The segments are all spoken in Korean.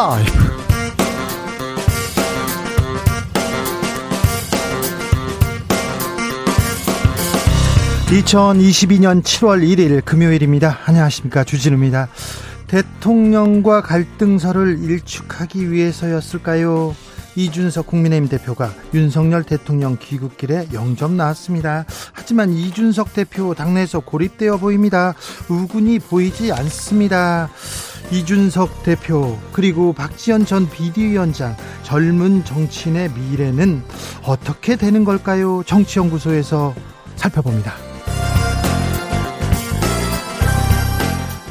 라이브. 2022년 7월 1일 금요일입니다. 안녕하십니까. 주진우입니다. 대통령과 갈등설을 일축하기 위해서였을까요? 이준석 국민의힘 대표가 윤석열 대통령 귀국길에 영접 나왔습니다. 하지만 이준석 대표 당내에서 고립되어 보입니다. 우군이 보이지 않습니다. 이준석 대표 그리고 박지원 전 비대위원장 젊은 정치인의 미래는 어떻게 되는 걸까요? 정치연구소에서 살펴봅니다.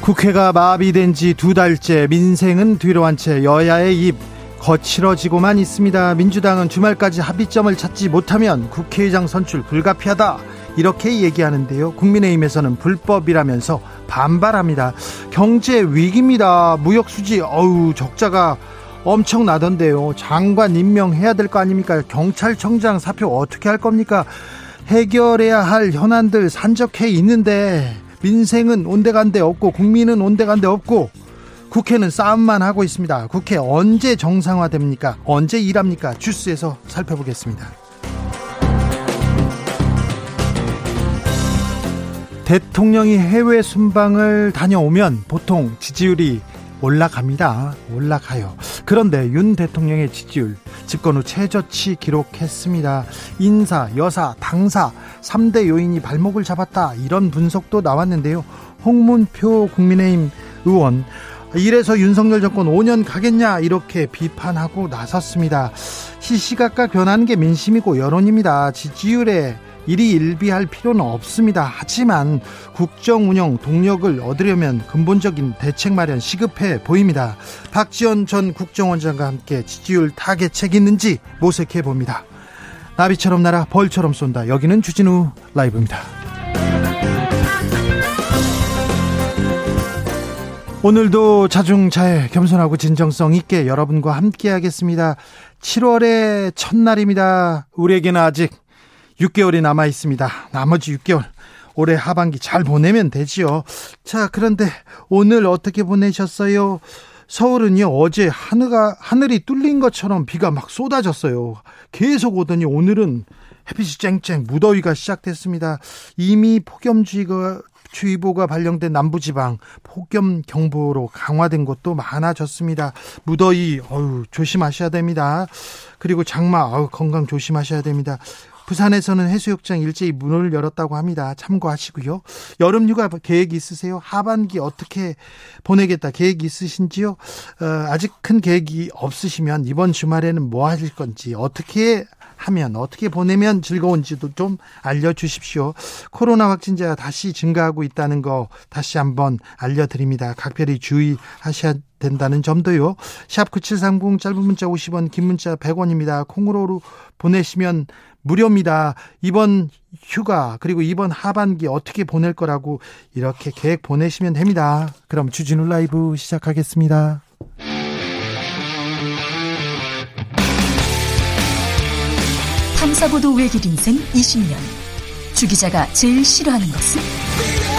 국회가 마비된 지 두 달째 민생은 뒤로 한 채 여야의 입 거칠어지고만 있습니다. 민주당은 주말까지 합의점을 찾지 못하면 국회의장 선출 불가피하다. 이렇게 얘기하는데요. 국민의힘에서는 불법이라면서 반발합니다. 경제 위기입니다. 무역 수지 어우 적자가 엄청 나던데요. 장관 임명해야 될 거 아닙니까? 경찰청장 사표 어떻게 할 겁니까? 해결해야 할 현안들 산적해 있는데 민생은 온데간데 없고 국민은 온데간데 없고 국회는 싸움만 하고 있습니다. 국회 언제 정상화됩니까? 언제 일합니까? 주스에서 살펴보겠습니다. 대통령이 해외 순방을 다녀오면 보통 지지율이 올라갑니다. 올라가요. 그런데 윤 대통령의 지지율 집권 후 최저치 기록했습니다. 인사, 여사, 당사 3대 요인이 발목을 잡았다. 이런 분석도 나왔는데요. 홍문표 국민의힘 의원 이래서 윤석열 정권 5년 가겠냐 이렇게 비판하고 나섰습니다. 시시각각 변하는 게 민심이고 여론입니다. 지지율에 일이 일비할 필요는 없습니다. 하지만 국정 운영 동력을 얻으려면 근본적인 대책 마련 시급해 보입니다. 박지원 전 국정원장과 함께 지지율 타겟책 있는지 모색해 봅니다. 나비처럼 날아 벌처럼 쏜다. 여기는 주진우 라이브입니다. 오늘도 자중차에 겸손하고 진정성 있게 여러분과 함께 하겠습니다. 7월의 첫날입니다. 우리에게는 아직 6개월이 남아 있습니다. 나머지 6개월 올해 하반기 잘 보내면 되지요. 자, 그런데 오늘 어떻게 보내셨어요? 서울은요, 어제 하늘가, 하늘이 뚫린 것처럼 비가 막 쏟아졌어요. 계속 오더니 오늘은 햇빛이 쨍쨍 무더위가 시작됐습니다. 이미 폭염주의가 주의보가 발령된 남부지방 폭염 경보로 강화된 곳도 많아졌습니다. 무더위 어유 조심하셔야 됩니다. 그리고 장마 어우, 건강 조심하셔야 됩니다. 부산에서는 해수욕장 일제히 문을 열었다고 합니다. 참고하시고요. 여름 휴가 계획 있으세요? 하반기 어떻게 보내겠다 계획 있으신지요? 어, 아직 큰 계획이 없으시면 이번 주말에는 뭐 하실 건지 어떻게 하면 어떻게 보내면 즐거운지도 좀 알려주십시오. 코로나 확진자가 다시 증가하고 있다는 거 다시 한번 알려드립니다. 각별히 주의하셔야 된다는 점도요. 샵 9730 짧은 문자 50원 긴 문자 100원입니다. 콩으로 보내시면 무료입니다. 이번 휴가 그리고 이번 하반기 어떻게 보낼 거라고 이렇게 계획 보내시면 됩니다. 그럼 주진우 라이브 시작하겠습니다. 탐사보도 외길 인생 20년. 주 기자가 제일 싫어하는 것은?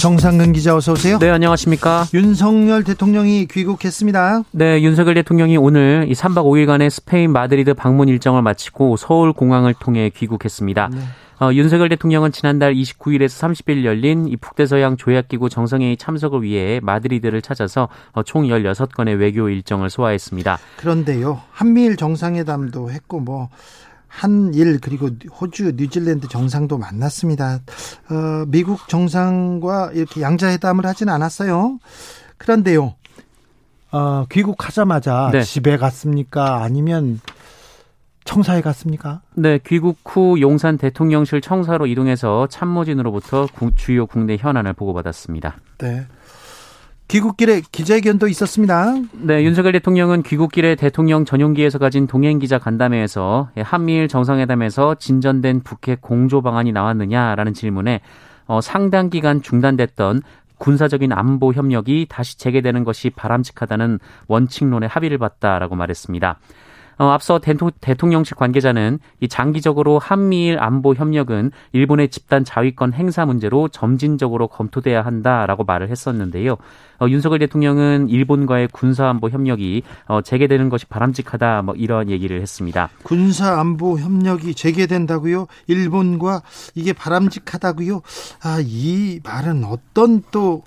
정상근 기자 어서 오세요. 네, 안녕하십니까. 윤석열 대통령이 귀국했습니다. 네, 윤석열 대통령이 오늘 이 3박 5일간의 스페인 마드리드 방문 일정을 마치고 서울 공항을 통해 귀국했습니다. 네. 어, 윤석열 대통령은 지난달 29일에서 30일 열린 이 북대서양 조약기구 정상회의 참석을 위해 마드리드를 찾아서 어, 총 16건의 외교 일정을 소화했습니다. 그런데요, 한미일 정상회담도 했고 뭐 한일 그리고 호주, 뉴질랜드 정상도 만났습니다. 어, 미국 정상과 이렇게 양자회담을 하진 않았어요. 그런데요, 어, 귀국하자마자 네. 집에 갔습니까? 아니면 청사에 갔습니까? 네, 귀국 후 용산 대통령실 청사로 이동해서 참모진으로부터 주요 국내 현안을 보고받았습니다. 네. 귀국길에 기자회견도 있었습니다. 네, 윤석열 대통령은 귀국길에 대통령 전용기에서 가진 동행 기자 간담회에서 한미일 정상회담에서 진전된 북핵 공조 방안이 나왔느냐라는 질문에 어, 상당 기간 중단됐던 군사적인 안보 협력이 다시 재개되는 것이 바람직하다는 원칙론에 합의를 봤다라고 말했습니다. 어, 앞서 대통령실 관계자는 이 장기적으로 한미일 안보 협력은 일본의 집단 자위권 행사 문제로 점진적으로 검토돼야 한다라고 말을 했었는데요. 어, 윤석열 대통령은 일본과의 군사 안보 협력이 어, 재개되는 것이 바람직하다 뭐 이런 얘기를 했습니다. 군사 안보 협력이 재개된다고요? 일본과 이게 바람직하다고요? 아, 이 말은 어떤 또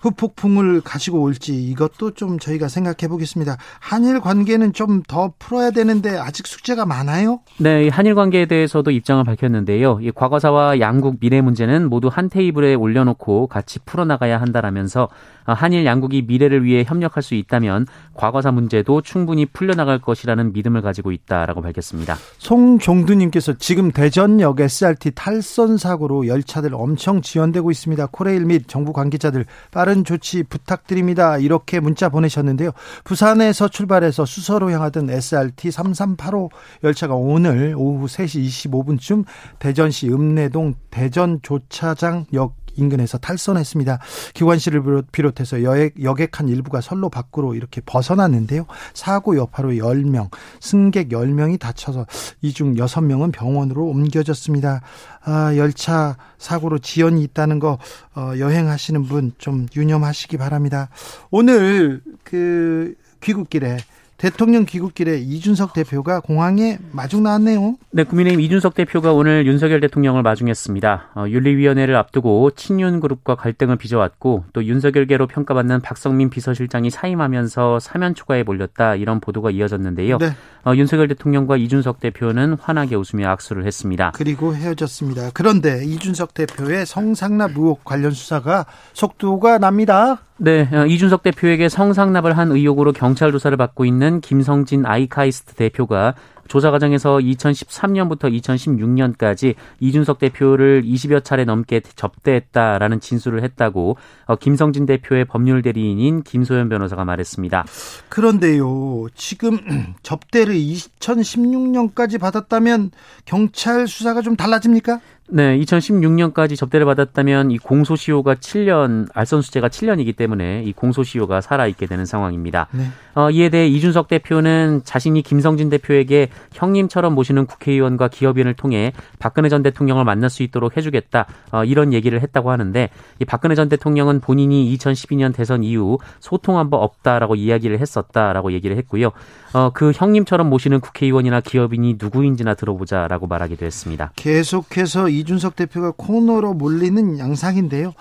후폭풍을 가지고 올지 이것도 좀 저희가 생각해 보겠습니다. 한일 관계는 좀 더 풀어야 되는데 아직 숙제가 많아요? 네, 한일 관계에 대해서도 입장을 밝혔는데요. 이 과거사와 양국 미래 문제는 모두 한 테이블에 올려놓고 같이 풀어나가야 한다라면서 한일 양국이 미래를 위해 협력할 수 있다면 과거사 문제도 충분히 풀려나갈 것이라는 믿음을 가지고 있다라고 밝혔습니다. 송종두님께서 지금 대전역 SRT 탈선 사고로 열차들 엄청 지연되고 있습니다. 코레일 및 정부 관계자들 빠른 조치 부탁드립니다. 이렇게 문자 보내셨는데요. 부산에서 출발해서 수서로 향하던 SRT 3385 열차가 오늘 오후 3시 25분쯤 대전시 읍내동 대전 조차장역 인근에서 탈선했습니다. 기관실을 비롯해서 여객, 여객한 일부가 선로 밖으로 이렇게 벗어났는데요. 사고 여파로 10명, 승객 10명이 다쳐서 이 중 6명은 병원으로 옮겨졌습니다. 아, 열차 사고로 지연이 있다는 거 어, 여행하시는 분 좀 유념하시기 바랍니다. 오늘 그 귀국길에 대통령 귀국길에 이준석 대표가 공항에 마중 나왔네요. 네, 국민의힘 이준석 대표가 오늘 윤석열 대통령을 마중했습니다. 어, 윤리위원회를 앞두고 친윤 그룹과 갈등을 빚어왔고 또 윤석열계로 평가받는 박성민 비서실장이 사임하면서 사면 초과에 몰렸다 이런 보도가 이어졌는데요. 네. 어, 윤석열 대통령과 이준석 대표는 환하게 웃으며 악수를 했습니다. 그리고 헤어졌습니다. 그런데 이준석 대표의 성상납 의혹 관련 수사가 속도가 납니다. 네, 어, 이준석 대표에게 성상납을 한 의혹으로 경찰 조사를 받고 있는 김성진 아이카이스트 대표가 조사 과정에서 2013년부터 2016년까지 이준석 대표를 20여 차례 넘게 접대했다라는 진술을 했다고 어, 김성진 대표의 법률 대리인인 김소연 변호사가 말했습니다. 그런데요, 지금 접대를 2016년까지 받았다면 경찰 수사가 좀 달라집니까? 네, 2016년까지 접대를 받았다면 이 공소시효가 7년, 알선수재가 7년이기 때문에 이 공소시효가 살아있게 되는 상황입니다. 네. 어, 이에 대해 이준석 대표는 자신이 김성진 대표에게 형님처럼 모시는 국회의원과 기업인을 통해 박근혜 전 대통령을 만날 수 있도록 해주겠다, 어, 이런 얘기를 했다고 하는데 이 박근혜 전 대통령은 본인이 2012년 대선 이후 소통한 바 없다라고 이야기를 했었다라고 얘기를 했고요. 어, 그 형님처럼 모시는 국회의원이나 기업인이 누구인지나 들어보자라고 말하기도 했습니다. 계속해서 이 준석 대표가 코너로 몰리는 양상인데요.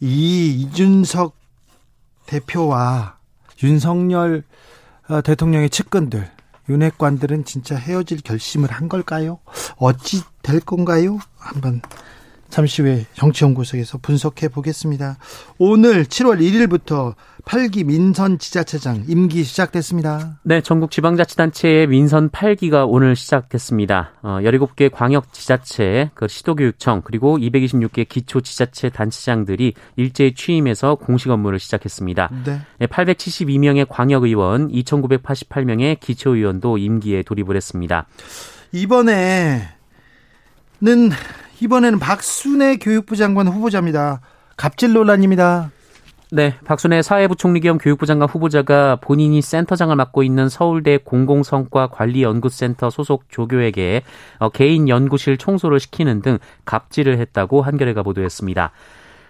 이 이준석 대표와 윤석열 어, 대통령의 측근들, 윤핵관들은 진짜 헤어질 결심을 한 걸까요? 어찌 될 건가요? 한번 잠시 후에 정치연구소에서 분석해 보겠습니다. 오늘 7월 1일부터 8기 민선 지자체장 임기 시작됐습니다. 네, 전국 지방자치단체의 민선 8기가 오늘 시작됐습니다. 어, 17개 광역 지자체, 그 시도교육청, 그리고 226개 기초 지자체 단체장들이 일제히 취임해서 공식 업무를 시작했습니다. 네. 872명의 광역의원, 2,988명의 기초의원도 임기에 돌입을 했습니다. 이번에는 이번에는 박순애 교육부 장관 후보자입니다. 갑질 논란입니다. 네, 박순애 사회부총리 겸 교육부 장관 후보자가 본인이 센터장을 맡고 있는 서울대 공공성과관리연구센터 소속 조교에게 어, 개인 연구실 청소를 시키는 등 갑질을 했다고 한겨레가 보도했습니다.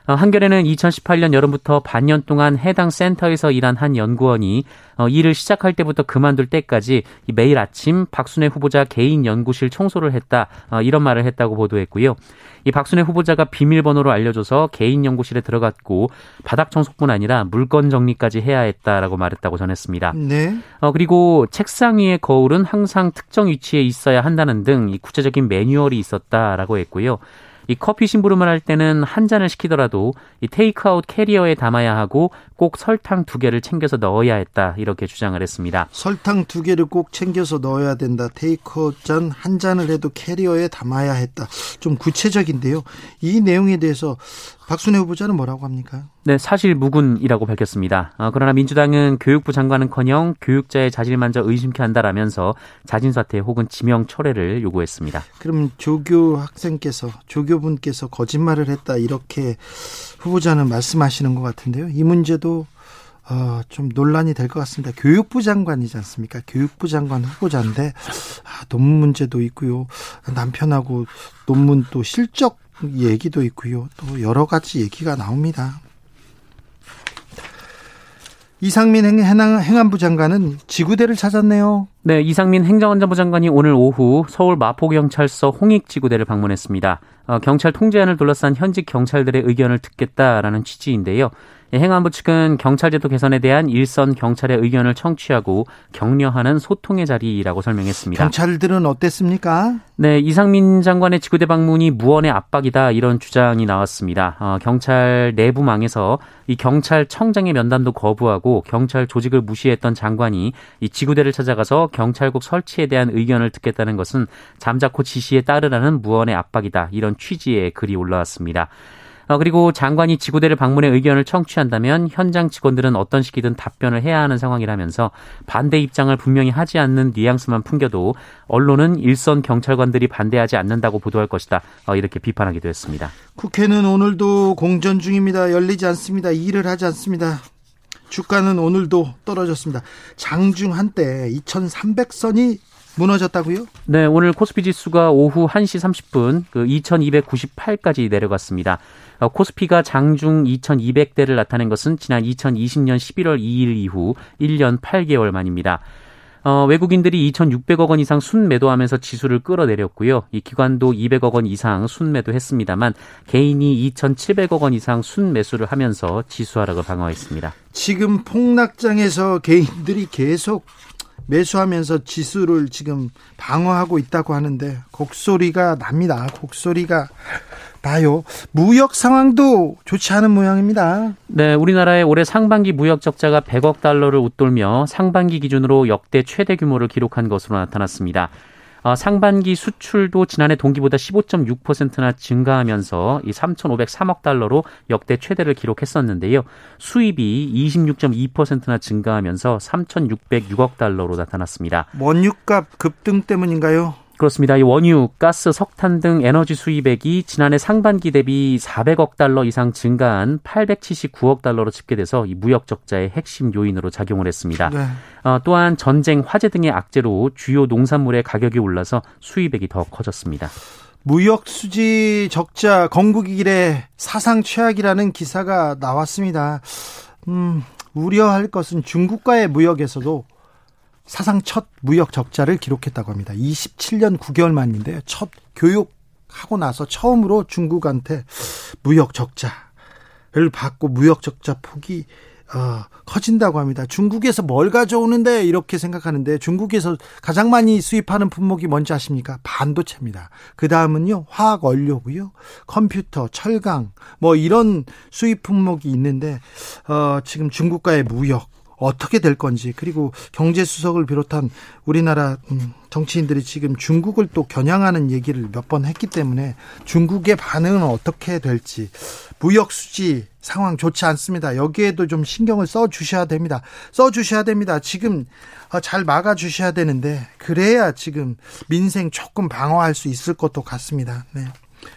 어, 한겨레는 2018년 여름부터 반년 동안 해당 센터에서 일한 한 연구원이 어, 일을 시작할 때부터 그만둘 때까지 매일 아침 박순애 후보자 개인 연구실 청소를 했다 어, 이런 말을 했다고 보도했고요. 이 박순애 후보자가 비밀번호를 알려줘서 개인 연구실에 들어갔고 바닥 청소뿐 아니라 물건 정리까지 해야 했다라고 말했다고 전했습니다. 네. 어, 그리고 책상 위의 거울은 항상 특정 위치에 있어야 한다는 등이 구체적인 매뉴얼이 있었다라고 했고요. 이 커피 심부름을 할 때는 한 잔을 시키더라도 이 테이크아웃 캐리어에 담아야 하고 꼭 설탕 두 개를 챙겨서 넣어야 했다 이렇게 주장을 했습니다. 설탕 두 개를 꼭 챙겨서 넣어야 된다. 테이크아웃 잔 한 잔을 해도 캐리어에 담아야 했다. 좀 구체적인데요. 이 내용에 대해서 박순애 후보자는 뭐라고 합니까? 네, 사실 무근이라고 밝혔습니다. 어, 그러나 민주당은 교육부 장관은커녕 교육자의 자질만저 의심케 한다라면서 자진 사퇴 혹은 지명 철회를 요구했습니다. 그럼 조교 학생께서 조교분께서 거짓말을 했다 이렇게 후보자는 말씀하시는 것 같은데요. 이 문제도 어, 좀 논란이 될 것 같습니다. 교육부 장관이지 않습니까? 교육부 장관 후보자인데 아, 논문 문제도 있고요. 남편하고 논문 또 실적 얘기도 있고요. 또 여러 가지 얘기가 나옵니다. 이상민 행안부 장관은 지구대를 찾았네요. 네, 이상민 행정안전부 장관이 오늘 오후 서울 마포경찰서 홍익지구대를 방문했습니다. 어, 경찰 통제안을 둘러싼 현직 경찰들의 의견을 듣겠다라는 취지인데요. 예, 행안부 측은 경찰제도 개선에 대한 일선 경찰의 의견을 청취하고 격려하는 소통의 자리라고 설명했습니다. 경찰들은 어땠습니까? 네, 이상민 장관의 지구대 방문이 무언의 압박이다 이런 주장이 나왔습니다. 어, 경찰 내부망에서 이 경찰청장의 면담도 거부하고 경찰 조직을 무시했던 장관이 이 지구대를 찾아가서 경찰국 설치에 대한 의견을 듣겠다는 것은 잠자코 지시에 따르라는 무언의 압박이다 이런 취지의 글이 올라왔습니다. 어, 그리고 장관이 지구대를 방문해 의견을 청취한다면 현장 직원들은 어떤 식이든 답변을 해야 하는 상황이라면서 반대 입장을 분명히 하지 않는 뉘앙스만 풍겨도 언론은 일선 경찰관들이 반대하지 않는다고 보도할 것이다. 어, 이렇게 비판하기도 했습니다. 국회는 오늘도 공전 중입니다. 열리지 않습니다. 일을 하지 않습니다. 주가는 오늘도 떨어졌습니다. 장중 한때 2,300선이 무너졌다고요? 네, 오늘 코스피 지수가 오후 1시 30분 그 2298까지 내려갔습니다. 어, 코스피가 장중 2200대를 나타낸 것은 지난 2020년 11월 2일 이후 1년 8개월 만입니다. 어, 외국인들이 2,600억 원 이상 순매도하면서 지수를 끌어내렸고요. 이 기관도 200억 원 이상 순매도했습니다만 개인이 2,700억 원 이상 순매수를 하면서 지수 하락을 방어했습니다. 지금 폭락장에서 개인들이 계속 매수하면서 지수를 지금 방어하고 있다고 하는데 곡소리가 납니다. 곡소리가 나요. 무역 상황도 좋지 않은 모양입니다. 네, 우리나라의 올해 상반기 무역 적자가 100억 달러를 웃돌며 상반기 기준으로 역대 최대 규모를 기록한 것으로 나타났습니다. 어, 상반기 수출도 지난해 동기보다 15.6%나 증가하면서 이 3,503억 달러로 역대 최대를 기록했었는데요. 수입이 26.2%나 증가하면서 3,606억 달러로 나타났습니다. 원유값 급등 때문인가요? 그렇습니다. 이 원유, 가스, 석탄 등 에너지 수입액이 지난해 상반기 대비 400억 달러 이상 증가한 879억 달러로 집계돼서 이 무역 적자의 핵심 요인으로 작용을 했습니다. 네. 어, 또한 전쟁, 화재 등의 악재로 주요 농산물의 가격이 올라서 수입액이 더 커졌습니다. 무역 수지 적자 건국 이래 사상 최악이라는 기사가 나왔습니다. 음, 우려할 것은 중국과의 무역에서도 사상 첫 무역 적자를 기록했다고 합니다. 27년 9개월 만인데요. 첫 교육하고 나서 처음으로 중국한테 무역 적자를 받고 무역 적자 폭이 어, 커진다고 합니다. 중국에서 뭘 가져오는데 이렇게 생각하는데 중국에서 가장 많이 수입하는 품목이 뭔지 아십니까? 반도체입니다. 그 다음은요 화학 원료고요, 컴퓨터, 철강 뭐 이런 수입 품목이 있는데 어, 지금 중국과의 무역 어떻게 될 건지 그리고 경제 수석을 비롯한 우리나라 음, 정치인들이 지금 중국을 또 겨냥하는 얘기를 몇 번 했기 때문에 중국의 반응은 어떻게 될지 무역 수지 상황 좋지 않습니다. 여기에도 좀 신경을 써 주셔야 됩니다. 써 주셔야 됩니다. 지금 어, 잘 막아 주셔야 되는데 그래야 지금 민생 조금 방어할 수 있을 것도 같습니다. 네.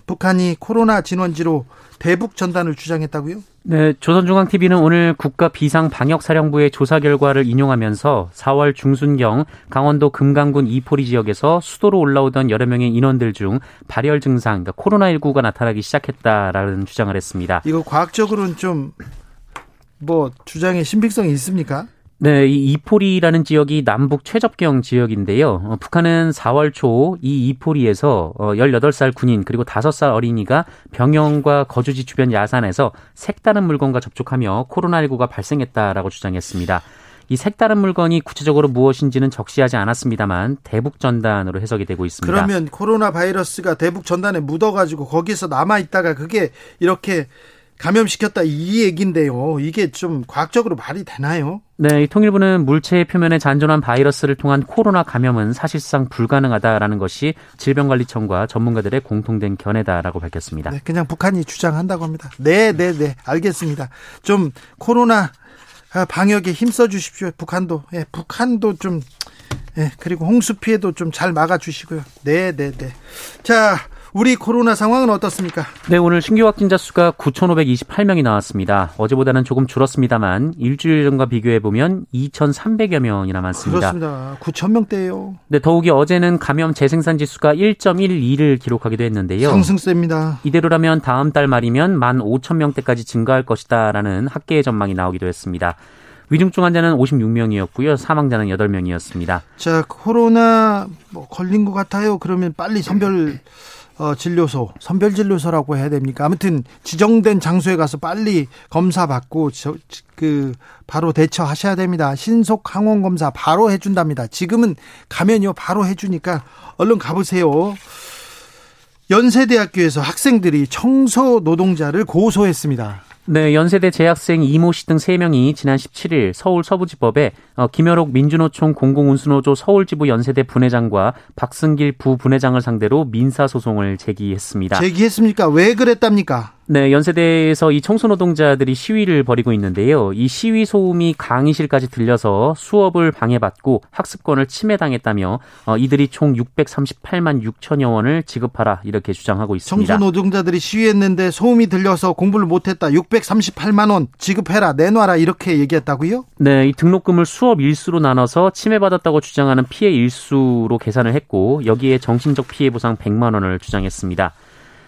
북한이 코로나 진원지로 대북 전단을 주장했다고요? 네, 조선중앙TV는 오늘 국가 비상방역사령부의 조사 결과를 인용하면서 4월 중순경 강원도 금강군 이포리 지역에서 수도로 올라오던 여러 명의 인원들 중 발열 증상, 그러니까 코로나19가 나타나기 시작했다라는 주장을 했습니다. 이거 과학적으로는 좀 뭐 주장의 신빙성이 있습니까? 네, 이 이포리라는 지역이 남북 최접경 지역인데요. 어, 북한은 4월 초 이 이포리에서 어, 18살 군인 그리고 5살 어린이가 병영과 거주지 주변 야산에서 색다른 물건과 접촉하며 코로나19가 발생했다라고 주장했습니다. 이 색다른 물건이 구체적으로 무엇인지는 적시하지 않았습니다만 대북 전단으로 해석이 되고 있습니다. 그러면 코로나 바이러스가 대북 전단에 묻어가지고 거기서 남아 있다가 그게 이렇게 감염시켰다 이 얘긴데요. 이게 좀 과학적으로 말이 되나요? 네, 이 통일부는 물체의 표면에 잔존한 바이러스를 통한 코로나 감염은 사실상 불가능하다라는 것이 질병관리청과 전문가들의 공통된 견해다라고 밝혔습니다. 네, 그냥 북한이 주장한다고 합니다. 네, 네, 네, 알겠습니다. 좀 코로나 방역에 힘써 주십시오. 북한도, 예, 북한도 좀, 예, 그리고 홍수 피해도 좀 잘 막아 주시고요. 네, 네, 네. 자, 우리 코로나 상황은 어떻습니까? 네, 오늘 신규 확진자 수가 9,528명이 나왔습니다. 어제보다는 조금 줄었습니다만 일주일 전과 비교해 보면 2,300여 명이나 많습니다. 그렇습니다. 9,000명대예요. 네, 더욱이 어제는 감염 재생산 지수가 1.12를 기록하기도 했는데요. 상승세입니다. 이대로라면 다음 달 말이면 15,000명대까지 증가할 것이다라는 학계의 전망이 나오기도 했습니다. 위중증 환자는 56명이었고요. 사망자는 8명이었습니다. 자, 코로나 뭐 걸린 것 같아요. 그러면 빨리 선별 어, 진료소, 선별 진료소라고 해야 됩니까? 아무튼 지정된 장소에 가서 빨리 검사 받고 저, 그 바로 대처하셔야 됩니다. 신속 항원 검사 바로 해준답니다. 지금은 가면요 바로 해주니까 얼른 가보세요. 연세대학교에서 학생들이 청소 노동자를 고소했습니다. 네, 연세대 재학생 이모 씨 등 3명이 지난 17일 서울 서부지법에 어, 김여록 민주노총 공공운수노조 서울지부 연세대 분회장과 박승길 부분회장을 상대로 민사소송을 제기했습니다. 제기했습니까? 왜 그랬답니까? 네, 연세대에서 이 청소노동자들이 시위를 벌이고 있는데요. 이 시위 소음이 강의실까지 들려서 수업을 방해받고 학습권을 침해당했다며 어, 이들이 총 638만 6천여 원을 지급하라 이렇게 주장하고 있습니다. 청소노동자들이 시위했는데 소음이 들려서 공부를 못했다. 638만 원 지급해라 내놔라 이렇게 얘기했다고요? 네, 이 등록금을 수업 일수로 나눠서 침해받았다고 주장하는 피해 일수로 계산을 했고 여기에 정신적 피해 보상 100만 원을 주장했습니다.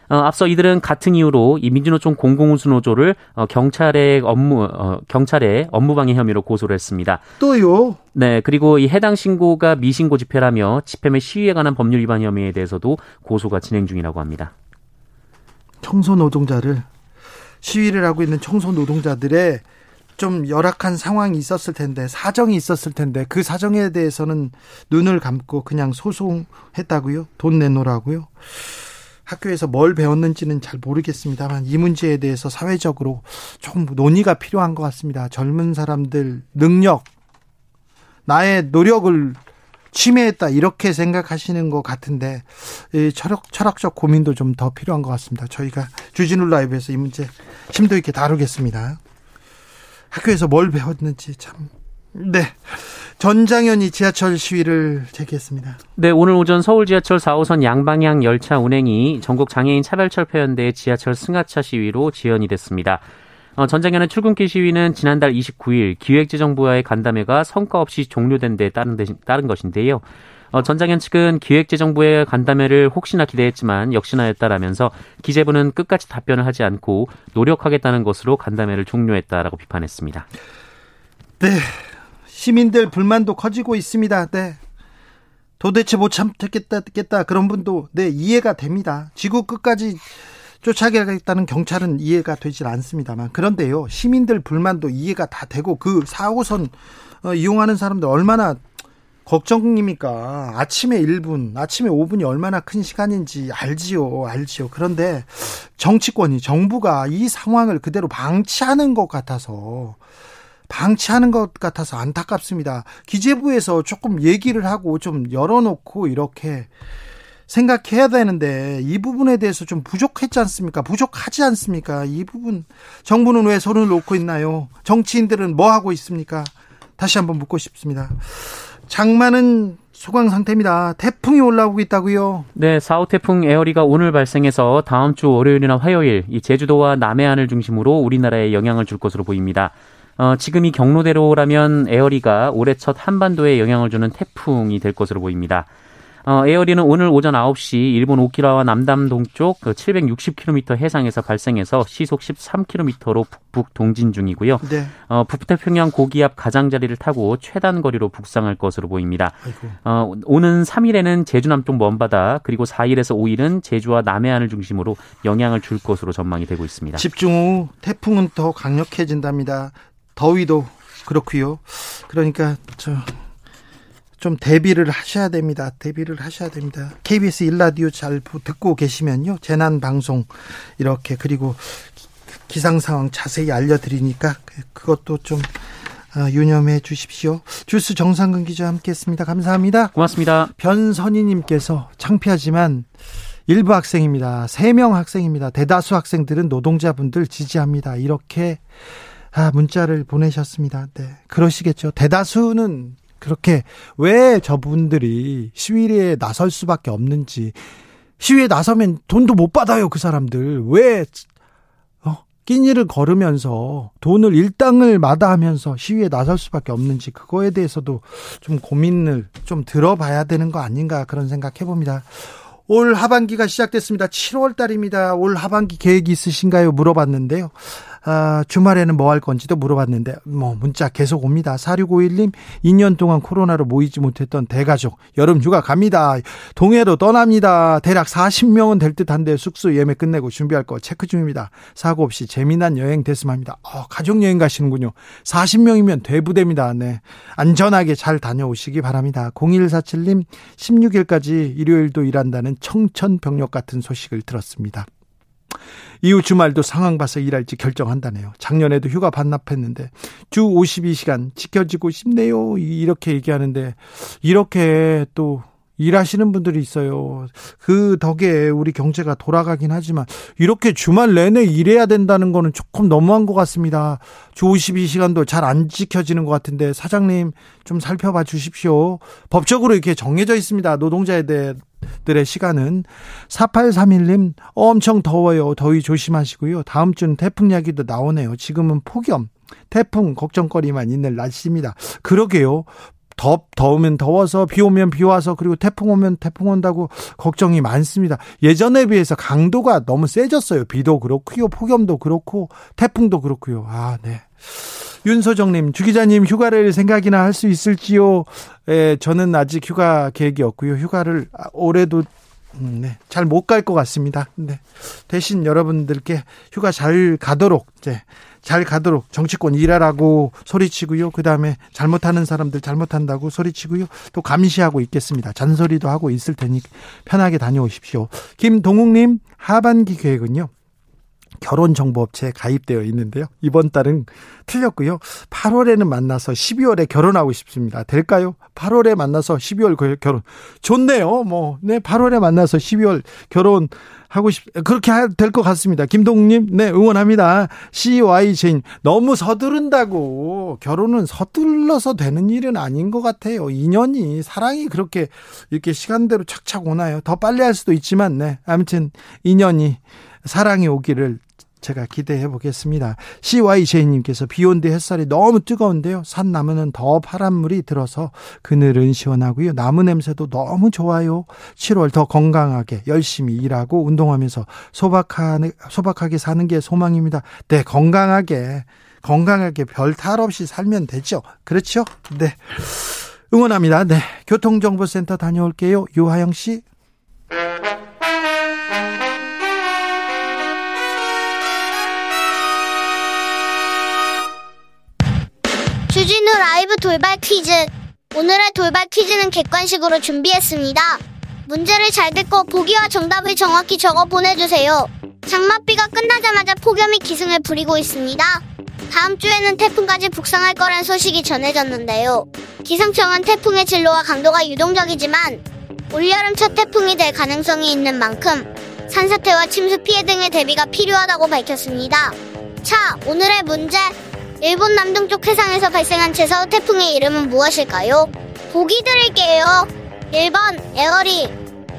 어, 앞서 이들은 같은 이유로 이 민주노총 공공운수노조를 어, 경찰의 업무 어, 경찰의 업무방해 혐의로 고소를 했습니다. 또요? 네, 그리고 이 해당 신고가 미신고 집회라며 집회 및 시위에 관한 법률 위반 혐의에 대해서도 고소가 진행 중이라고 합니다. 청소 노동자를 시위를 하고 있는 청소 노동자들의 좀 열악한 상황이 있었을 텐데 사정이 있었을 텐데 그 사정에 대해서는 눈을 감고 그냥 소송했다고요? 돈 내놓으라고요? 학교에서 뭘 배웠는지는 잘 모르겠습니다만 이 문제에 대해서 사회적으로 좀 논의가 필요한 것 같습니다. 젊은 사람들 능력, 나의 노력을 침해했다 이렇게 생각하시는 것 같은데 철학 철학적 고민도 좀 더 필요한 것 같습니다. 저희가 주진우 라이브에서 이 문제 심도 있게 다루겠습니다. 학교에서 뭘 배웠는지 참 네. 전장현이 지하철 시위를 제기했습니다. 네, 오늘 오전 서울 지하철 4호선 양방향 열차 운행이 전국 장애인 차별철폐연대 지하철 승하차 시위로 지연이 됐습니다. 어, 전장현의 출근길 시위는 지난달 29일 기획재정부와의 간담회가 성과 없이 종료된 데 따른, 데, 따른 것인데요. 어, 전장현 측은 기획재정부의 간담회를 혹시나 기대했지만 역시나였다라면서 기재부는 끝까지 답변을 하지 않고 노력하겠다는 것으로 간담회를 종료했다라고 비판했습니다. 네, 시민들 불만도 커지고 있습니다. 네. 도대체 못 참겠다 겠다 그런 분도 네 이해가 됩니다. 지구 끝까지 쫓아가겠다는 경찰은 이해가 되질 않습니다만 그런데요 시민들 불만도 이해가 다 되고 그 4호선 어, 이용하는 사람들 얼마나 걱정입니까? 아침에 1분, 아침에 5분이 얼마나 큰 시간인지 알지요, 알지요. 그런데 정치권이, 정부가 이 상황을 그대로 방치하는 것 같아서 방치하는 것 같아서 안타깝습니다. 기재부에서 조금 얘기를 하고 좀 열어놓고 이렇게 생각해야 되는데 이 부분에 대해서 좀 부족했지 않습니까? 부족하지 않습니까? 이 부분 정부는 왜 손을 놓고 있나요? 정치인들은 뭐 하고 있습니까? 다시 한번 묻고 싶습니다. 장마는 소강 상태입니다. 태풍이 올라오고 있다고요? 네, 4호 태풍 에어리가 오늘 발생해서 다음 주 월요일이나 화요일 이 제주도와 남해안을 중심으로 우리나라에 영향을 줄 것으로 보입니다. 어, 지금 이 경로대로라면 에어리가 올해 첫 한반도에 영향을 주는 태풍이 될 것으로 보입니다. 어, 에어리는 오늘 오전 9시 일본 오키나와 남담 동쪽 760km 그 해상에서 발생해서 시속 13km로 북북 동진 중이고요. 네. 어, 북태평양 고기압 가장자리를 타고 최단 거리로 북상할 것으로 보입니다. 어, 오는 3일에는 제주 남쪽 먼바다 그리고 4일에서 5일은 제주와 남해안을 중심으로 영향을 줄 것으로 전망이 되고 있습니다. 집중 후 태풍은 더 강력해진답니다. 더위도 그렇고요. 그러니까 저 좀 대비를 하셔야 됩니다. 대비를 하셔야 됩니다. KBS 일라디오 잘 듣고 계시면요. 재난 방송 이렇게 그리고 기상 상황 자세히 알려드리니까 그, 그것도 좀 아, 유념해 주십시오. 주스 정상근 기자 함께했습니다. 감사합니다. 고맙습니다. 변선희님께서 창피하지만 일부 학생입니다. 3명 학생입니다. 대다수 학생들은 노동자분들 지지합니다. 이렇게 아, 문자를 보내셨습니다. 네. 그러시겠죠. 대다수는 그렇게 왜 저분들이 시위에 나설 수밖에 없는지 시위에 나서면 돈도 못 받아요. 그 사람들. 왜 끼니를 걸으면서 돈을 일당을 마다하면서 시위에 나설 수밖에 없는지 그거에 대해서도 좀 고민을 좀 들어봐야 되는 거 아닌가 그런 생각 해 봅니다. 올 하반기가 시작됐습니다. 7월 달입니다. 올 하반기 계획이 있으신가요? 물어봤는데요. 아, 주말에는 뭐 할 건지도 물어봤는데 뭐 문자 계속 옵니다. 4651님 2년 동안 코로나로 모이지 못했던 대가족 여름 휴가 갑니다. 동해로 떠납니다. 대략 40명은 될 듯한데 숙소 예매 끝내고 준비할 거 체크 중입니다. 사고 없이 재미난 여행 됐으면 합니다. 어, 가족 여행 가시는군요. 40명이면 대부대입니다. 네. 안전하게 잘 다녀오시기 바랍니다. 0147님 16일까지 일요일도 일한다는 청천벽력 같은 소식을 들었습니다. 이후 주말도 상황 봐서 일할지 결정한다네요. 작년에도 휴가 반납했는데 주 52시간 지켜지고 싶네요. 이렇게 얘기하는데 이렇게 또 일하시는 분들이 있어요. 그 덕에 우리 경제가 돌아가긴 하지만 이렇게 주말 내내 일해야 된다는 거는 조금 너무한 것 같습니다. 주 52시간도 잘 안 지켜지는 것 같은데 사장님 좀 살펴봐 주십시오. 법적으로 이렇게 정해져 있습니다. 노동자에 대해 들의 시간은 4831님 엄청 더워요. 더위 조심하시고요. 다음 주는 태풍 이야기도 나오네요. 지금은 폭염, 태풍 걱정거리만 있는 날씨입니다. 그러게요. 더 더우면 더워서 비 오면 비 와서 그리고 태풍 오면 태풍 온다고 걱정이 많습니다. 예전에 비해서 강도가 너무 세졌어요. 비도 그렇고요. 폭염도 그렇고 태풍도 그렇고요. 아, 네. 윤소정님, 주 기자님 휴가를 생각이나 할 수 있을지요? 예, 저는 아직 휴가 계획이 없고요. 휴가를 올해도 음, 네, 잘 못 갈 것 같습니다. 네. 대신 여러분들께 휴가 잘 가도록, 네, 잘 가도록 정치권 일하라고 소리치고요. 그 다음에 잘못하는 사람들 잘못한다고 소리치고요. 또 감시하고 있겠습니다. 잔소리도 하고 있을 테니 편하게 다녀오십시오. 김동욱님, 하반기 계획은요. 결혼정보업체에 가입되어 있는데요. 이번 달은 틀렸고요. 8월에는 만나서 12월에 결혼하고 싶습니다. 될까요? 8월에 만나서 12월 결혼. 좋네요. 뭐, 네, 8월에 만나서 12월 결혼 하고 싶, 그렇게 될 것 같습니다. 김동욱님, 네, 응원합니다. CYJ님, 너무 서두른다고. 결혼은 서둘러서 되는 일은 아닌 것 같아요. 인연이, 사랑이 그렇게 이렇게 시간대로 착착 오나요? 더 빨리 할 수도 있지만, 네. 아무튼, 인연이, 사랑이 오기를 제가 기대해 보겠습니다. CYJ님께서 비 온 뒤 햇살이 너무 뜨거운데요. 산 나무는 더 파란 물이 들어서 그늘은 시원하고요. 나무 냄새도 너무 좋아요. 7월 더 건강하게 열심히 일하고 운동하면서 소박하게, 소박하게 사는 게 소망입니다. 네, 건강하게, 건강하게 별 탈 없이 살면 되죠. 그렇죠? 네. 응원합니다. 네. 교통정보센터 다녀올게요. 유하영 씨. 주진우 라이브 돌발 퀴즈. 오늘의 돌발 퀴즈는 객관식으로 준비했습니다. 문제를 잘 듣고 보기와 정답을 정확히 적어 보내주세요. 장맛비가 끝나자마자 폭염이 기승을 부리고 있습니다. 다음 주에는 태풍까지 북상할 거란 소식이 전해졌는데요. 기상청은 태풍의 진로와 강도가 유동적이지만 올여름 첫 태풍이 될 가능성이 있는 만큼 산사태와 침수 피해 등의 대비가 필요하다고 밝혔습니다. 자, 오늘의 문제 일본 남동쪽 해상에서 발생한 제사우 태풍의 이름은 무엇일까요? 보기 드릴게요. 1번 에어리,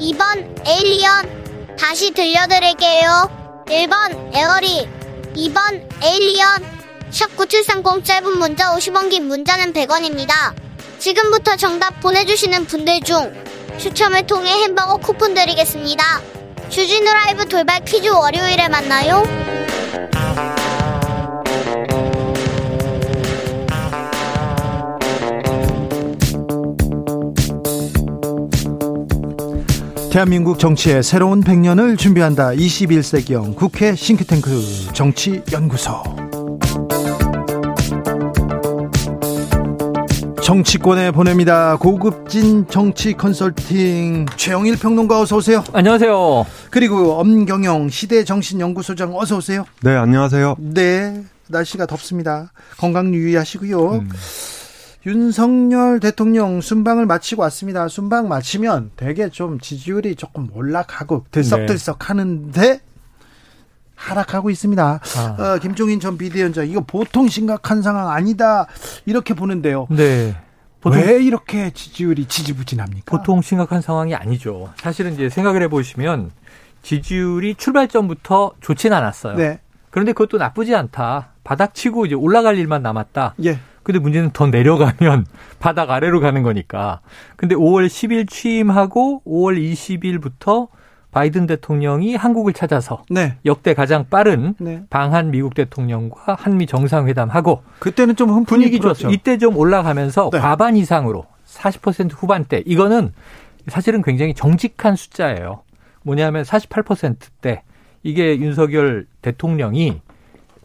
2번 에일리언. 다시 들려드릴게요. 1번 에어리, 2번 에일리언. 샵9730 짧은 문자 50원 긴 문자는 100원입니다. 지금부터 정답 보내주시는 분들 중 추첨을 통해 햄버거 쿠폰 드리겠습니다. 주진우 라이브 돌발 퀴즈 월요일에 만나요. 대한민국 정치의 새로운 100년을 준비한다. 21세기형 국회 싱크탱크 정치연구소. 정치권에 보냅니다. 고급진 정치 컨설팅 최영일 평론가 어서 오세요. 안녕하세요. 그리고 엄경영 시대 정신연구소장 어서 오세요. 네, 안녕하세요. 네, 날씨가 덥습니다. 건강 유의하시고요. 음. 윤석열 대통령 순방을 마치고 왔습니다. 순방 마치면 되게 좀 지지율이 조금 올라가고 들썩들썩 네. 하는데 하락하고 있습니다. 아. 어, 김종인 전 비대위원장 이거 보통 심각한 상황 아니다 이렇게 보는데요. 네. 왜 이렇게 지지율이 지지부진합니까? 보통 심각한 상황이 아니죠. 사실은 이제 생각을 해보시면 지지율이 출발점부터 좋진 않았어요. 네. 그런데 그것도 나쁘지 않다. 바닥치고 이제 올라갈 일만 남았다. 예. 근데 문제는 더 내려가면 바닥 아래로 가는 거니까. 근데 5월 10일 취임하고 5월 20일부터 바이든 대통령이 한국을 찾아서 네. 역대 가장 빠른 네. 방한 미국 대통령과 한미 정상회담하고 그때는 좀 분위기 좋았죠. 이때 좀 올라가면서 네. 과반 이상으로 40% 후반대 이거는 사실은 굉장히 정직한 숫자예요. 뭐냐면 48%대 이게 윤석열 대통령이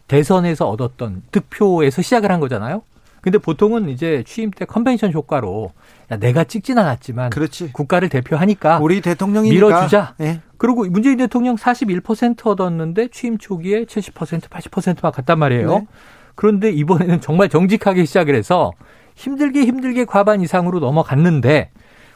대선에서 얻었던 득표에서 시작을 한 거잖아요. 근데 보통은 이제 취임 때 컨벤션 효과로 야, 내가 찍진 않았지만 그렇지. 국가를 대표하니까 우리 대통령이 밀어주자. 네. 그리고 문재인 대통령 41% 얻었는데 취임 초기에 70% 80%막 갔단 말이에요. 네. 그런데 이번에는 정말 정직하게 시작을 해서 힘들게 힘들게 과반 이상으로 넘어갔는데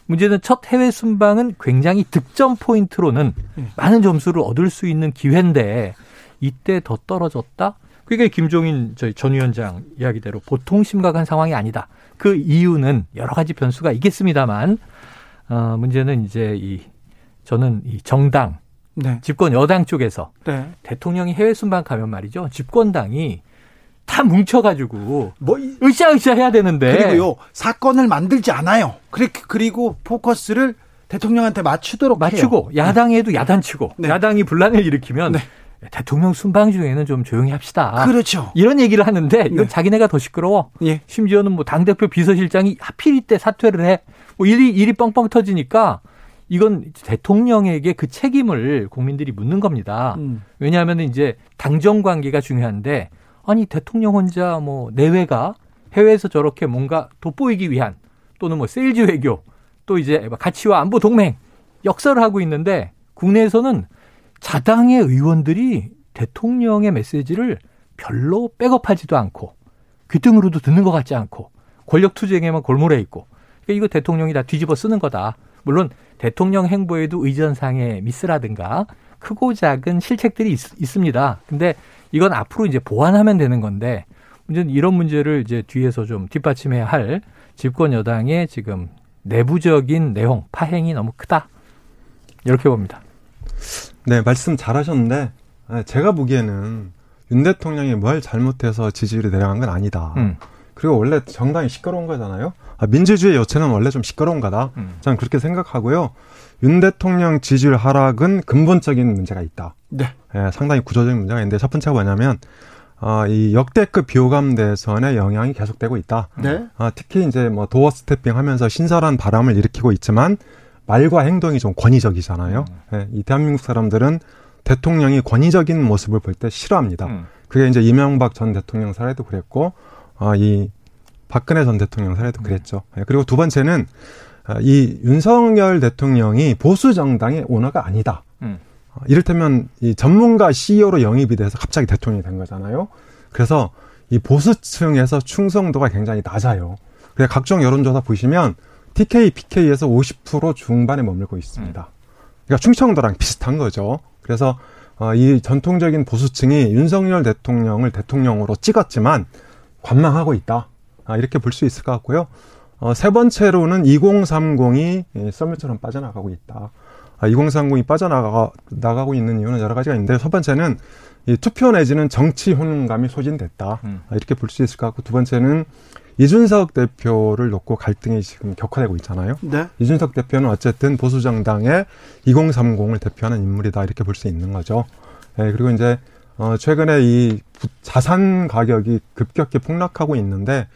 문제는 첫 해외 순방은 굉장히 득점 포인트로는 네. 많은 점수를 얻을 수 있는 기회인데 이때 더 떨어졌다? 그게 김종인 저희 전 위원장 이야기대로 보통 심각한 상황이 아니다. 그 이유는 여러 가지 변수가 있겠습니다만 어 문제는 이제 이 저는 이 정당 네. 집권 여당 쪽에서 네. 대통령이 해외 순방 가면 말이죠. 집권당이 다 뭉쳐가지고 뭐 으쌰으쌰 해야 되는데 그리고요 사건을 만들지 않아요. 그리고 포커스를 대통령한테 맞추도록 맞추고 해요. 야당에도 네. 야단치고 네. 야당이 분란을 일으키면 네. 대통령 순방 중에는 좀 조용히 합시다. 그렇죠. 이런 얘기를 하는데 이건 네. 자기네가 더 시끄러워. 예. 심지어는 뭐 당대표 비서실장이 하필 이때 사퇴를 해. 뭐 일이, 일이 뻥뻥 터지니까 이건 대통령에게 그 책임을 국민들이 묻는 겁니다. 음. 왜냐하면 이제 당정 관계가 중요한데 아니 대통령 혼자 뭐 내외가 해외에서 저렇게 뭔가 돋보이기 위한 또는 뭐 세일즈 외교 또 이제 가치와 안보 동맹 역설을 하고 있는데 국내에서는 자당의 의원들이 대통령의 메시지를 별로 백업하지도 않고 귀등으로도 듣는 것 같지 않고 권력 투쟁에만 골몰해 있고 그러니까 이거 대통령이 다 뒤집어 쓰는 거다. 물론 대통령 행보에도 의전상의 미스라든가 크고 작은 실책들이 있, 습니다 근데 이건 앞으로 이제 보완하면 되는 건데 문제는 이런 문제를 이제 뒤에서 좀 뒷받침해야 할 집권 여당의 지금 내부적인 내용 파행이 너무 크다 이렇게 봅니다. 네, 말씀 잘하셨는데 아, 제가 보기에는 윤 대통령이 뭘 잘못해서 지지율이 내려간 건 아니다. 음. 그리고 원래 정당이 시끄러운 거잖아요. 아, 민주주의 여체는 원래 좀 시끄러운 거다. 음. 저는 그렇게 생각하고요. 윤 대통령 지지율 하락은 근본적인 문제가 있다. 네. 예, 상당히 구조적인 문제가 있는데 첫 번째가 뭐냐면 아, 이 역대급 비호감 대선의 영향이 계속되고 있다. 네. 아, 특히 이제 뭐 도어 스태핑 하면서 신선한 바람을 일으키고 있지만 말과 행동이 좀 권위적이잖아요. 음. 네, 이 대한민국 사람들은 대통령이 권위적인 모습을 볼 때 싫어합니다. 음. 그게 이제 이명박 전 대통령 사례도 그랬고, 어, 이 박근혜 전 대통령 사례도 음. 그랬죠. 네, 그리고 두 번째는 어, 이 윤석열 대통령이 보수 정당의 오너가 아니다. 음. 어, 이를테면 이 전문가 CEO로 영입이 돼서 갑자기 대통령이 된 거잖아요. 그래서 이 보수층에서 충성도가 굉장히 낮아요. 그래 각종 여론조사 보시면 TK, PK에서 50% 중반에 머물고 있습니다. 음. 그러니까 충청도랑 비슷한 거죠. 그래서 어, 이 전통적인 보수층이 윤석열 대통령을 대통령으로 찍었지만 관망하고 있다. 아, 이렇게 볼 수 있을 것 같고요. 어, 세 번째로는 2030이 썰물처럼 빠져나가고 있다. 아, 2030이 빠져나가 나가고 있는 이유는 여러 가지가 있는데 첫 번째는 이 투표 내지는 정치 혼란감이 소진됐다. 음. 아, 이렇게 볼 수 있을 것 같고 두 번째는 이준석 대표를 놓고 갈등이 지금 격화되고 있잖아요. 네. 이준석 대표는 어쨌든 보수 정당의 2030을 대표하는 인물이다 이렇게 볼 수 있는 거죠. 네, 그리고 이제 어 최근에 이 자산 가격이 급격히 폭락하고 있는데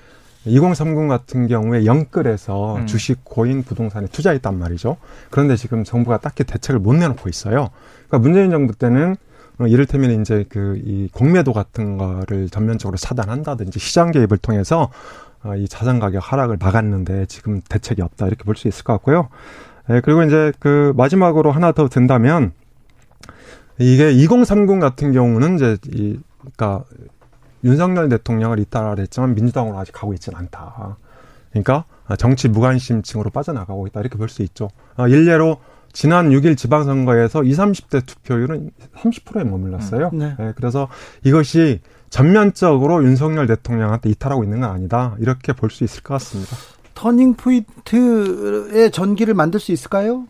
2030 같은 경우에 영끌에서 음. 주식, 고인, 부동산에 투자했단 말이죠. 그런데 지금 정부가 딱히 대책을 못 내놓고 있어요. 그러니까 문재인 정부 때는 어, 이를테면 이제 그 이 공매도 같은 거를 전면적으로 차단한다든지 시장 개입을 통해서 어, 이 자산 가격 하락을 막았는데 지금 대책이 없다 이렇게 볼 수 있을 것 같고요. 예, 그리고 이제 그 마지막으로 하나 더 든다면 이게 2030 같은 경우는 이제 이 그러니까 윤석열 대통령을 이따라 했지만 민주당으로 아직 가고 있지는 않다. 그러니까 정치 무관심층으로 빠져나가고 있다 이렇게 볼 수 있죠. 어, 일례로 지난 6일 지방선거에서 20, 30대 투표율은 30%에 머물렀어요. 네. 네, 그래서 이것이 전면적으로 윤석열 대통령한테 이탈하고 있는 건 아니다. 이렇게 볼 수 있을 것 같습니다. 터닝 포인트의 전기를 만들 수 있을까요?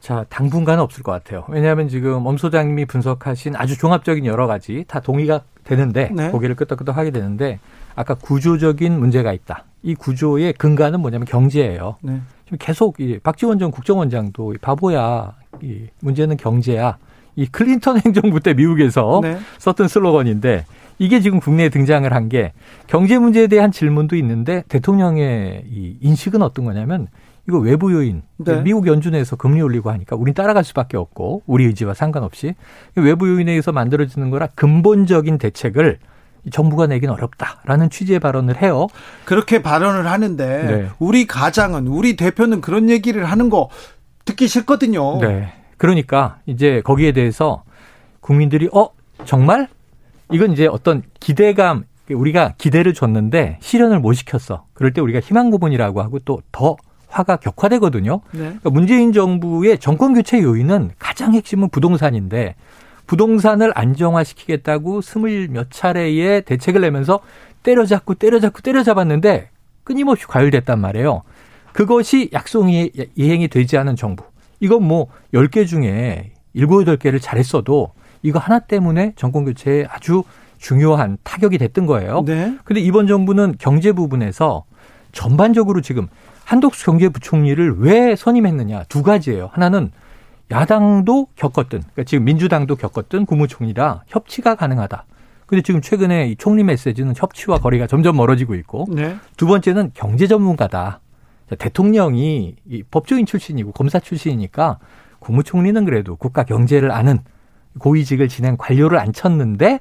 자, 당분간은 없을 것 같아요. 왜냐하면 지금 엄 소장님이 분석하신 아주 종합적인 여러 가지 다 동의가 되는데 네. 고개를 끄덕끄덕 하게 되는데 아까 구조적인 문제가 있다. 이 구조의 근간은 뭐냐면 경제예요. 네. 지금 계속 이 박지원 전 국정원장도 바보야. 이 문제는 경제야. 이 클린턴 행정부 때 미국에서 네. 썼던 슬로건인데 이게 지금 국내에 등장을 한 게 경제 문제에 대한 질문도 있는데 대통령의 이 인식은 어떤 거냐면 이거 외부 요인 네. 미국 연준에서 금리 올리고 하니까 우린 따라갈 수밖에 없고 우리 의지와 상관없이 외부 요인에 의해서 만들어지는 거라 근본적인 대책을 정부가 내긴 어렵다라는 취지의 발언을 해요. 그렇게 발언을 하는데 네. 우리 가장은 우리 대표는 그런 얘기를 하는 거 듣기 싫거든요. 네. 그러니까 이제 거기에 대해서 국민들이 어 정말 이건 이제 어떤 기대감 우리가 기대를 줬는데 실현을 못 시켰어. 그럴 때 우리가 희망 고문이라고 하고 또 더 화가 격화되거든요. 네. 그러니까 문재인 정부의 정권 교체 요인은 가장 핵심은 부동산인데 부동산을 안정화시키겠다고 스물 몇 차례의 대책을 내면서 때려잡고 때려잡고 때려잡았는데 끊임없이 과열됐단 말이에요. 그것이 약속이 이행이 되지 않은 정부. 이건 뭐 10개 중에 7, 8개를 잘했어도 이거 하나 때문에 정권 교체에 아주 중요한 타격이 됐던 거예요. 네. 근데 이번 정부는 경제 부분에서 전반적으로 지금 한덕수 경제부총리를 왜 선임했느냐 두 가지예요. 하나는 야당도 겪었던, 그러니까 지금 민주당도 겪었던 국무총리라 협치가 가능하다. 근데 지금 최근에 이 총리 메시지는 협치와 거리가 점점 멀어지고 있고 네. 두 번째는 경제 전문가다. 대통령이 이 법조인 출신이고 검사 출신이니까 국무총리는 그래도 국가 경제를 아는 고위직을 지낸 관료를 앉혔는데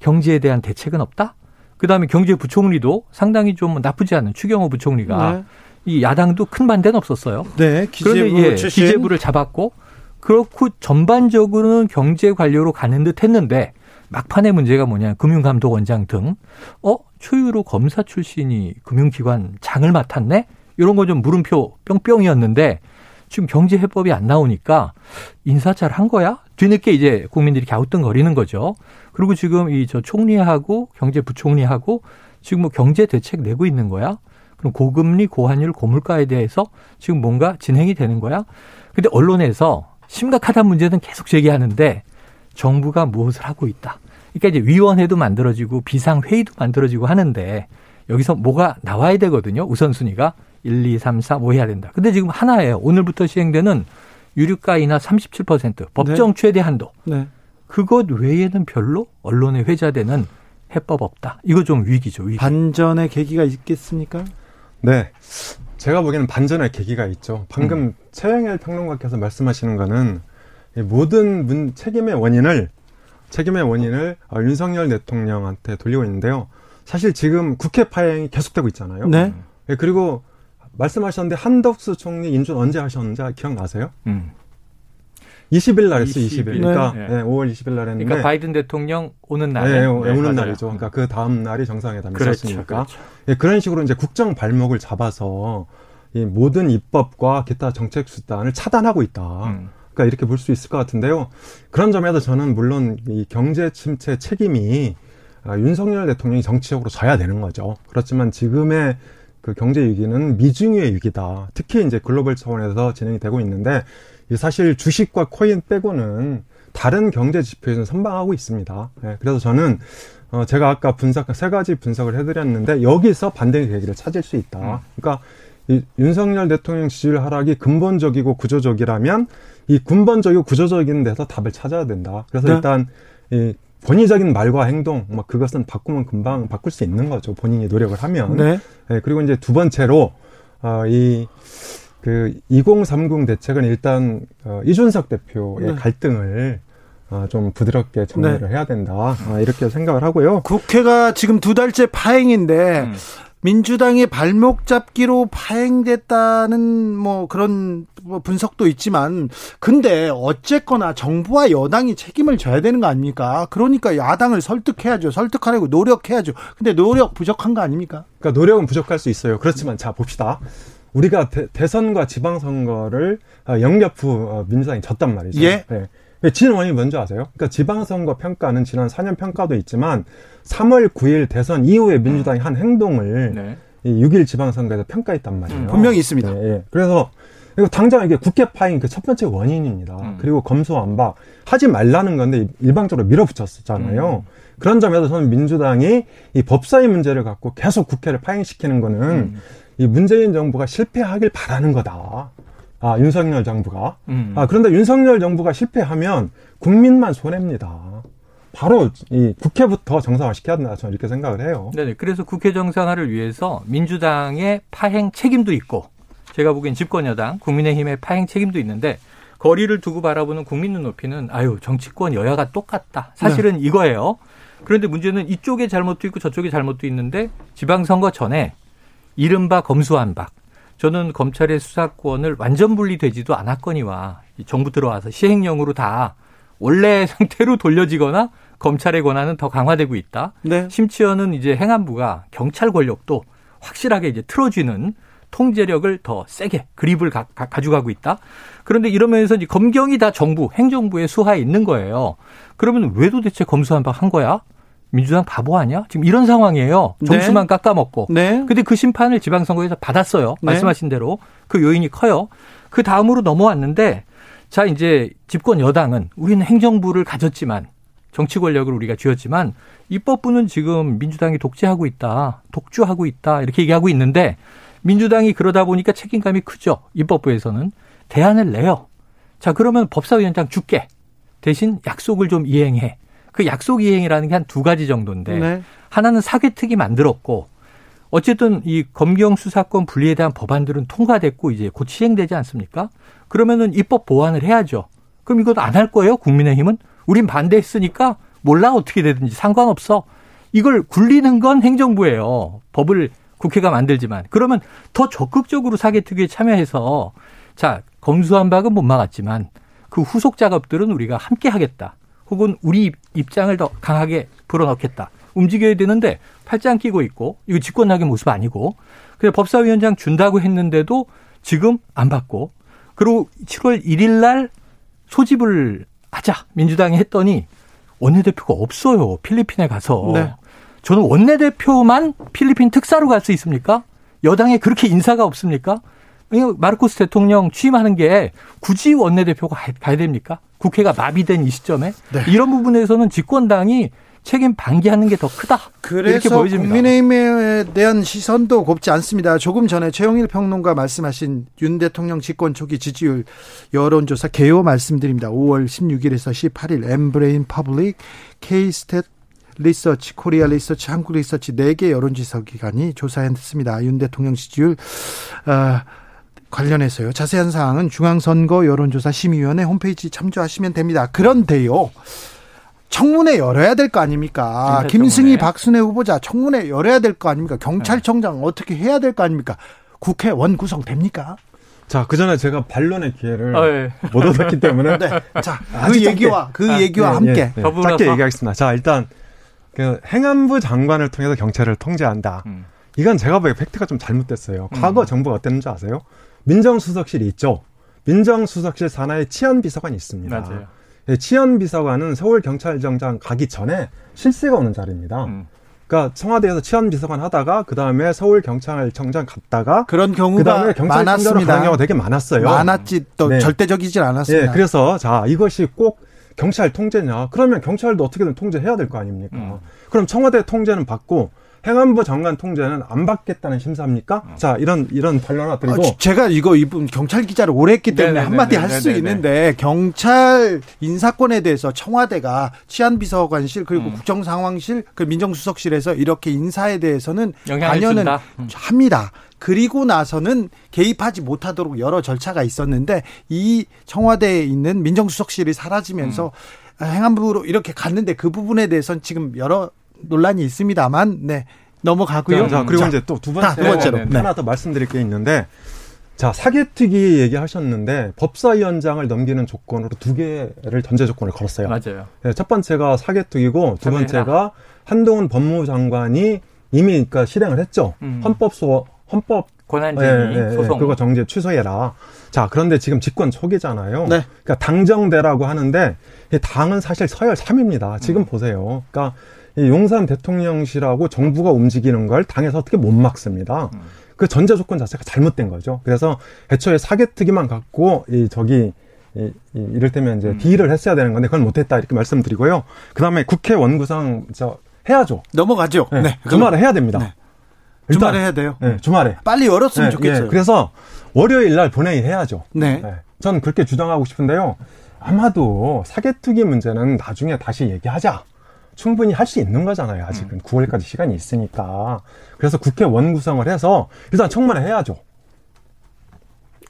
경제에 대한 대책은 없다? 그 다음에 경제부총리도 상당히 좀 나쁘지 않은 추경호 부총리가 네. 이 야당도 큰 반대는 없었어요. 네, 기재부 예, 기재부를 잡았고 그렇고 전반적으로는 경제 관료로 가는 듯 했는데 막판의 문제가 뭐냐 금융감독원장 등 어? 초유로 검사 출신이 금융기관 장을 맡았네? 이런 거 좀 물음표 뿅뿅이었는데 지금 경제 해법이 안 나오니까 인사 잘한 거야? 뒤늦게 이제 국민들이 갸우뚱거리는 거죠. 그리고 지금 이 저 총리하고 경제부총리하고 지금 뭐 경제 대책 내고 있는 거야? 그럼 고금리, 고환율, 고물가에 대해서 지금 뭔가 진행이 되는 거야? 근데 언론에서 심각하다는 문제는 계속 제기하는데 정부가 무엇을 하고 있다. 그러니까 이제 위원회도 만들어지고 비상회의도 만들어지고 하는데 여기서 뭐가 나와야 되거든요. 우선순위가 1, 2, 3, 4, 뭐 해야 된다. 근데 지금 하나예요. 오늘부터 시행되는 유류가 인하 37% 법정 네. 최대 한도. 네. 그것 외에는 별로 언론에 회자되는 해법 없다. 이거 좀 위기죠. 위기. 반전의 계기가 있겠습니까? 네. 제가 보기에는 반전의 계기가 있죠. 방금 음. 최영일 평론가께서 말씀하시는 거는 모든 문, 책임의 원인을 책임의 원인을 어, 윤석열 대통령한테 돌리고 있는데요. 사실 지금 국회 파행이 계속되고 있잖아요. 네. 네 그리고 말씀하셨는데 한덕수 총리 인준 언제 하셨는지 기억나세요? 음. 20일 날 했어요, 20일. 20일. 그러니까 네. 네, 5월 20일 날 했는데. 그러니까 바이든 대통령 오는 날. 네, 네, 오는 맞아요. 날이죠. 그러니까 그 다음 날이 정상회담이 그렇죠, 있었으니까. 그렇죠. 네, 그런 식으로 이제 국정 발목을 잡아서 이 모든 입법과 기타 정책 수단을 차단하고 있다. 음. 그러니까 이렇게 볼 수 있을 것 같은데요. 그런 점에서 저는 물론 이 경제 침체 책임이 아, 윤석열 대통령이 정치적으로 져야 되는 거죠. 그렇지만 지금의 그 경제 위기는 미중의 위기다. 특히 이제 글로벌 차원에서 진행이 되고 있는데 사실 주식과 코인 빼고는 다른 경제 지표에서는 선방하고 있습니다. 네, 그래서 저는 어 제가 아까 분석 세 가지 분석을 해드렸는데 여기서 반대의 계기를 찾을 수 있다. 음. 그러니까 이 윤석열 대통령 지지율 하락이 근본적이고 구조적이라면 이 근본적이고 구조적인 데서 답을 찾아야 된다. 그래서 네. 일단 이 본의적인 말과 행동, 뭐 그것은 바꾸면 금방 바꿀 수 있는 거죠. 본인이 노력을 하면. 네. 네 그리고 이제 두 번째로 어, 이 그 2030 대책은 일단 어, 이준석 대표의 네. 갈등을 어, 좀 부드럽게 정리를 네. 해야 된다. 어, 이렇게 생각을 하고요. 국회가 지금 두 달째 파행인데 음. 민주당의 발목 잡기로 파행됐다는 뭐 그런 뭐 분석도 있지만 근데 어쨌거나 정부와 여당이 책임을 져야 되는 거 아닙니까? 그러니까 야당을 설득해야죠. 설득하려고 노력해야죠. 근데 노력 부족한 거 아닙니까? 그러니까 노력은 부족할 수 있어요. 그렇지만 자 봅시다. 우리가 대, 선과 지방선거를 어, 영렵후 어, 민주당이 졌단 말이죠. 예. 네. 지는 원인이 뭔지 아세요? 그러니까 지방선거 평가는 지난 4년 평가도 있지만 3월 9일 대선 이후에 민주당이 한 행동을 네. 이 6일 지방선거에서 평가했단 말이에요. 음, 분명히 있습니다. 네, 예. 그래서 이거 당장 이게 국회 파행 그첫 번째 원인입니다. 음. 그리고 검수완박 하지 말라는 건데 일방적으로 밀어붙였었잖아요. 음. 그런 점에서 저는 민주당이 이 법사위 문제를 갖고 계속 국회를 파행시키는 거는 음. 이 문재인 정부가 실패하길 바라는 거다. 아, 윤석열 정부가. 음. 아, 그런데 윤석열 정부가 실패하면 국민만 손해입니다. 바로 이 국회부터 정상화 시켜야 된다. 저는 이렇게 생각을 해요. 네 그래서 국회 정상화를 위해서 민주당의 파행 책임도 있고 제가 보기엔 집권 여당, 국민의힘의 파행 책임도 있는데 거리를 두고 바라보는 국민 눈높이는 아유, 정치권 여야가 똑같다. 사실은 네. 이거예요. 그런데 문제는 이쪽에 잘못도 있고 저쪽에 잘못도 있는데 지방선거 전에 이른바 검수한박. 저는 검찰의 수사권을 완전 분리되지도 않았거니와 정부 들어와서 시행령으로 다 원래 상태로 돌려지거나 검찰의 권한은 더 강화되고 있다. 네. 심지어는 이제 행안부가 경찰 권력도 확실하게 이제 틀어주는 통제력을 더 세게 그립을 가, 가 져가고 있다. 그런데 이러면서 이제 검경이 다 정부, 행정부의 수하에 있는 거예요. 그러면 왜 도대체 검수한박 한 거야? 민주당 바보 아니야? 지금 이런 상황이에요. 점수만 네. 깎아먹고. 네. 근데 그 심판을 지방선거에서 받았어요. 네. 말씀하신 대로. 그 요인이 커요. 그 다음으로 넘어왔는데 자, 이제 집권 여당은 우리는 행정부를 가졌지만 정치 권력을 우리가 쥐었지만 입법부는 지금 민주당이 독재하고 있다. 독주하고 있다. 이렇게 얘기하고 있는데 민주당이 그러다 보니까 책임감이 크죠. 입법부에서는 대안을 내요. 자, 그러면 법사위원장 줄게. 대신 약속을 좀 이행해. 그 약속 이행이라는 게 한 두 가지 정도인데 네. 하나는 사개특위 만들었고 어쨌든 이 검경 수사권 분리에 대한 법안들은 통과됐고 이제 곧 시행되지 않습니까? 그러면은 입법 보완을 해야죠. 그럼 이것도 안 할 거예요? 국민의힘은? 우린 반대했으니까 몰라 어떻게 되든지 상관없어. 이걸 굴리는 건 행정부예요. 법을 국회가 만들지만 그러면 더 적극적으로 사개특위에 참여해서 자 검수한 박은 못 막았지만 그 후속 작업들은 우리가 함께 하겠다. 혹은 우리 입장을 더 강하게 불어넣겠다. 움직여야 되는데 팔짱 끼고 있고 이거 집권하게 모습 아니고 그래 법사위원장 준다고 했는데도 지금 안 받고 그리고 7월 1일 날 소집을 하자 민주당이 했더니 원내대표가 없어요 필리핀에 가서 네. 저는 원내대표만 필리핀 특사로 갈 수 있습니까? 여당에 그렇게 인사가 없습니까? 마르코스 대통령 취임하는 게 굳이 원내대표가 가야 됩니까? 국회가 마비된 이 시점에 네. 이런 부분에서는 집권당이 책임 방기하는 게 더 크다. 그래서 국민의힘에 대한 시선도 곱지 않습니다. 조금 전에 최영일 평론가 말씀하신 윤 대통령 집권 초기 지지율 여론조사 개요 말씀드립니다. 5월 16일에서 18일 엠브레인 퍼블릭 케이스탯 리서치, 코리아 리서치, 한국 리서치 4개 여론조사 기관이 조사했습니다. 윤 대통령 지지율 어, 관련해서요. 자세한 사항은 중앙선거 여론조사 심의위원회 홈페이지 참조하시면 됩니다. 그런데요. 청문회 열어야 될 거 아닙니까? 김승희, 박순애 후보자 청문회 열어야 될 거 아닙니까? 경찰청장 어떻게 해야 될 거 아닙니까? 국회 원 구성 됩니까? 자, 그 전에 제가 반론의 기회를 어, 예. 못 얻었기 때문에. 네. 자, 그 얘기와, 그 아, 얘기와 예, 함께. 예, 예. 짧게 얘기하겠습니다. 자, 일단, 그 행안부 장관을 통해서 경찰을 통제한다. 음. 이건 제가 보기에 팩트가 좀 잘못됐어요. 과거 음. 정부가 어땠는지 아세요? 민정수석실이 있죠. 민정수석실 산하에 치안비서관이 있습니다. 맞아요. 예, 치안비서관은 서울경찰청장 가기 전에 실세가 오는 자리입니다. 음. 그러니까 청와대에서 치안비서관 하다가 그 다음에 서울 경찰청장 갔다가 그런 경우가 많았습니다. 경우가 되게 많았어요. 많았지 또 네. 절대적이진 않았습니다. 네, 그래서 자 이것이 꼭 경찰 통제냐? 그러면 경찰도 어떻게든 통제해야 될 거 아닙니까? 음. 그럼 청와대 통제는 받고 행안부 장관 통제는 안 받겠다는 심사입니까? 어. 자, 이런 이런 반론 하나 드리고 아, 제가 이거 이분 경찰 기자를 오래 했기 때문에 네네네네. 한마디 할 수 있는데 경찰 인사권에 대해서 청와대가 치안비서관실 그리고 음. 국정상황실 그 민정수석실에서 이렇게 인사에 대해서는 관여는 음. 합니다. 그리고 나서는 개입하지 못하도록 여러 절차가 있었는데 이 청와대에 있는 민정수석실이 사라지면서 음. 행안부로 이렇게 갔는데 그 부분에 대해서는 지금 여러 논란이 있습니다만, 네. 넘어가고요. 자, 그리고 자, 이제 또 두 번째 두 번째로 네. 하나 더 말씀드릴 게 있는데 자, 사개특위 얘기하셨는데 법사위원장을 넘기는 조건으로 두 개를 전제 조건을 걸었어요. 맞아요. 네, 첫 번째가 사개특위고 두 번째가 한동훈 법무장관이 이미 그러니까 실행을 했죠. 음. 헌법소 헌법 권한쟁의 예, 예, 소송 그거 정제 취소해라. 자, 그런데 지금 집권 초기잖아요. 네. 그러니까 당정대라고 하는데 당은 사실 서열 3입니다. 지금 음. 보세요. 그러니까 용산 대통령실하고 정부가 움직이는 걸 당에서 어떻게 못 막습니다. 음. 그 전제 조건 자체가 잘못된 거죠. 그래서 애초에 사개특위만 갖고 이 저기 이, 이, 이를테면 이제 음. 딜을 했어야 되는 건데 그건 못했다 이렇게 말씀드리고요. 그 다음에 국회 원구성 저 해야죠. 넘어가죠. 네. 네. 주말에 해야 됩니다. 네. 일단, 주말에 해야 돼요. 네, 주말에. 빨리 열었으면 네, 좋겠어요. 네. 그래서 월요일 날 본회의 해야죠. 네. 네. 전 그렇게 주장하고 싶은데요. 아마도 사개특위 문제는 나중에 다시 얘기하자. 충분히 할 수 있는 거잖아요. 아직은 음. 9월까지 시간이 있으니까. 그래서 국회 원구성을 해서 일단 청문회 해야죠.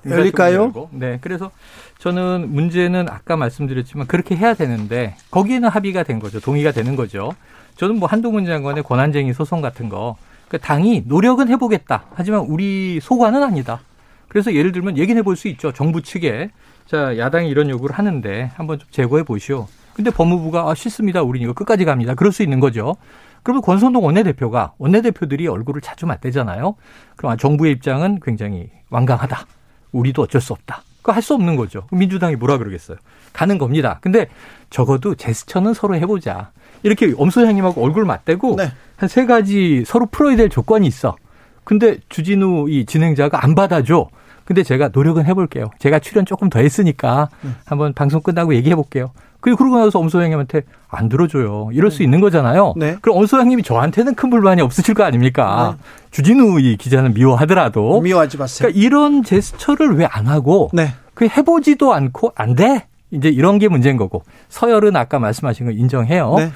열릴까요? 네. 그래서 저는 문제는 아까 말씀드렸지만 그렇게 해야 되는데 거기에는 합의가 된 거죠. 동의가 되는 거죠. 저는 뭐 한동훈 장관의 권한쟁의 소송 같은 거 그러니까 당이 노력은 해보겠다. 하지만 우리 소관은 아니다. 그래서 예를 들면 얘기해 볼 수 있죠. 정부 측에 자 야당이 이런 요구를 하는데 한번 좀 제고해 보시오. 근데 법무부가 아, 싫습니다. 우리 이거 끝까지 갑니다. 그럴 수 있는 거죠. 그러면 권선동 원내대표가 원내대표들이 얼굴을 자주 맞대잖아요. 그럼 정부의 입장은 굉장히 완강하다. 우리도 어쩔 수 없다. 그거 할 수 없는 거죠. 민주당이 뭐라 그러겠어요. 가는 겁니다. 근데 적어도 제스처는 서로 해보자. 이렇게 엄소장님하고 얼굴 맞대고 네. 한세 가지 서로 풀어야 될 조건이 있어. 근데 주진우 이 진행자가 안 받아줘. 근데 제가 노력은 해볼게요. 제가 출연 조금 더 했으니까 네. 한번 방송 끝나고 얘기해 볼게요. 그리고 그러고 나서 엄소장님한테 안 들어줘요. 이럴 수 네. 있는 거잖아요. 네. 그럼 엄소장님이 저한테는 큰 불만이 없으실 거 아닙니까? 네. 주진우 이 기자는 미워하더라도. 미워하지 마세요. 그러니까 이런 제스처를 왜 안 하고 네. 그 해보지도 않고 안 돼. 이제 이런 게 문제인 거고 서열은 아까 말씀하신 거 인정해요. 네.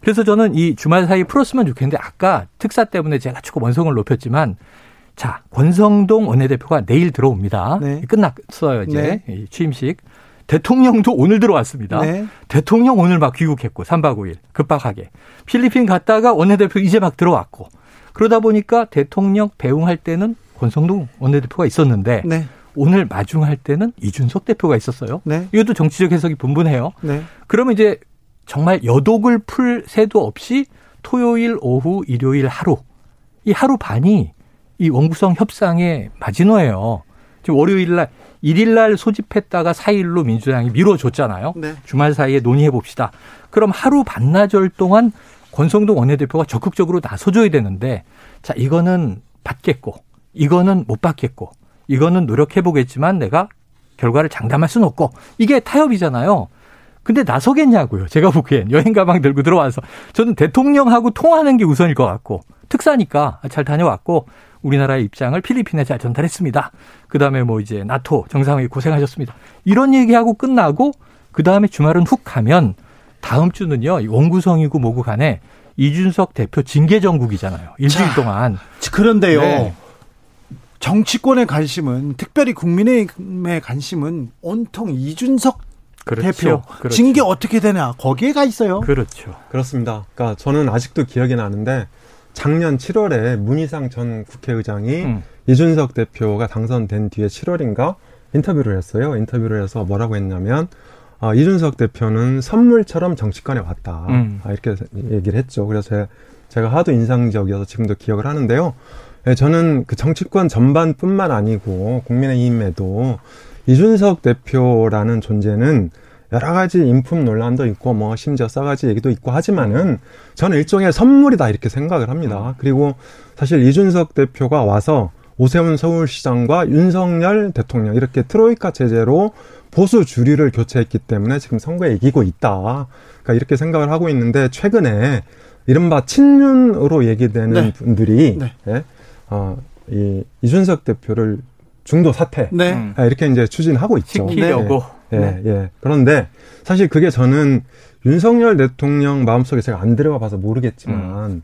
그래서 저는 이 주말 사이 풀었으면 좋겠는데 아까 특사 때문에 제가 조금 원성을 높였지만 자 권성동 원내대표가 내일 들어옵니다. 네. 끝났어요 이제 네. 취임식. 대통령도 오늘 들어왔습니다. 네. 대통령 오늘 막 귀국했고 3박 5일 급박하게 필리핀 갔다가 원내대표 이제 막 들어왔고 그러다 보니까 대통령 배웅할 때는 권성동 원내대표가 있었는데 네. 오늘 마중할 때는 이준석 대표가 있었어요. 네. 이것도 정치적 해석이 분분해요. 네. 그러면 이제 정말 여독을 풀 새도 없이 토요일 오후 일요일 하루 이 하루 반이 이 원구성 협상의 마지노예요. 지금 월요일 날 1일 날 소집했다가 4일로 민주당이 미뤄줬잖아요. 네. 주말 사이에 논의해 봅시다. 그럼 하루 반나절 동안 권성동 원내대표가 적극적으로 나서줘야 되는데 자 이거는 받겠고 이거는 못 받겠고 이거는 노력해 보겠지만 내가 결과를 장담할 수는 없고 이게 타협이잖아요. 근데 나서겠냐고요. 제가 보기엔 여행 가방 들고 들어와서 저는 대통령하고 통화하는 게 우선일 것 같고 특사니까 잘 다녀왔고 우리나라의 입장을 필리핀에 잘 전달했습니다. 그 다음에 뭐 이제 나토 정상회의 고생하셨습니다. 이런 얘기하고 끝나고 그 다음에 주말은 훅 가면 다음 주는요. 원구성이고 뭐고 간에 이준석 대표 징계 정국이잖아요. 일주일 자, 동안. 그런데요. 네. 정치권의 관심은 특별히 국민의힘의 관심은 온통 이준석 그렇죠. 대표 그렇죠. 징계 어떻게 되냐 거기에 가 있어요. 그렇죠. 그렇습니다. 그러니까 저는 아직도 기억이 나는데 작년 7월에 문희상 전 국회의장이 음. 이준석 대표가 당선된 뒤에 7월인가 인터뷰를 했어요. 인터뷰를 해서 뭐라고 했냐면 아, 이준석 대표는 선물처럼 정치권에 왔다. 음. 아, 이렇게 얘기를 했죠. 그래서 제가, 하도 인상적이어서 지금도 기억을 하는데요. 네, 저는 그 정치권 전반뿐만 아니고 국민의힘에도 이준석 대표라는 존재는 여러 가지 인품 논란도 있고 뭐 심지어 싸가지 얘기도 있고 하지만은 저는 일종의 선물이다 이렇게 생각을 합니다. 그리고 사실 이준석 대표가 와서 오세훈 서울시장과 윤석열 대통령 이렇게 트로이카 체제로 보수 주류를 교체했기 때문에 지금 선거에 이기고 있다. 그러니까 이렇게 생각을 하고 있는데 최근에 이른바 친윤으로 얘기되는 네. 분들이 네. 예? 어, 이 이준석 대표를 중도 사퇴 네. 음. 아, 이렇게 이제 추진하고 있죠. 시키려고. 네. 예, 예. 그런데 사실 그게 저는 윤석열 대통령 마음속에 제가 안 들어가 봐서 모르겠지만 음.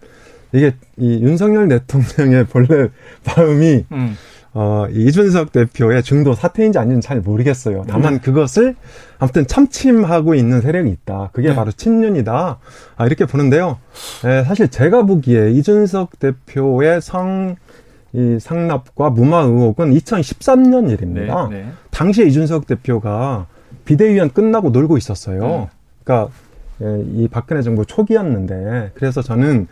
이게 이 윤석열 대통령의 본래 마음이 음. 어, 이준석 대표의 중도 사태인지 아닌지는 잘 모르겠어요. 다만 네. 그것을 아무튼 참침하고 있는 세력이 있다. 그게 네. 바로 친윤이다. 아, 이렇게 보는데요. 에, 사실 제가 보기에 이준석 대표의 성, 이 상납과 무마 의혹은 2013년 일입니다. 네, 네. 당시에 이준석 대표가 비대위원 끝나고 놀고 있었어요. 네. 그러니까 예, 이 박근혜 정부 초기였는데 그래서 저는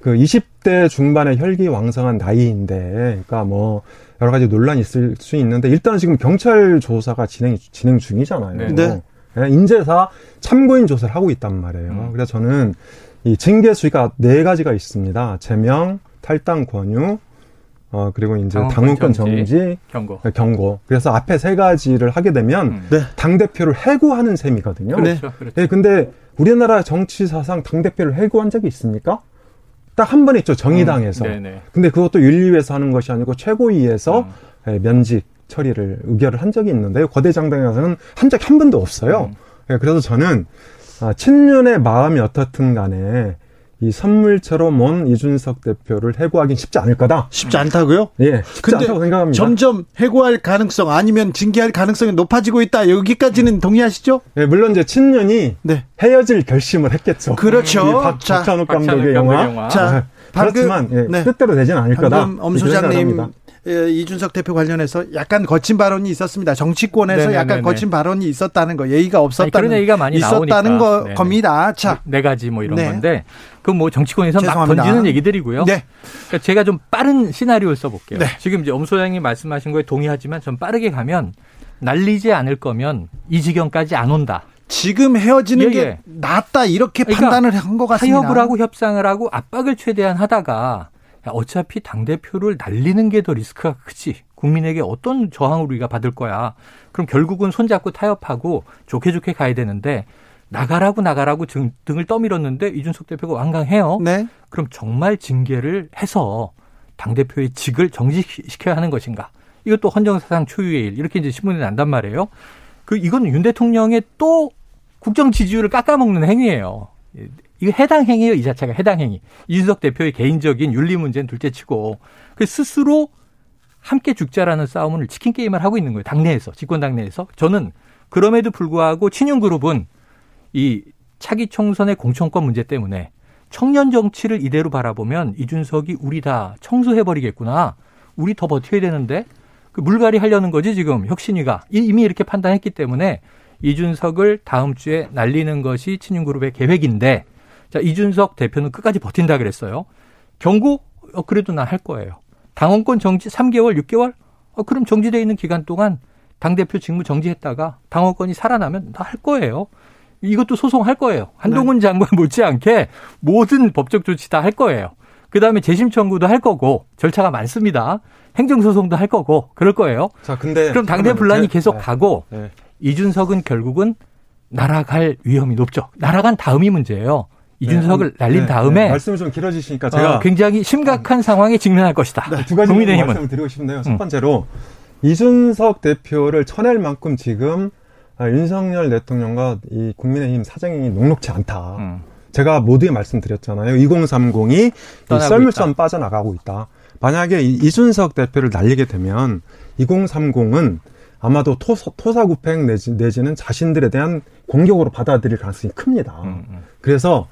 그 20대 중반의 혈기왕성한 나이인데 그러니까 뭐 여러 가지 논란이 있을 수 있는데 일단은 지금 경찰 조사가 진행 진행 중이잖아요. 네. 네. 예, 인재사 참고인 조사를 하고 있단 말이에요. 음. 그래서 저는 이 징계 수위가 네 가지가 있습니다. 제명, 탈당 권유, 어 그리고 이제 당원권 정지, 경고. 네, 경고. 그래서 앞에 세 가지를 하게 되면 음. 네. 당 대표를 해고하는 셈이거든요. 그렇죠, 그렇죠. 네, 근데 우리나라 정치 사상 당 대표를 해고한 적이 있습니까? 딱 한 번 있죠 정의당에서. 음, 근데 그것도 윤리위에서 하는 것이 아니고 최고위에서 음. 예, 면직 처리를 의결을 한 적이 있는데요. 거대 장당에서는 한 적이 한 번도 없어요. 음. 예, 그래서 저는 아, 친윤의 마음이 어떻든 간에 이 선물처럼 온 이준석 대표를 해고하긴 쉽지 않을 거다. 쉽지 않다고요? 예, 쉽지 않다고 생각합니다. 점점 해고할 가능성 아니면 징계할 가능성이 높아지고 있다. 여기까지는 동의하시죠? 예, 물론 이제 친년이 네. 헤어질 결심을 했겠죠. 그렇죠. 박, 자, 박찬욱 감독의 영화. 영화. 자, 네. 그렇지만 예, 네. 뜻대로 되지는 않을 거다. 엄 소장님 예, 이준석 대표 관련해서 약간 거친 발언이 있었습니다. 정치권에서 네네네네. 약간 거친 발언이 있었다는 거, 예의가 없었다는 아니, 그런 얘기가 많이 있었다는 거, 겁니다. 자, 네 가지 뭐 이런 네. 건데 그 뭐 정치권에서 죄송합니다. 막 던지는 얘기들이고요. 네. 그러니까 제가 좀 빠른 시나리오를 써볼게요. 네. 지금 이제 엄 소장님 말씀하신 거에 동의하지만 좀 빠르게 가면 날리지 않을 거면 이 지경까지 안 온다. 지금 헤어지는 예, 게 예. 낫다 이렇게 그러니까 판단을 한 것 같습니다. 타협을 하고 협상을 하고 압박을 최대한 하다가 어차피 당대표를 날리는 게 더 리스크가 크지. 국민에게 어떤 저항을 우리가 받을 거야. 그럼 결국은 손잡고 타협하고 좋게 좋게 가야 되는데 나가라고 나가라고 등, 등을 떠밀었는데 이준석 대표가 완강해요. 네. 그럼 정말 징계를 해서 당대표의 직을 정지시켜야 하는 것인가. 이것도 헌정사상 초유의 일. 이렇게 이제 신문에 난단 말이에요. 그, 이건 윤 대통령의 또 국정 지지율을 깎아먹는 행위예요. 이거 해당 행위예요. 이 자체가 해당 행위. 이준석 대표의 개인적인 윤리 문제는 둘째치고 그 스스로 함께 죽자라는 싸움을 치킨 게임을 하고 있는 거예요. 당내에서 집권 당내에서 저는 그럼에도 불구하고 친윤 그룹은 이 차기 총선의 공천권 문제 때문에 청년 정치를 이대로 바라보면 이준석이 우리 다 청소해 버리겠구나. 우리 더 버텨야 되는데 그 물갈이 하려는 거지 지금 혁신위가 이미 이렇게 판단했기 때문에 이준석을 다음 주에 날리는 것이 친윤 그룹의 계획인데 자, 이준석 대표는 끝까지 버틴다 그랬어요. 경고? 어, 그래도 난할 거예요. 당원권 정지 3개월, 6개월? 어, 그럼 정지돼 있는 기간 동안 당대표 직무 정지했다가 당원권이 살아나면 다할 거예요. 이것도 소송할 거예요. 한동훈 네. 장관 못지않게 모든 법적 조치 다 할 거예요. 그 다음에 재심 청구도 할 거고 절차가 많습니다. 행정소송도 할 거고 그럴 거예요. 자, 근데 그럼 당대 분란이 계속 네. 가고 네. 이준석은 결국은 날아갈 위험이 높죠. 날아간 다음이 문제예요. 이준석을 네, 날린 네, 다음에 네, 말씀이 좀 길어지시니까 어, 제가 어, 굉장히 심각한 아, 상황에 직면할 것이다. 네, 두 가지 국민의힘은. 말씀을 드리고 싶은데요. 첫 음. 번째로 음. 이준석 대표를 쳐낼 만큼 지금 아, 윤석열 대통령과 이 국민의힘 사정이 녹록치 않다. 음. 제가 모두에 말씀드렸잖아요. 2030이 썰물선 빠져나가고 있다. 만약에 이준석 대표를 날리게 되면 2030은 아마도 토사, 토사구팽 내지, 내지는 자신들에 대한 공격으로 받아들일 가능성이 큽니다. 음, 음. 그래서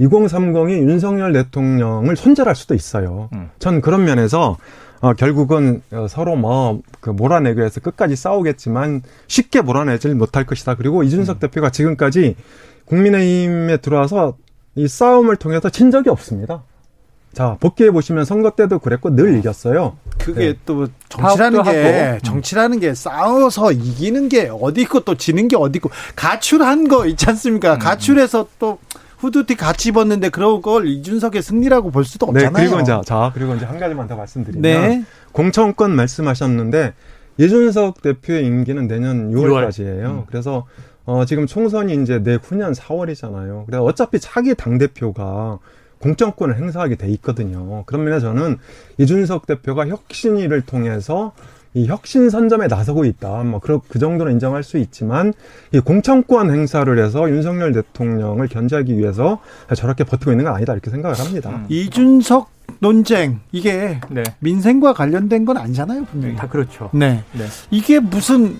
2030이 윤석열 대통령을 손절할 수도 있어요. 음. 전 그런 면에서 어, 결국은 어, 서로 뭐, 그 몰아내기 위해서 끝까지 싸우겠지만 쉽게 몰아내질 못할 것이다. 그리고 이준석 음. 대표가 지금까지 국민의힘에 들어와서 이 싸움을 통해서 진 적이 없습니다. 자, 복귀해 보시면 선거 때도 그랬고 늘 이겼어요. 그게 네. 또 정치라는 게 하고. 음. 정치라는 게 싸워서 이기는 게 어디 있고 또 지는 게 어디 있고 가출한 거 있지 않습니까? 음. 가출해서 또 후드티 같이 입었는데 그런 걸 이준석의 승리라고 볼 수도 네, 없잖아요. 네, 그리고 이제 자, 그리고 이제 한 가지만 더 말씀드리면 네. 공천권 말씀하셨는데 이준석 대표의 임기는 내년 6월까지예요. 6월. 음. 그래서 어, 지금 총선이 이제 내후년 4월이잖아요. 그래서 어차피 차기 당 대표가 공천권을 행사하게 돼 있거든요. 그런 면에 저는 이준석 대표가 혁신위를 통해서 이 혁신 선점에 나서고 있다. 뭐, 그, 그 정도는 인정할 수 있지만, 이 공천권 행사를 해서 윤석열 대통령을 견제하기 위해서 저렇게 버티고 있는 건 아니다. 이렇게 생각을 합니다. 음. 이준석 논쟁 이게 네. 민생과 관련된 건 아니잖아요, 분명히. 네, 다 그렇죠. 네. 네. 이게 무슨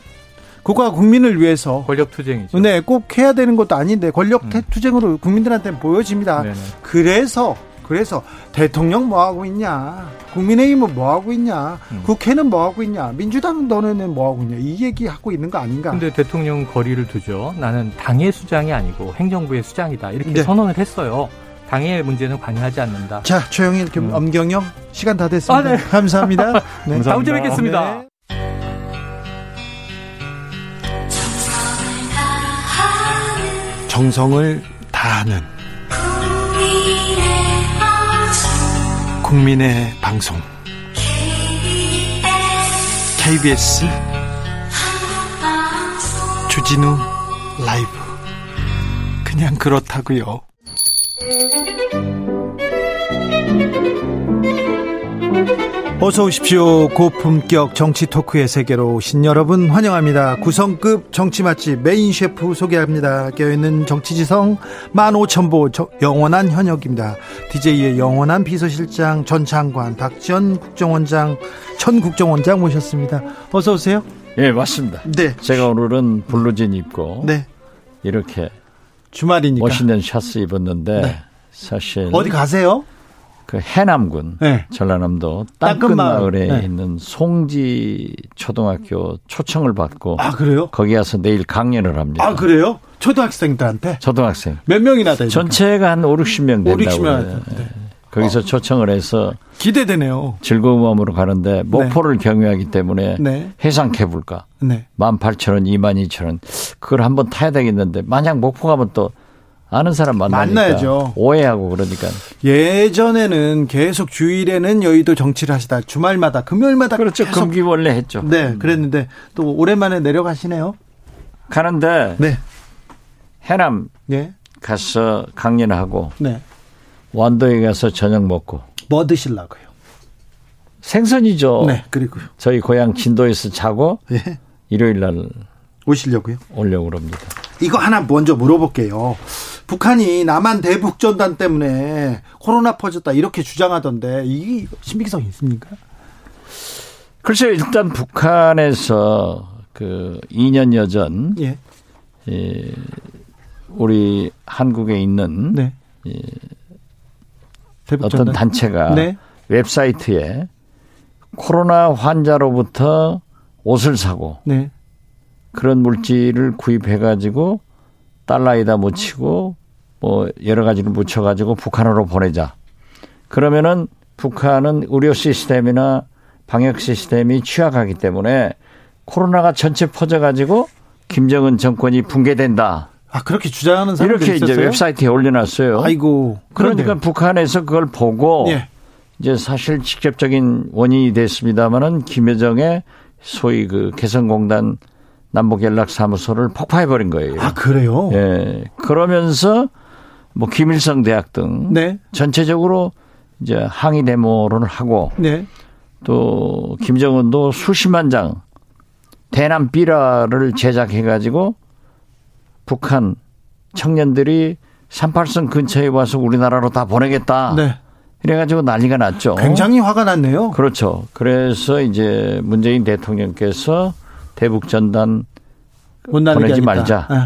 국가 국민을 위해서 권력 투쟁이죠. 네, 꼭 해야 되는 것도 아닌데 권력 음. 투쟁으로 국민들한테 보여집니다. 네네. 그래서 그래서 대통령 뭐 하고 있냐, 국민의힘은 뭐 하고 있냐, 음. 국회는 뭐 하고 있냐, 민주당 너네는 뭐 하고 있냐 이 얘기 하고 있는 거 아닌가? 근데 대통령 거리를 두죠. 나는 당의 수장이 아니고 행정부의 수장이다 이렇게 네. 선언을 했어요. 당의 문제는 관여하지 않는다. 자, 최영일, 음. 엄경영 시간 다 됐습니다. 아, 네. 감사합니다. 네. 다음 주에 뵙겠습니다. 네. 정성을 다하는 국민의 방송 KBS 주진우 라이브 그냥 그렇다고요. 어서 오십시오. 고품격 정치 토크의 세계로 오신 여러분 환영합니다. 구성급 정치 맛집 메인 셰프 소개합니다. 깨있는 정치지성 15,000보 영원한 현역입니다. DJ의 영원한 비서실장 전 장관 박지원 국정원장 전 국정원장 모셨습니다. 어서 오세요. 예, 맞습니다. 네. 제가 오늘은 블루진 입고 네. 이렇게 주말이니까 멋있는 샤쓰 입었는데 네. 사실 어디 가세요? 그 해남군 네. 전라남도 땅끝 마을에 네. 있는 송지 초등학교 초청을 받고 아 그래요? 거기 가서 내일 강연을 합니다. 아 그래요? 초등학생들한테? 초등학생. 몇 명이나 되죠? 전체가 한 5, 60명 된다고. 5, 60명. 네. 거기서 어. 초청을 해서 기대되네요. 즐거운 마음으로 가는데 목포를 네. 경유하기 때문에 네. 해상 케이블카 네. 18,000원, 22,000원 그걸 한번 타야 되겠는데 만약 목포 가면 또 아는 사람 만나니까 만나야죠. 오해하고 그러니까. 예전에는 계속 주일에는 여의도 정치를 하시다 주말마다 금요일마다 그렇죠. 계속. 금기 원래 했죠. 네, 음. 그랬는데 또 오랜만에 내려가시네요. 가는데 네. 해남 네. 가서 강연하고 네. 완도에 가서 저녁 먹고 뭐 드실라고요? 생선이죠. 네, 그리고요. 저희 고향 진도에서 자고 네. 일요일 날 오시려고요? 오려고 그럽니다. 이거 하나 먼저 물어볼게요. 북한이 남한 대북 전단 때문에 코로나 퍼졌다 이렇게 주장하던데 이게 신빙성이 있습니까? 글쎄요, 일단 북한에서 그 2년여 전 예. 예, 우리 한국에 있는 네. 예, 어떤 단체가 네. 웹사이트에 코로나 환자로부터 옷을 사고 네. 그런 물질을 구입해 가지고 달러에다 묻히고 뭐 여러 가지를 묻혀 가지고 북한으로 보내자. 그러면은 북한은 의료 시스템이나 방역 시스템이 취약하기 때문에 코로나가 전체 퍼져 가지고 김정은 정권이 붕괴된다. 아 그렇게 주장하는 사람들 이렇게 있었어요? 이제 웹사이트에 올려놨어요. 아이고. 그러니까 그런데. 북한에서 그걸 보고 예. 이제 사실 직접적인 원인이 됐습니다마는 김여정의 소위 그 개성공단 남북연락사무소를 폭파해버린 거예요. 아, 그래요? 예. 그러면서 뭐 김일성 대학 등 네. 전체적으로 이제 항의 데모를 하고 네. 또 김정은도 수십만 장 대남 비라를 제작해 가지고 북한 청년들이 38선 근처에 와서 우리나라로 다 보내겠다. 네. 이래가지고 난리가 났죠. 굉장히 화가 났네요. 그렇죠. 그래서 이제 문재인 대통령께서 대북 전단 보내지 말자 네.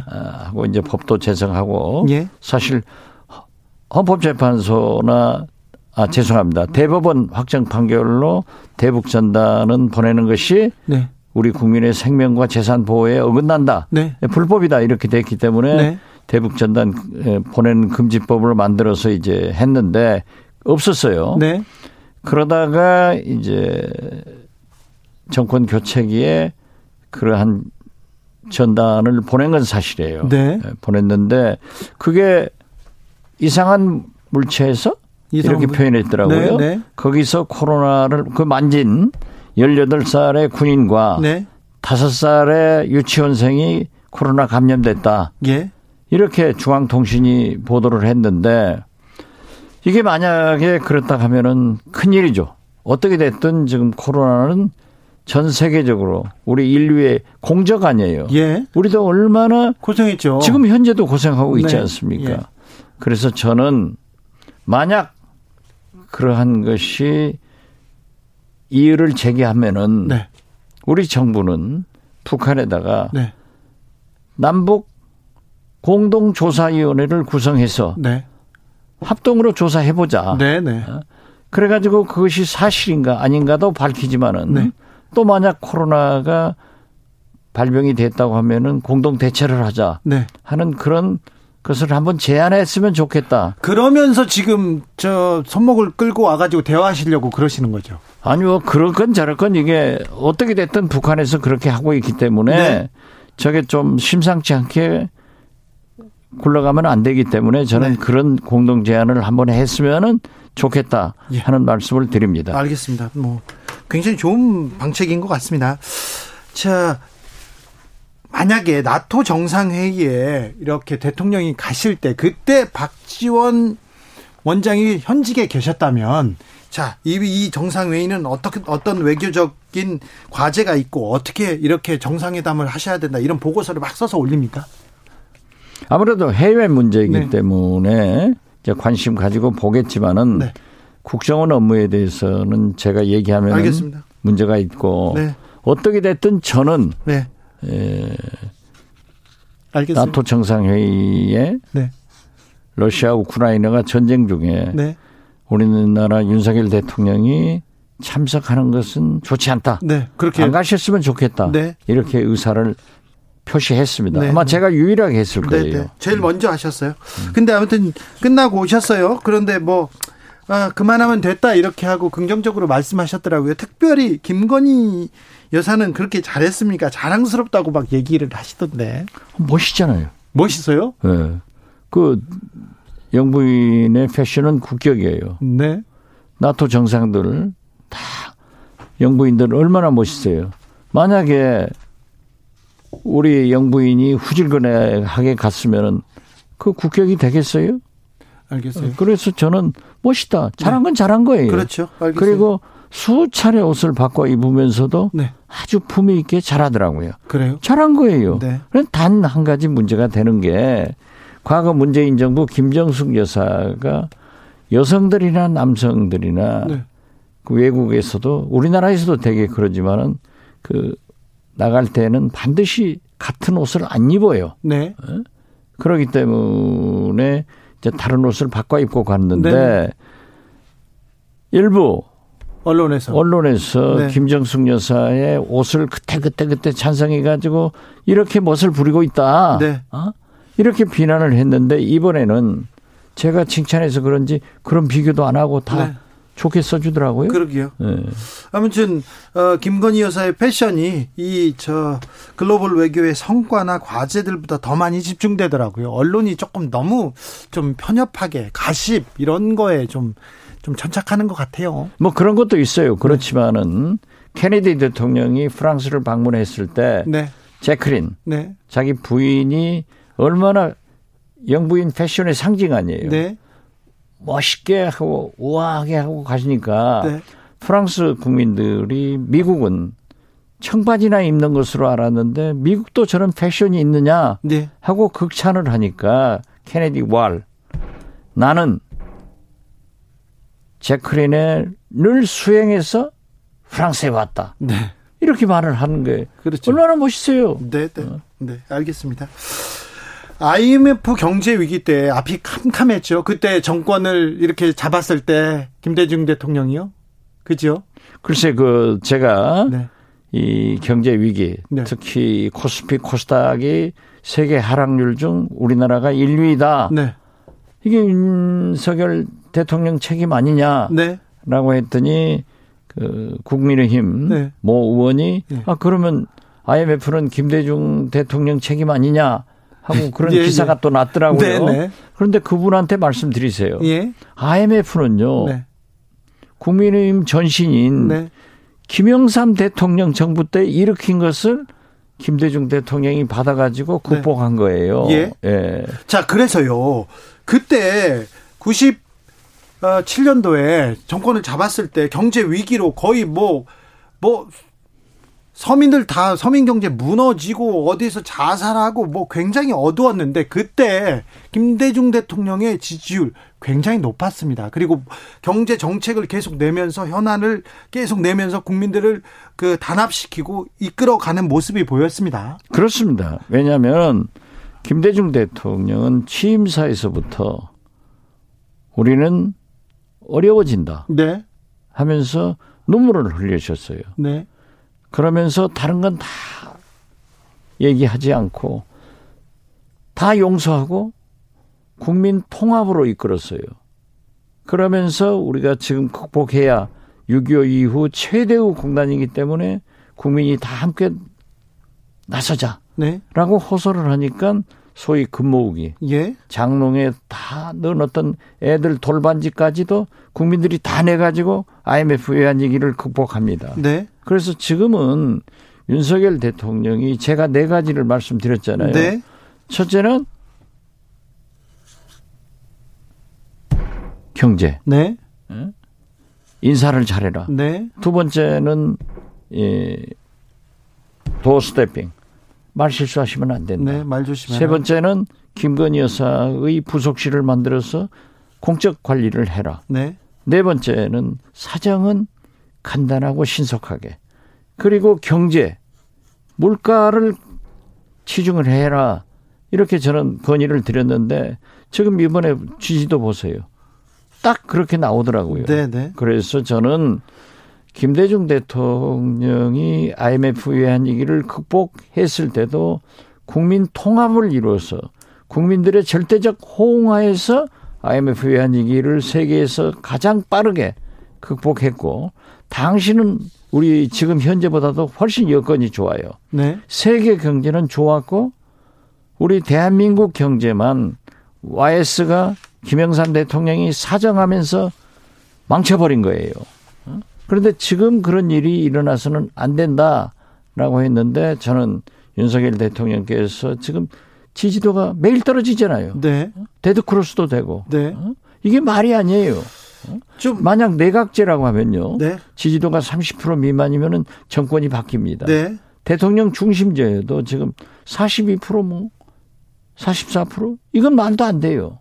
하고 이제 법도 제정하고 예. 사실 헌법재판소나 아 죄송합니다 대법원 확정 판결로 대북 전단은 보내는 것이 네. 우리 국민의 생명과 재산 보호에 어긋난다 네. 불법이다 이렇게 됐기 때문에 네. 대북 전단 보내는 금지법을 만들어서 이제 했는데 없었어요. 네. 그러다가 이제 정권 교체기에 그러한 전단을 보낸 건 사실이에요. 네. 예, 보냈는데 그게 이상한 물체에서 이상한 이렇게 표현했더라고요. 네, 네. 거기서 코로나를 그 만진 18살의 군인과 네. 5살의 유치원생이 코로나 감염됐다. 예. 이렇게 중앙통신이 보도를 했는데 이게 만약에 그렇다 하면은 큰일이죠. 어떻게 됐든 지금 코로나는 전 세계적으로 우리 인류의 공적 아니에요. 예. 우리도 얼마나 고생했죠. 지금 현재도 고생하고 있지 네. 않습니까? 예. 그래서 저는 만약 그러한 것이 이의를 제기하면은 네. 우리 정부는 북한에다가 네. 남북 공동조사위원회를 구성해서 네. 합동으로 조사해보자. 네, 네. 어? 그래가지고 그것이 사실인가 아닌가도 밝히지만은 네. 또 만약 코로나가 발병이 됐다고 하면은 공동 대처를 하자 네. 하는 그런 것을 한번 제안했으면 좋겠다. 그러면서 지금 저 손목을 끌고 와가지고 대화하시려고 그러시는 거죠? 아니요, 그럴 건 저럴 건 이게 어떻게 됐든 북한에서 그렇게 하고 있기 때문에 네. 저게 좀 심상치 않게 굴러가면 안 되기 때문에 저는 네. 그런 공동 제안을 한번 했으면은 좋겠다 예. 하는 예. 말씀을 드립니다. 알겠습니다. 뭐 굉장히 좋은 방책인 것 같습니다. 자, 만약에 나토 정상회의에 이렇게 대통령이 가실 때 그때 박지원 원장이 현직에 계셨다면 자, 이, 이 정상회의는 어떻게, 어떤 외교적인 과제가 있고 어떻게 이렇게 정상회담을 하셔야 된다 이런 보고서를 막 써서 올립니까? 아무래도 해외 문제이기 네. 때문에 이제 관심 가지고 보겠지만은 네. 국정원 업무에 대해서는 제가 얘기하면 알겠습니다. 문제가 있고 네. 어떻게 됐든 저는 네. 에, 알겠습니다. 나토 정상회의에 네. 러시아 우크라이나가 전쟁 중에 네. 우리나라 윤석열 대통령이 참석하는 것은 좋지 않다. 네, 그렇게 안 가셨으면 좋겠다. 네. 이렇게 의사를 표시했습니다. 네. 아마 제가 유일하게 했을 네, 거예요. 네. 제일 먼저 하셨어요. 음. 근데 아무튼 끝나고 오셨어요. 그런데 뭐 아, 그만하면 됐다 이렇게 하고 긍정적으로 말씀하셨더라고요. 특별히 김건희 여사는 그렇게 잘했습니까? 자랑스럽다고 막 얘기를 하시던데. 멋있잖아요. 멋있어요? 네. 그 영부인의 패션은 국격이에요. 네. 나토 정상들 다 영부인들 얼마나 멋있어요. 만약에 우리 영부인이 후질근하게 갔으면은 그 국격이 되겠어요? 알겠어요. 그래서 저는 멋있다. 잘한 건 잘한 거예요. 그렇죠. 알겠어요. 그리고 수차례 옷을 바꿔 입으면서도 네. 아주 품위 있게 잘하더라고요. 그래요? 잘한 거예요. 네. 단 한 가지 문제가 되는 게 과거 문재인 정부 김정숙 여사가 여성들이나 남성들이나 네. 그 외국에서도 우리나라에서도 되게 그러지만은 그 나갈 때는 반드시 같은 옷을 안 입어요. 네. 어? 그러기 때문에 이제 다른 옷을 바꿔 입고 갔는데 네. 일부 언론에서 언론에서 네. 김정숙 여사의 옷을 그때 그때 그때 찬성해 가지고 이렇게 멋을 부리고 있다. 네. 어? 이렇게 비난을 했는데 이번에는 제가 칭찬해서 그런지 그런 비교도 안 하고 다 네. 좋게 써주더라고요. 그러게요. 네. 아무튼 어, 김건희 여사의 패션이 이 저 글로벌 외교의 성과나 과제들보다 더 많이 집중되더라고요. 언론이 조금 너무 좀 편협하게 가십 이런 거에 좀좀 천착하는 것 같아요. 뭐 그런 것도 있어요. 그렇지만은 네. 케네디 대통령이 프랑스를 방문했을 때 네. 제크린 네. 자기 부인이 얼마나 영부인 패션의 상징 아니에요. 네. 멋있게 하고 우아하게 하고 가시니까 네. 프랑스 국민들이 미국은 청바지나 입는 것으로 알았는데 미국도 저런 패션이 있느냐 네. 하고 극찬을 하니까 케네디 왈 나는 제크린을 수행해서 프랑스에 왔다. 네. 이렇게 말을 하는 게 그렇죠. 얼마나 멋있어요. 네, 네, 어. 네, 알겠습니다. IMF 경제 위기 때 앞이 캄캄했죠. 그때 정권을 이렇게 잡았을 때 김대중 대통령이요. 그죠? 글쎄 그 제가 네. 이 경제 위기 네. 특히 코스피 코스닥이 세계 하락률 중 우리나라가 1위다. 네. 이게 윤석열 대통령 책임 아니냐라고 네. 했더니 그 국민의힘 네. 모 의원이 네. 아 그러면 IMF는 김대중 대통령 책임 아니냐 하고 그런 예, 기사가 예. 또 났더라고요. 네네. 네. 그런데 그분한테 말씀드리세요. 예. IMF는요. 네. 국민의힘 전신인 네. 김영삼 대통령 정부 때 일으킨 것을 김대중 대통령이 받아가지고 네. 극복한 거예요. 예. 예. 자, 그래서요. 그때 97년도에 정권을 잡았을 때 경제 위기로 거의 뭐, 뭐, 서민들 다 서민 경제 무너지고 어디서 자살하고 뭐 굉장히 어두웠는데 그때 김대중 대통령의 지지율 굉장히 높았습니다. 그리고 경제 정책을 계속 내면서 현안을 계속 내면서 국민들을 그 단합시키고 이끌어가는 모습이 보였습니다. 그렇습니다. 왜냐하면 김대중 대통령은 취임사에서부터 우리는 어려워진다. 네. 하면서 눈물을 흘리셨어요. 네. 그러면서 다른 건 다 얘기하지 않고 다 용서하고 국민 통합으로 이끌었어요. 그러면서 우리가 지금 극복해야 6.25 이후 최대의 공단이기 때문에 국민이 다 함께 나서자. 네. 라고 호소를 하니까 소위 금모으기, 예. 장롱에 다 넣어놨던 애들 돌반지까지도 국민들이 다 내가지고 IMF 외환위기를 극복합니다. 네. 그래서 지금은 윤석열 대통령이 제가 네 가지를 말씀드렸잖아요. 네. 첫째는 경제. 네. 인사를 잘해라. 네. 두 번째는 예, 도어 스태핑. 말 실수하시면 안 된다. 네, 말 조심해. 세 번째는 김건희 여사의 부속실을 만들어서 공적 관리를 해라. 네. 네 번째는 사정은 간단하고 신속하게. 그리고 경제, 물가를 치중을 해라. 이렇게 저는 건의를 드렸는데 지금 이번에 지지도 보세요. 딱 그렇게 나오더라고요. 네네. 네. 그래서 저는 김대중 대통령이 IMF 외환 위기를 극복했을 때도 국민 통합을 이루어서 국민들의 절대적 호응하에서 IMF 외환 위기를 세계에서 가장 빠르게 극복했고 당신은 우리 지금 현재보다도 훨씬 여건이 좋아요. 네. 세계 경제는 좋았고 우리 대한민국 경제만 YS가 김영삼 대통령이 사정하면서 망쳐버린 거예요. 그런데 지금 그런 일이 일어나서는 안 된다라고 했는데 저는 윤석열 대통령께서 지금 지지도가 매일 떨어지잖아요. 네. 데드크로스도 되고. 네. 어? 이게 말이 아니에요. 어? 좀 만약 내각제라고 하면요. 네. 지지도가 30% 미만이면은 정권이 바뀝니다. 네. 대통령 중심제도 지금 42%뭐 44% 이건 말도 안 돼요.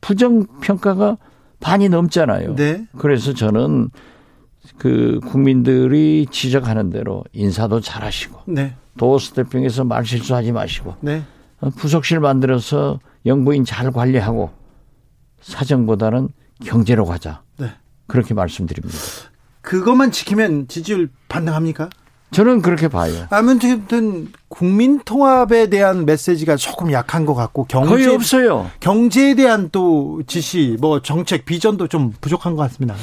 부정 평가가 반이 넘잖아요. 네. 그래서 저는 그 국민들이 지적하는 대로 인사도 잘하시고 네. 도어 스태핑에서 말 실수하지 마시고 네. 어, 부속실 만들어서 영부인 잘 관리하고 사정보다는 경제로 가자. 네. 그렇게 말씀드립니다. 그것만 지키면 지지율 반등합니까? 저는 그렇게 봐요. 아무튼 국민 통합에 대한 메시지가 조금 약한 것 같고 경제 거의 없어요. 경제에 대한 또 지시, 뭐 정책 비전도 좀 부족한 것 같습니다.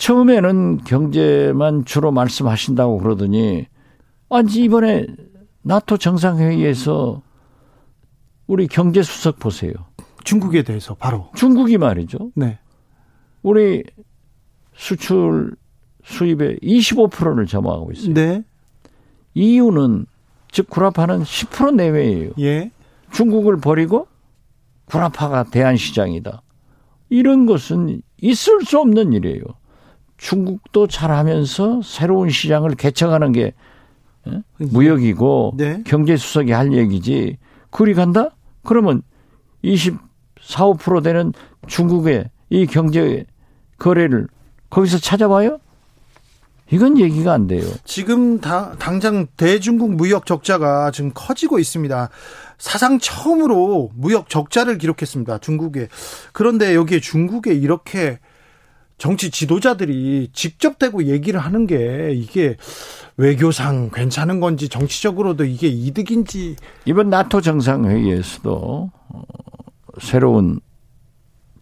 처음에는 경제만 주로 말씀하신다고 그러더니 아니 이번에 나토 정상회의에서 우리 경제 수석 보세요. 중국에 대해서 바로 중국이 말이죠. 네. 우리 수출 수입의 25%를 점화하고 있어요. 네. 이유는 즉 구라파는 10% 내외예요. 예. 중국을 버리고 구라파가 대한 시장이다. 이런 것은 있을 수 없는 일이에요. 중국도 잘하면서 새로운 시장을 개척하는 게 예? 무역이고 네. 경제 수석이 할 얘기지. 그리 간다? 그러면 24, 5% 되는 중국의 이 경제 거래를 거기서 찾아봐요? 이건 얘기가 안 돼요. 지금 다, 당장 대중국 무역 적자가 지금 커지고 있습니다. 사상 처음으로 무역 적자를 기록했습니다. 중국에. 그런데 여기에 중국에 이렇게 정치 지도자들이 직접 대고 얘기를 하는 게 이게 외교상 괜찮은 건지 정치적으로도 이게 이득인지 이번 나토 정상회의에서도 어, 새로운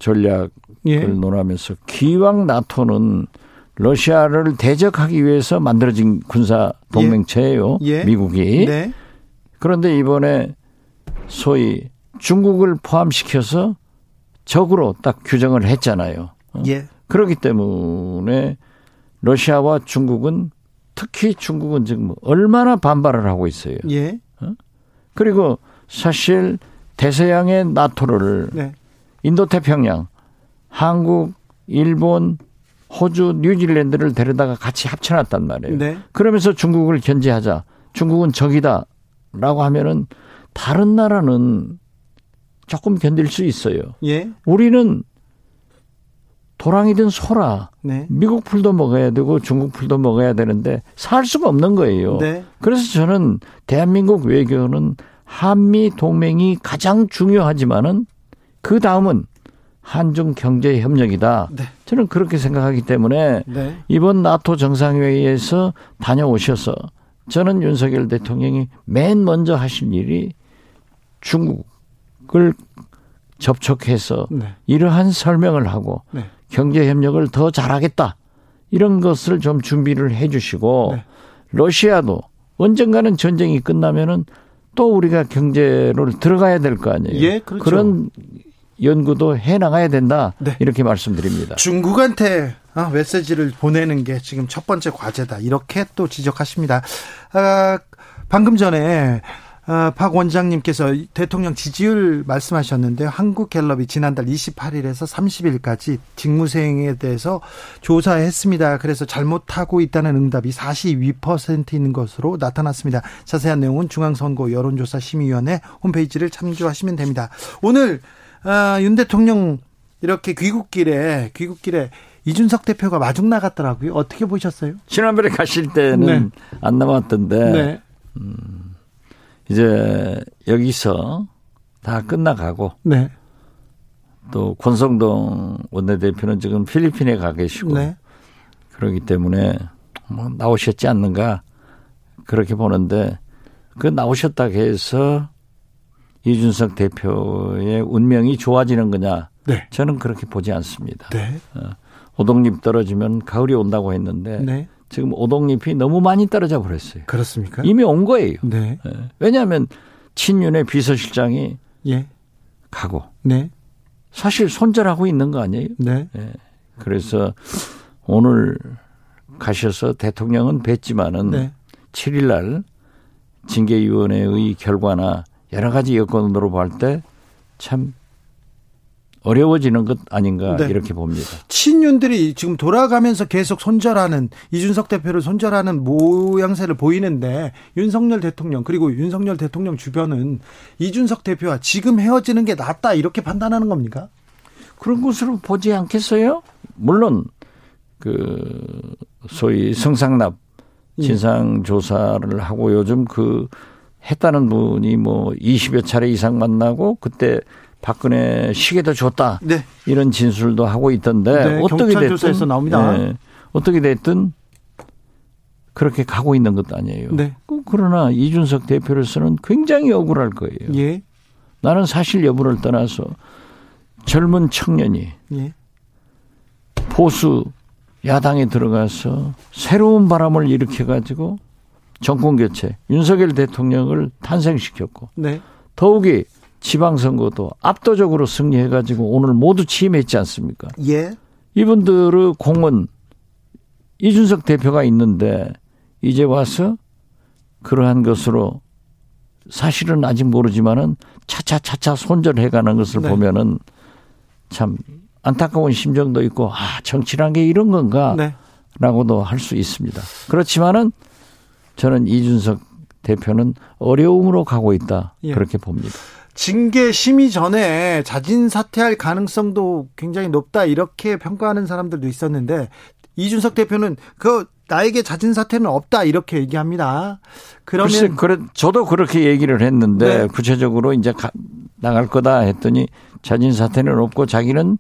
전략을 예. 논하면서 기왕 나토는 러시아를 대적하기 위해서 만들어진 군사 동맹체예요. 예. 예. 미국이. 네. 그런데 이번에 소위 중국을 포함시켜서 적으로 딱 규정을 했잖아요. 어? 예. 그렇기 때문에 러시아와 중국은 특히 중국은 지금 얼마나 반발을 하고 있어요. 예. 어? 그리고 사실 대서양의 나토를 네. 인도 태평양, 한국, 일본, 호주, 뉴질랜드를 데려다가 같이 합쳐놨단 말이에요. 네. 그러면서 중국을 견제하자. 중국은 적이다라고 하면은 다른 나라는 조금 견딜 수 있어요. 예. 우리는 도랑이든 소라. 네. 미국 풀도 먹어야 되고 중국 풀도 먹어야 되는데 살 수가 없는 거예요. 네. 그래서 저는 대한민국 외교는 한미 동맹이 가장 중요하지만은 그 다음은 한중 경제 협력이다. 네. 저는 그렇게 생각하기 때문에 네. 이번 나토 정상회의에서 다녀오셔서 저는 윤석열 대통령이 맨 먼저 하신 일이 중국을 접촉해서 네. 이러한 설명을 하고 네. 경제 협력을 더 잘하겠다. 이런 것을 좀 준비를 해 주시고 네. 러시아도 언젠가는 전쟁이 끝나면은 또 우리가 경제를 들어가야 될 거 아니에요. 예, 그렇죠. 그런 연구도 해 나가야 된다. 네. 이렇게 말씀드립니다. 중국한테 아, 메시지를 보내는 게 지금 첫 번째 과제다. 이렇게 또 지적하십니다. 아, 방금 전에 아, 박 원장님께서 대통령 지지율 말씀하셨는데요. 한국갤럽이 지난달 28일에서 30일까지 직무수행에 대해서 조사했습니다. 그래서 잘못하고 있다는 응답이 42%인 것으로 나타났습니다. 자세한 내용은 중앙선거 여론조사 심의위원회 홈페이지를 참조하시면 됩니다. 오늘 아, 윤 대통령 이렇게 귀국길에 귀국길에 이준석 대표가 마중 나갔더라고요. 어떻게 보셨어요? 지난번에 가실 때는 네. 안 남았던데 네. 음, 이제 여기서 다 끝나가고 네. 또 권성동 원내대표는 지금 필리핀에 가 계시고 네. 그러기 때문에 뭐 나오셨지 않는가 그렇게 보는데 그 나오셨다 해서 이준석 대표의 운명이 좋아지는 거냐? 네. 저는 그렇게 보지 않습니다. 네. 어, 오동잎 떨어지면 가을이 온다고 했는데 네. 지금 오동잎이 너무 많이 떨어져 버렸어요. 그렇습니까? 이미 온 거예요. 네. 예. 왜냐하면 친윤의 비서실장이 예. 가고 네. 사실 손절하고 있는 거 아니에요? 네. 예. 그래서 오늘 가셔서 대통령은 뵀지만은 네. 7일 날 징계위원회의 결과나 여러 가지 여건으로 볼 때 참 어려워지는 것 아닌가 네. 이렇게 봅니다. 친윤들이 지금 돌아가면서 계속 손절하는 이준석 대표를 손절하는 모양새를 보이는데 윤석열 대통령 그리고 윤석열 대통령 주변은 이준석 대표와 지금 헤어지는 게 낫다 이렇게 판단하는 겁니까? 그런 것으로 보지 않겠어요? 물론 그 소위 성상납 예. 진상 조사를 하고 요즘 그 했다는 분이 뭐 20여 차례 이상 만나고 그때 박근혜 시계도 줬다. 네. 이런 진술도 하고 있던데 네, 어떻게 됐든 나옵니다. 네, 어떻게 됐든 그렇게 가고 있는 것도 아니에요. 네. 그러나 이준석 대표로서는 굉장히 억울할 거예요. 예. 나는 사실 여부를 떠나서 젊은 청년이 예. 보수 야당에 들어가서 새로운 바람을 일으켜 가지고 정권 교체, 윤석열 대통령을 탄생시켰고 네. 더욱이 지방선거도 압도적으로 승리해가지고 오늘 모두 취임했지 않습니까? 예. 이분들의 공은 이준석 대표가 있는데 이제 와서 그러한 것으로 사실은 아직 모르지만은 차차차차 손절해가는 것을 네. 보면은 참 안타까운 심정도 있고 아 정치란 게 이런 건가? 네. 라고도 할수 있습니다. 그렇지만은 저는 이준석 대표는 어려움으로 가고 있다. 예. 그렇게 봅니다. 징계 심의 전에 자진 사퇴할 가능성도 굉장히 높다 이렇게 평가하는 사람들도 있었는데 이준석 대표는 그 나에게 자진 사퇴는 없다 이렇게 얘기합니다. 그러면 글쎄, 그래 저도 그렇게 얘기를 했는데 네. 구체적으로 이제 가, 나갈 거다 했더니 자진 사퇴는 없고 자기는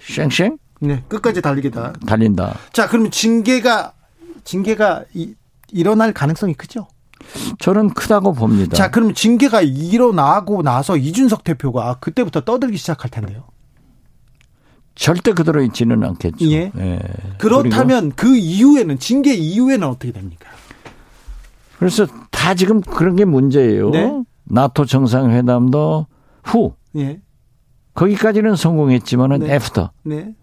쌩쌩 네, 끝까지 달리겠다. 달린다. 자, 그러면 징계가 징계가 이, 일어날 가능성이 크죠? 저는 크다고 봅니다. 자, 그럼 징계가 일어나고 나서 이준석 대표가 그때부터 떠들기 시작할 텐데요. 절대 그대로 있지는 않겠죠. 예. 예. 그렇다면 그 이후에는 징계 이후에는 어떻게 됩니까? 그래서 다 지금 그런 게 문제예요. 네? 나토 정상회담도 후. 예. 거기까지는 성공했지만은 네. after. 네.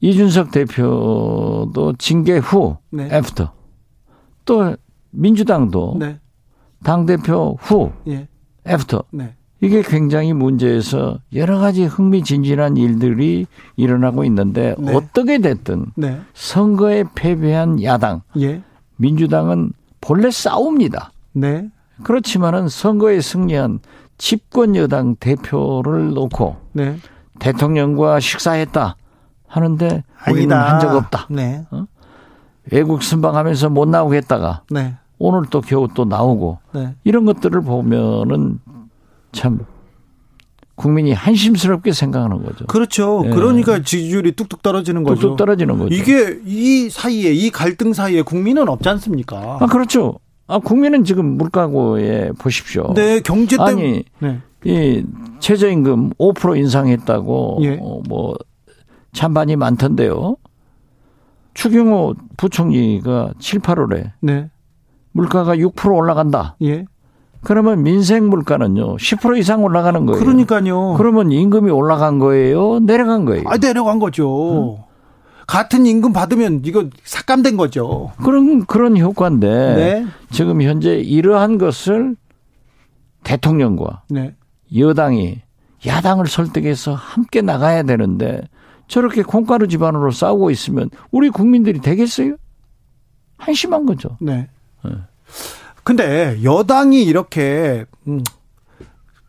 이준석 대표도 징계 후 네. after. 또 민주당도 네. 당 대표 후 예. after. 네. 이게 굉장히 문제에서 여러 가지 흥미진진한 일들이 일어나고 있는데 네. 어떻게 됐든 네. 선거에 패배한 야당 예. 민주당은 본래 싸웁니다. 네. 그렇지만은 선거에 승리한 집권 여당 대표를 놓고 네. 대통령과 식사했다 하는데 우리는 한 적 없다. 네. 어? 외국 순방하면서 못 나오겠다가 네. 오늘 또 겨우 또 나오고 네. 이런 것들을 보면은 참 국민이 한심스럽게 생각하는 거죠. 그렇죠. 네. 그러니까 지지율이 뚝뚝 떨어지는 거죠. 뚝뚝 떨어지는 거죠. 이게 이 사이에 이 갈등 사이에 국민은 없지 않습니까? 아 그렇죠. 아 국민은 지금 물가고에 보십시오. 네 경제 때문에 아니 네. 이 최저임금 5% 인상했다고 예. 어, 뭐 찬반이 많던데요. 추경호 부총리가 7, 8월에 네. 물가가 6% 올라간다. 예. 그러면 민생 물가는요 10% 이상 올라가는 거예요. 그러니까요. 그러면 임금이 올라간 거예요, 내려간 거예요. 아 내려간 거죠. 응? 같은 임금 받으면 이거 삭감된 거죠. 그런 그런 효과인데 네. 지금 현재 이러한 것을 대통령과 네. 여당이 야당을 설득해서 함께 나가야 되는데 저렇게 콩가루 집안으로 싸우고 있으면 우리 국민들이 되겠어요? 한심한 거죠. 네. 네. 근데 여당이 이렇게 음,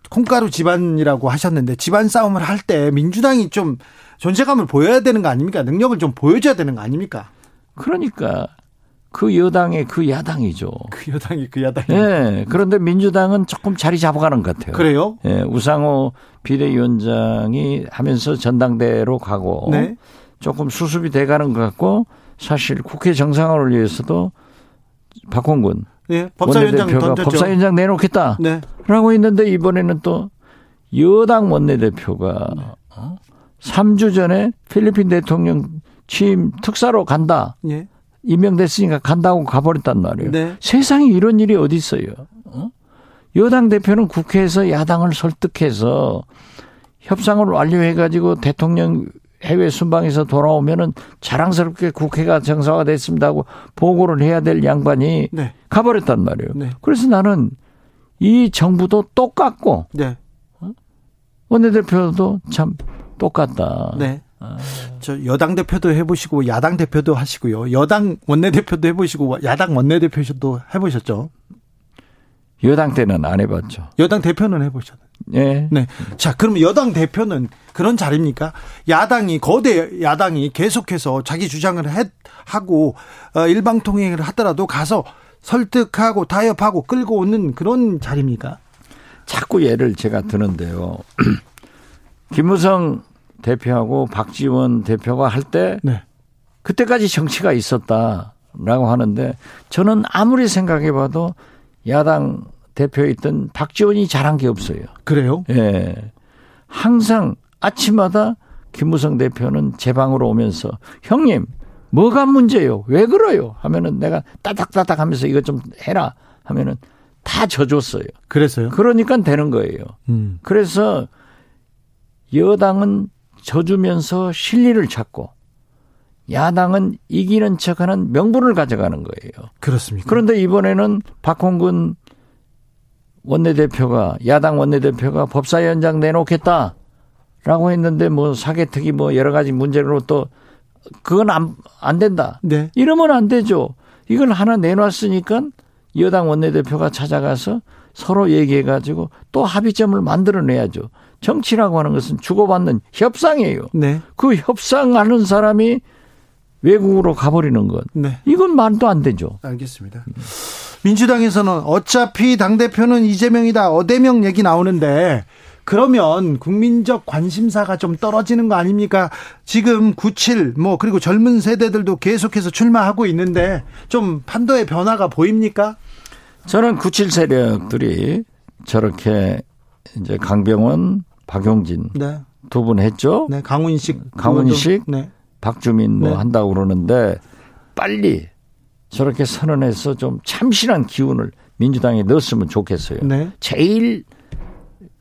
콩가루 집안이라고 하셨는데 집안 싸움을 할 때 민주당이 좀 존재감을 보여야 되는 거 아닙니까? 능력을 좀 보여줘야 되는 거 아닙니까? 그러니까 그 여당의 그 야당이죠. 그 여당이 그 야당이. 네. 그런데 민주당은 조금 자리 잡아가는 것 같아요. 그래요? 예. 네, 우상호 비대위원장이 하면서 전당대로 가고 네. 조금 수습이 돼가는 것 같고 사실 국회 정상화를 위해서도 박홍근 네, 법사위원장 던졌죠. 법사위원장 내놓겠다. 네. 라고 했는데 이번에는 또 여당 원내대표가 어? 3주 전에 필리핀 대통령 취임 특사로 간다. 예. 임명됐으니까 간다고 가버렸단 말이에요. 네. 세상에 이런 일이 어디 있어요? 어? 여당 대표는 국회에서 야당을 설득해서 협상을 완료해가지고 대통령 해외 순방에서 돌아오면은 자랑스럽게 국회가 정상화 됐습니다 하고 보고를 해야 될 양반이 네. 가버렸단 말이에요. 네. 그래서 나는 이 정부도 똑같고 네. 어? 원내대표도 참 똑같다. 네. 아. 저 여당 대표도 해보시고 야당 대표도 하시고요. 여당 원내대표도 해보시고 야당 원내대표도 해보셨죠? 여당 때는 안 해봤죠. 여당 대표는 해보셨. 네. 네. 자, 그럼 여당 대표는 그런 자리입니까? 야당이 거대 야당이 계속해서 자기 주장을 해, 하고 어, 일방통행을 하더라도 가서 설득하고 타협하고 끌고 오는 그런 자리입니까? 자꾸 예를 제가 드는데요. 김무성 대표하고 박지원 대표가 할때 네. 그때까지 정치가 있었다라고 하는데 저는 아무리 생각해 봐도 야당 대표에 있던 박지원이 잘한 게 없어요. 그래요? 예. 항상 아침마다 김무성 대표는 제 방으로 오면서 형님 뭐가 문제요? 왜 그래요? 하면은 내가 따닥따닥 하면서 이거 좀 해라 하면은 다 져줬어요. 그래서요? 그러니까 되는 거예요. 음. 그래서 여당은 져주면서 실리를 찾고 야당은 이기는 척하는 명분을 가져가는 거예요. 그렇습니다. 그런데 이번에는 박홍근 원내대표가 야당 원내대표가 법사위원장 내놓겠다라고 했는데 뭐 사개특위 뭐 여러 가지 문제로 또 그건 안, 안 된다. 네. 이러면 안 되죠. 이걸 하나 내놨으니까 여당 원내대표가 찾아가서 서로 얘기해가지고 또 합의점을 만들어내야죠. 정치라고 하는 것은 주고받는 협상이에요. 네. 그 협상하는 사람이 외국으로 가버리는 것. 네. 이건 말도 안 되죠. 알겠습니다. 민주당에서는 어차피 당대표는 이재명이다. 어대명 얘기 나오는데 그러면 국민적 관심사가 좀 떨어지는 거 아닙니까? 지금 97, 뭐, 그리고 젊은 세대들도 계속해서 출마하고 있는데 좀 판도의 변화가 보입니까? 저는 97 세력들이 저렇게 이제 강병원, 박용진 네. 두분 했죠. 네, 강훈식, 강훈식, 네. 박주민 뭐 네. 한다고 그러는데 빨리 저렇게 선언해서 좀 참신한 기운을 민주당에 넣었으면 좋겠어요. 네. 제일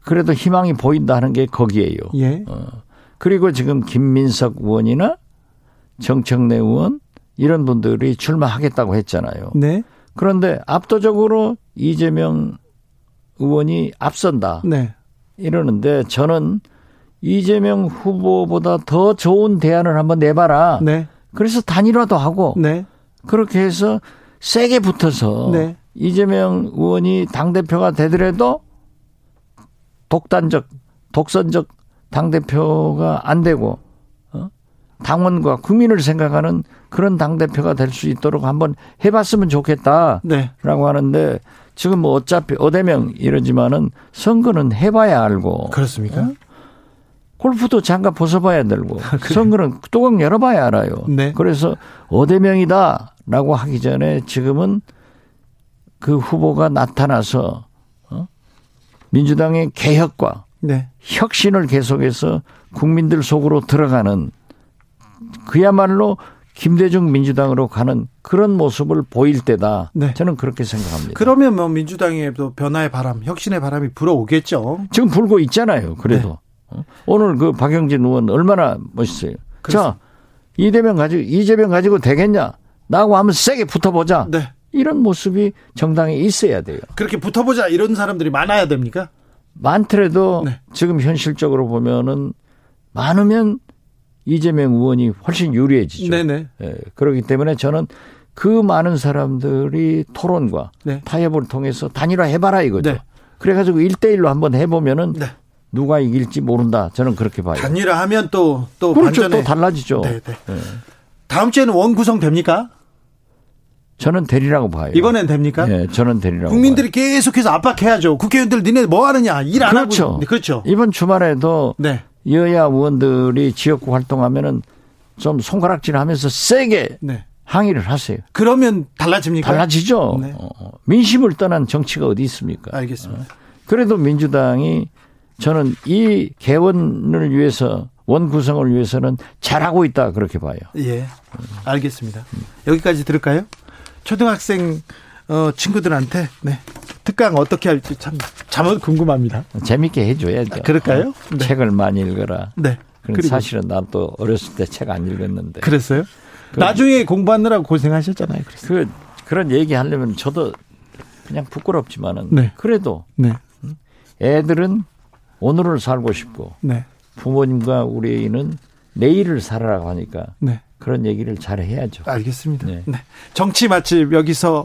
그래도 희망이 보인다 하는 게 거기에요. 예. 어. 그리고 지금 김민석 의원이나 정청래 의원 이런 분들이 출마하겠다고 했잖아요. 네. 그런데 압도적으로 이재명 의원이 앞선다. 네. 이러는데 저는 이재명 후보보다 더 좋은 대안을 한번 내봐라. 네. 그래서 단일화도 하고 네. 그렇게 해서 세게 붙어서 네. 이재명 의원이 당 대표가 되더라도 독단적, 독선적 당 대표가 안 되고 어? 당원과 국민을 생각하는 그런 당 대표가 될 수 있도록 한번 해봤으면 좋겠다라고 네. 하는데 지금 뭐 어차피 어대명 이러지만은 선거는 해봐야 알고 그렇습니까? 어? 골프도 장갑 벗어봐야 되고 그래. 선거는 뚜껑 열어봐야 알아요. 네. 그래서 어대명이다라고 하기 전에 지금은 그 후보가 나타나서 어? 민주당의 개혁과 네. 혁신을 계속해서 국민들 속으로 들어가는 그야말로 김대중 민주당으로 가는 그런 모습을 보일 때다. 네. 저는 그렇게 생각합니다. 그러면 뭐 민주당에도 변화의 바람, 혁신의 바람이 불어오겠죠. 지금 불고 있잖아요. 그래도 네. 어? 오늘 그 박영진 의원 얼마나 멋있어요. 그렇습니다. 자 이대명 가지고 이재명 가지고 되겠냐? 나하고 한번 세게 붙어보자. 네. 이런 모습이 정당에 있어야 돼요. 그렇게 붙어보자 이런 사람들이 많아야 됩니까? 많더라도 네. 지금 현실적으로 보면은 많으면 이재명 의원이 훨씬 유리해지죠. 네네. 예, 그렇기 때문에 저는 그 많은 사람들이 토론과 네. 타협을 통해서 단일화 해봐라 이거죠. 네. 그래가지고 1대1로 한번 해보면은 네. 누가 이길지 모른다. 저는 그렇게 봐요. 단일화하면 또, 또 그렇죠. 반전에. 또 달라지죠. 네, 네. 예. 다음 주에는 원 구성 됩니까? 저는 되리라고 봐요. 이번엔 됩니까? 네, 저는 되리라고. 국민들이 봐요. 계속해서 압박해야죠. 국회의원들 니네 뭐 하느냐 일안 그렇죠. 하고. 그렇죠. 이번 주말에도 네. 여야 의원들이 지역구 활동하면은 좀 손가락질 하면서 세게 네. 항의를 하세요. 그러면 달라집니까? 달라지죠. 네. 어, 어. 민심을 떠난 정치가 어디 있습니까? 알겠습니다. 어. 그래도 민주당이 저는 이 개원을 위해서 원 구성을 위해서는 잘하고 있다 그렇게 봐요. 예. 알겠습니다. 여기까지 들을까요? 초등학생 어, 친구들한테 네. 특강 어떻게 할지 참, 참 궁금합니다. 재밌게 해줘야죠. 아, 그럴까요? 어, 네. 책을 많이 읽어라. 네. 그리고 사실은 나도 어렸을 때 책 안 읽었는데. 그랬어요? 그, 나중에 공부하느라고 고생하셨잖아요. 그래서. 그, 그런 얘기 하려면 저도 그냥 부끄럽지만은. 네. 그래도. 네. 애들은 오늘을 살고 싶고. 네. 부모님과 우리 애는 내일을 살아라고 하니까. 네. 그런 얘기를 잘 해야죠. 알겠습니다. 네. 네. 정치 맛집 여기서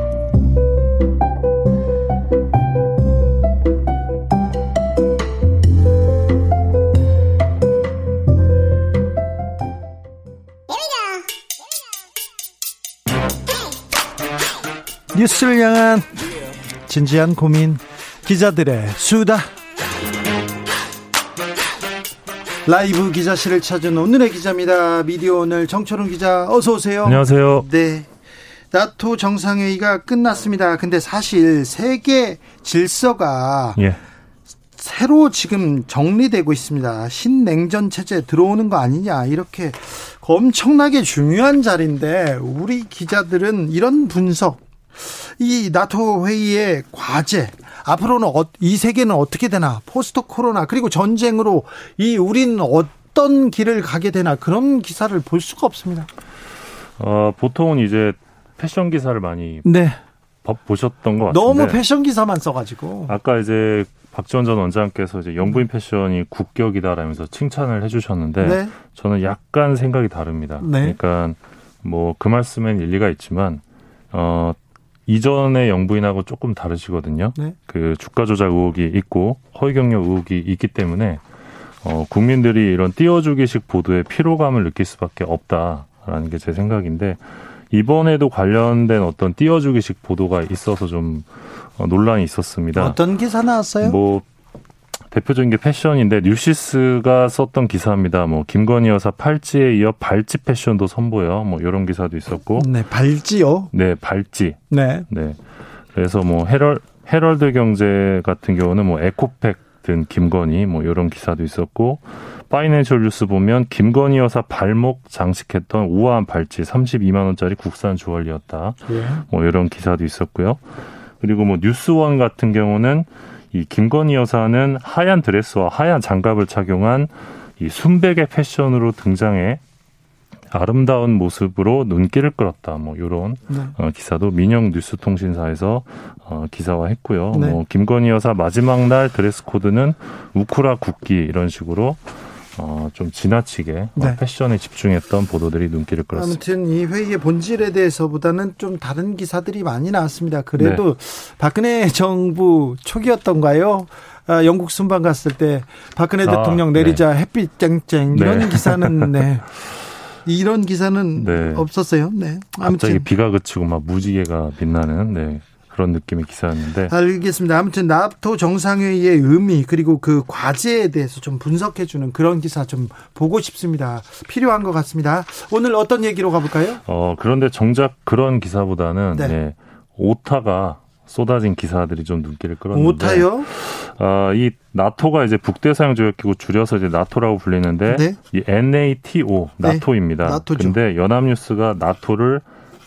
뉴스를 향한 진지한 고민 기자들의 수다 라이브 기자실을 찾은 오늘의 기자입니다. 미디어 오늘 정철훈 기자 어서 오세요. 안녕하세요. 네. 나토 정상회의가 끝났습니다. 근데 사실 세계 질서가 예. 새로 지금 정리되고 있습니다. 신냉전 체제 들어오는 거 아니냐 이렇게 엄청나게 중요한 자리인데 우리 기자들은 이런 분석 이 나토 회의의 과제 앞으로는 어, 이 세계는 어떻게 되나 포스트 코로나 그리고 전쟁으로 이 우리는 어떤 길을 가게 되나 그런 기사를 볼 수가 없습니다. 어, 보통은 이제 패션 기사를 많이 네. 보셨던 것 같은데 너무 패션 기사만 써가지고 아까 이제 박지원 전 원장께서 이제 영부인 패션이 국격이다라면서 칭찬을 해주셨는데 네. 저는 약간 생각이 다릅니다. 네. 그러니까 뭐 그 말씀엔 일리가 있지만 어 이전의 영부인하고 조금 다르시거든요. 네. 그 주가 조작 의혹이 있고 허위 경력 의혹이 있기 때문에 어 국민들이 이런 띄워주기식 보도에 피로감을 느낄 수밖에 없다라는 게 제 생각인데 이번에도 관련된 어떤 띄워주기식 보도가 있어서 좀 어, 논란이 있었습니다. 어떤 기사 나왔어요? 뭐 대표적인 게 패션인데 뉴시스가 썼던 기사입니다. 뭐 김건희 여사 팔찌에 이어 발찌 패션도 선보여 뭐 이런 기사도 있었고. 네, 발찌요? 네, 발찌. 네. 네. 그래서 뭐 헤럴 헤럴드 경제 같은 경우는 뭐 에코백 든 김건희 뭐 이런 기사도 있었고 파이낸셜 뉴스 보면 김건희 여사 발목 장식했던 우아한 발찌 32만 원짜리 국산 주얼리였다. 예. 뭐 이런 기사도 있었고요. 그리고 뭐 뉴스원 같은 경우는 이 김건희 여사는 하얀 드레스와 하얀 장갑을 착용한 이 순백의 패션으로 등장해 아름다운 모습으로 눈길을 끌었다. 뭐 이런 네. 어, 기사도 민영 뉴스통신사에서 어, 기사화했고요. 네. 뭐 김건희 여사 마지막 날 드레스 코드는 우쿠라 국기 이런 식으로 어, 좀 지나치게 어, 네. 패션에 집중했던 보도들이 눈길을 끌었습니다. 아무튼 이 회의의 본질에 대해서보다는 좀 다른 기사들이 많이 나왔습니다. 그래도 네. 박근혜 정부 초기였던가요? 아, 영국 순방 갔을 때 박근혜 아, 대통령 내리자 네. 햇빛 쨍쨍 이런 네. 기사는 네. 이런 기사는 네. 없었어요. 네. 아무튼 갑자기 비가 그치고 막 무지개가 빛나는 네. 그런 느낌의 기사였는데. 알겠습니다. 아무튼 나토 정상회의의 의미 그리고 그 과제에 대해서 좀 분석해 주는 그런 기사 좀 보고 싶습니다. 필요한 것 같습니다. 오늘 어떤 얘기로 가볼까요? 어 그런데 정작 그런 기사보다는 네. 네, 오타가 쏟아진 기사들이 좀 눈길을 끌었는데. 오타요? 어, 이 나토가 이제 북대서양 조약기구 줄여서 이제 나토라고 불리는데 네? 이 NATO 나토입니다. 네, 나토죠. 근데 연합뉴스가 나토를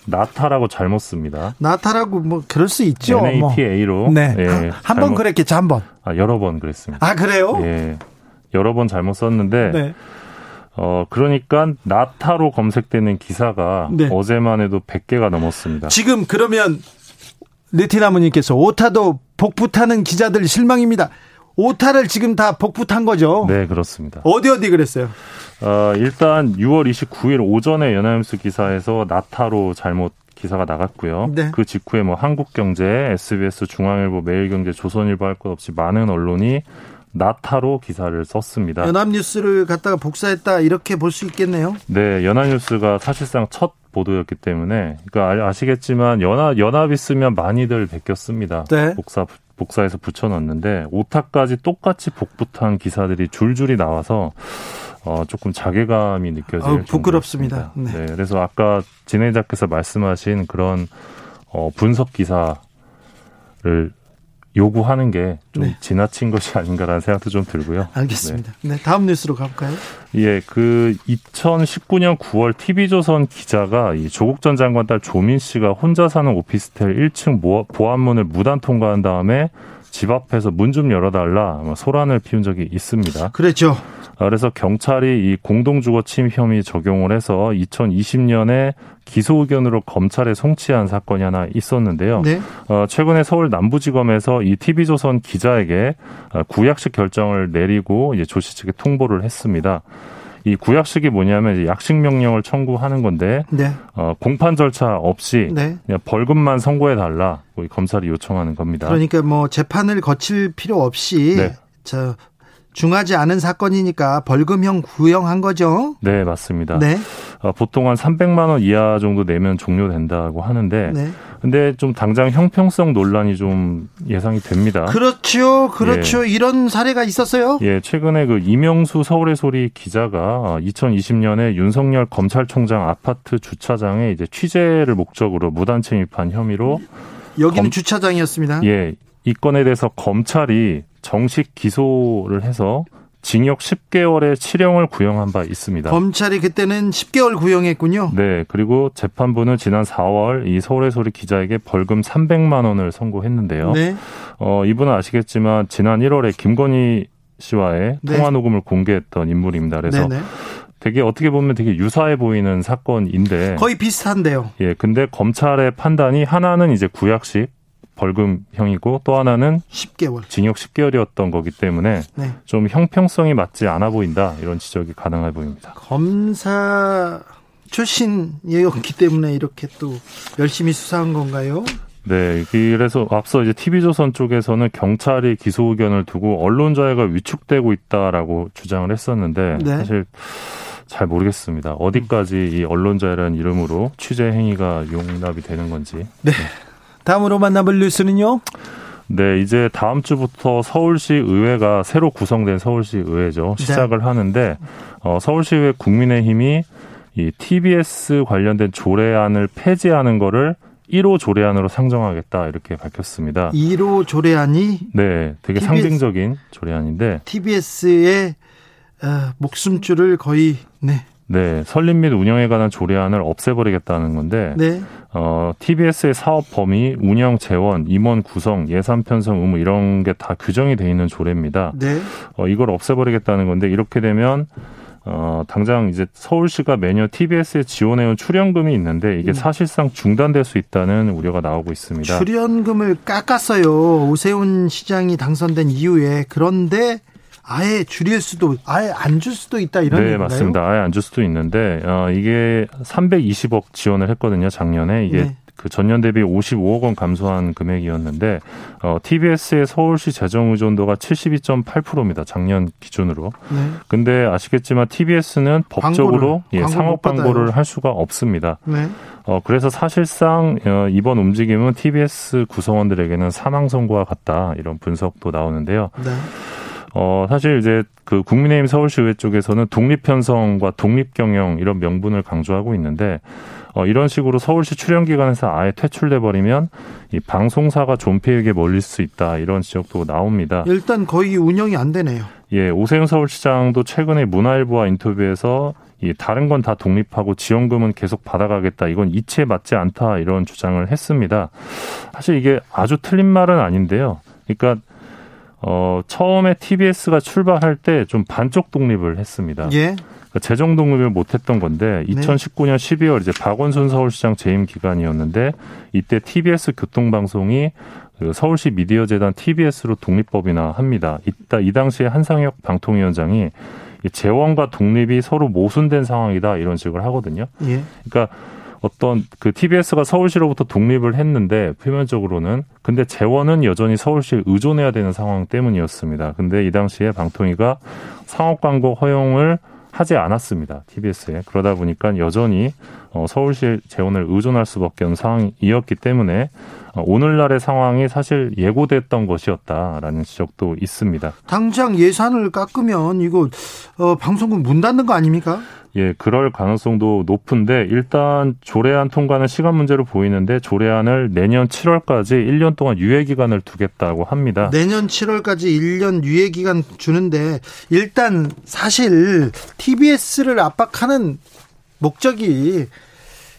나타라고 잘못 씁니다. 나타라고 뭐 그럴 수 있죠. NATA로. 뭐. 네. 예, 한번 그랬겠죠, 한 번. 아, 여러 번 그랬습니다. 아, 그래요? 예. 여러 번 잘못 썼는데 네. 어, 그러니까 나타로 검색되는 기사가 네. 어제만 해도 100개가 넘었습니다. 지금 그러면 네티나무님께서 오타도 복붙하는 기자들 실망입니다. 오타를 지금 다 복붙한 거죠? 네, 그렇습니다. 어디 어디 그랬어요? 어, 일단 6월 29일 오전에 연합뉴스 기사에서 나타로 잘못 기사가 나갔고요. 네. 그 직후에 뭐 한국경제, SBS, 중앙일보, 매일경제, 조선일보 할 것 없이 많은 언론이 나타로 기사를 썼습니다. 연합뉴스를 갖다가 복사했다 이렇게 볼 수 있겠네요. 네, 연합뉴스가 사실상 첫 보도였기 때문에 그러니까 아시겠지만 연합 연합이 쓰면 많이들 베꼈습니다. 네. 복사 복사해서 붙여놨는데 오타까지 똑같이 복붙한 기사들이 줄줄이 나와서 어, 조금 자괴감이 느껴져요. 부끄럽습니다. 네. 네. 그래서 아까 진행자께서 말씀하신 그런 어, 분석 기사를 요구하는 게좀 네. 지나친 것이 아닌가라는 생각도 좀 들고요. 알겠습니다. 네. 네. 다음 뉴스로 가볼까요? 예, 그 2019년 9월 TV조선 기자가 이 조국 전 장관 딸 조민 씨가 혼자 사는 오피스텔 1층 보안문을 무단 통과한 다음에 집 앞에서 문 좀 열어달라 소란을 피운 적이 있습니다. 그랬죠. 아, 그래서 경찰이 이 공동주거 침입 혐의 적용을 해서 2020년에 기소 의견으로 검찰에 송치한 사건이 하나 있었는데요. 네. 어, 최근에 서울 남부지검에서 이 TV조선 기자에게 어, 구약식 결정을 내리고 이제 조시 측에 통보를 했습니다. 이 구약식이 뭐냐면 약식 명령을 청구하는 건데 네. 어, 공판 절차 없이 네. 벌금만 선고해 달라 검찰이 요청하는 겁니다. 그러니까 뭐 재판을 거칠 필요 없이 네. 저 중하지 않은 사건이니까 벌금형 구형한 거죠? 네, 맞습니다. 네. 어, 보통 한 300만 원 이하 정도 내면 종료된다고 하는데 네. 근데 좀 당장 형평성 논란이 좀 예상이 됩니다. 그렇죠. 그렇죠. 예. 이런 사례가 있었어요? 예, 최근에 그 이명수 서울의 소리 기자가 2020년에 윤석열 검찰총장 아파트 주차장에 이제 취재를 목적으로 무단 침입한 혐의로 여기는 검, 주차장이었습니다. 예. 이 건에 대해서 검찰이 정식 기소를 해서 징역 10개월의 실형을 구형한 바 있습니다. 검찰이 그때는 10개월 구형했군요. 네, 그리고 재판부는 지난 4월 이 서울의 소리 기자에게 벌금 300만 원을 선고했는데요. 네. 어, 이분은 아시겠지만 지난 1월에 김건희 씨와의 네. 통화 녹음을 공개했던 인물입니다. 그래서 네네. 되게 어떻게 보면 되게 유사해 보이는 사건인데 거의 비슷한데요. 예, 근데 검찰의 판단이 하나는 이제 구약식 벌금형이고 또 하나는 10개월 징역 10개월이었던 거기 때문에 네. 좀 형평성이 맞지 않아 보인다 이런 지적이 가능해 보입니다. 검사 출신이었기 때문에 이렇게 또 열심히 수사한 건가요? 네, 그래서 앞서 이제 TV조선 쪽에서는 경찰이 기소 의견을 두고 언론 자유가 위축되고 있다라고 주장을 했었는데 네. 사실 잘 모르겠습니다. 어디까지 이 언론 자유라는 이름으로 취재 행위가 용납이 되는 건지. 네. 네. 다음으로 만나볼 뉴스는요? 네, 이제 다음 주부터 서울시 의회가 새로 구성된 서울시 의회죠. 네. 시작을 네. 하는데 어, 서울시 의회 국민의힘이 이 TBS 관련된 조례안을 폐지하는 거를 1호 조례안으로 상정하겠다 이렇게 밝혔습니다. 1호 조례안이 네, 되게 TBS, 상징적인 조례안인데 TBS의 어, 목숨줄을 거의 네. 네, 설립 및 운영에 관한 조례안을 없애버리겠다는 건데, 네. 어, TBS의 사업 범위, 운영 재원, 임원 구성, 예산 편성 의무 이런 게 다 규정이 돼 있는 조례입니다. 네. 어, 이걸 없애버리겠다는 건데 이렇게 되면 어, 당장 이제 서울시가 매년 TBS에 지원해온 출연금이 있는데 이게 음. 사실상 중단될 수 있다는 우려가 나오고 있습니다. 출연금을 깎았어요. 오세훈 시장이 당선된 이후에 그런데 아예 줄일 수도 아예 안 줄 수도 있다 이런 네, 얘기인가요? 맞습니다. 아예 안 줄 수도 있는데 어, 이게 320억 지원을 했거든요. 작년에 이게 네. 그 전년 대비 55억 원 감소한 금액이었는데 어, TBS의 서울시 재정 의존도가 72.8%입니다. 작년 기준으로. 네. 근데 아시겠지만 TBS는 법적으로 광고를, 예, 상업 광고를 할 수가 없습니다. 네. 어, 그래서 사실상 어, 이번 움직임은 TBS 구성원들에게는 사망 선고와 같다 이런 분석도 나오는데요. 네. 어, 사실 이제 그 국민의힘 서울시의회 쪽에서는 독립 편성과 독립 경영 이런 명분을 강조하고 있는데 어, 이런 식으로 서울시 출연 기관에서 아예 퇴출돼 버리면 이 방송사가 존폐에게 몰릴 수 있다 이런 지적도 나옵니다. 일단 거의 운영이 안 되네요. 예, 오세훈 서울시장도 최근에 문화일보와 인터뷰에서 이 다른 건 다 독립하고 지원금은 계속 받아가겠다. 이건 이치에 맞지 않다. 이런 주장을 했습니다. 사실 이게 아주 틀린 말은 아닌데요. 그러니까 어, 처음에 TBS가 출발할 때 좀 반쪽 독립을 했습니다. 예. 그러니까 재정 독립을 못했던 건데 2019년 12월 이제 박원순 서울시장 재임 기간이었는데 이때 TBS 교통방송이 그 서울시 미디어재단 TBS로 독립법이나 합니다. 이따 이 당시에 한상혁 방통위원장이 재원과 독립이 서로 모순된 상황이다 이런 식으로 하거든요. 예. 그러니까 어떤 그 TBS가 서울시로부터 독립을 했는데 표면적으로는 근데 재원은 여전히 서울시에 의존해야 되는 상황 때문이었습니다. 근데 이 당시에 방통위가 상업 광고 허용을 하지 않았습니다. TBS에. 그러다 보니까 여전히 어, 서울시 재원을 의존할 수밖에 없는 상황이었기 때문에 어, 오늘날의 상황이 사실 예고됐던 것이었다라는 지적도 있습니다. 당장 예산을 깎으면 이거 어, 방송국 문 닫는 거 아닙니까? 예, 그럴 가능성도 높은데 일단 조례안 통과는 시간 문제로 보이는데 조례안을 내년 7월까지 1년 동안 유예 기간을 두겠다고 합니다. 내년 7월까지 1년 유예 기간 주는데 일단 사실 TBS를 압박하는 목적이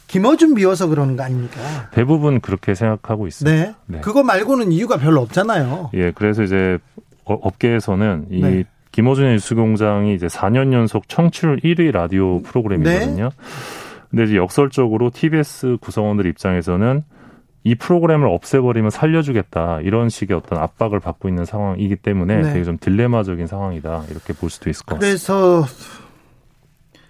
김어준 미워서 그러는 거 아닙니까? 대부분 그렇게 생각하고 있습니다. 네. 네. 그거 말고는 이유가 별로 없잖아요. 예, 그래서 이제 업계에서는 이 네. 김어준의 뉴스공장이 이제 4년 연속 청취율 1위 라디오 프로그램이거든요. 네. 근데 이제 역설적으로 TBS 구성원들 입장에서는 이 프로그램을 없애버리면 살려주겠다 이런 식의 어떤 압박을 받고 있는 상황이기 때문에 네. 되게 좀 딜레마적인 상황이다 이렇게 볼 수도 있을 것 같습니다. 그래서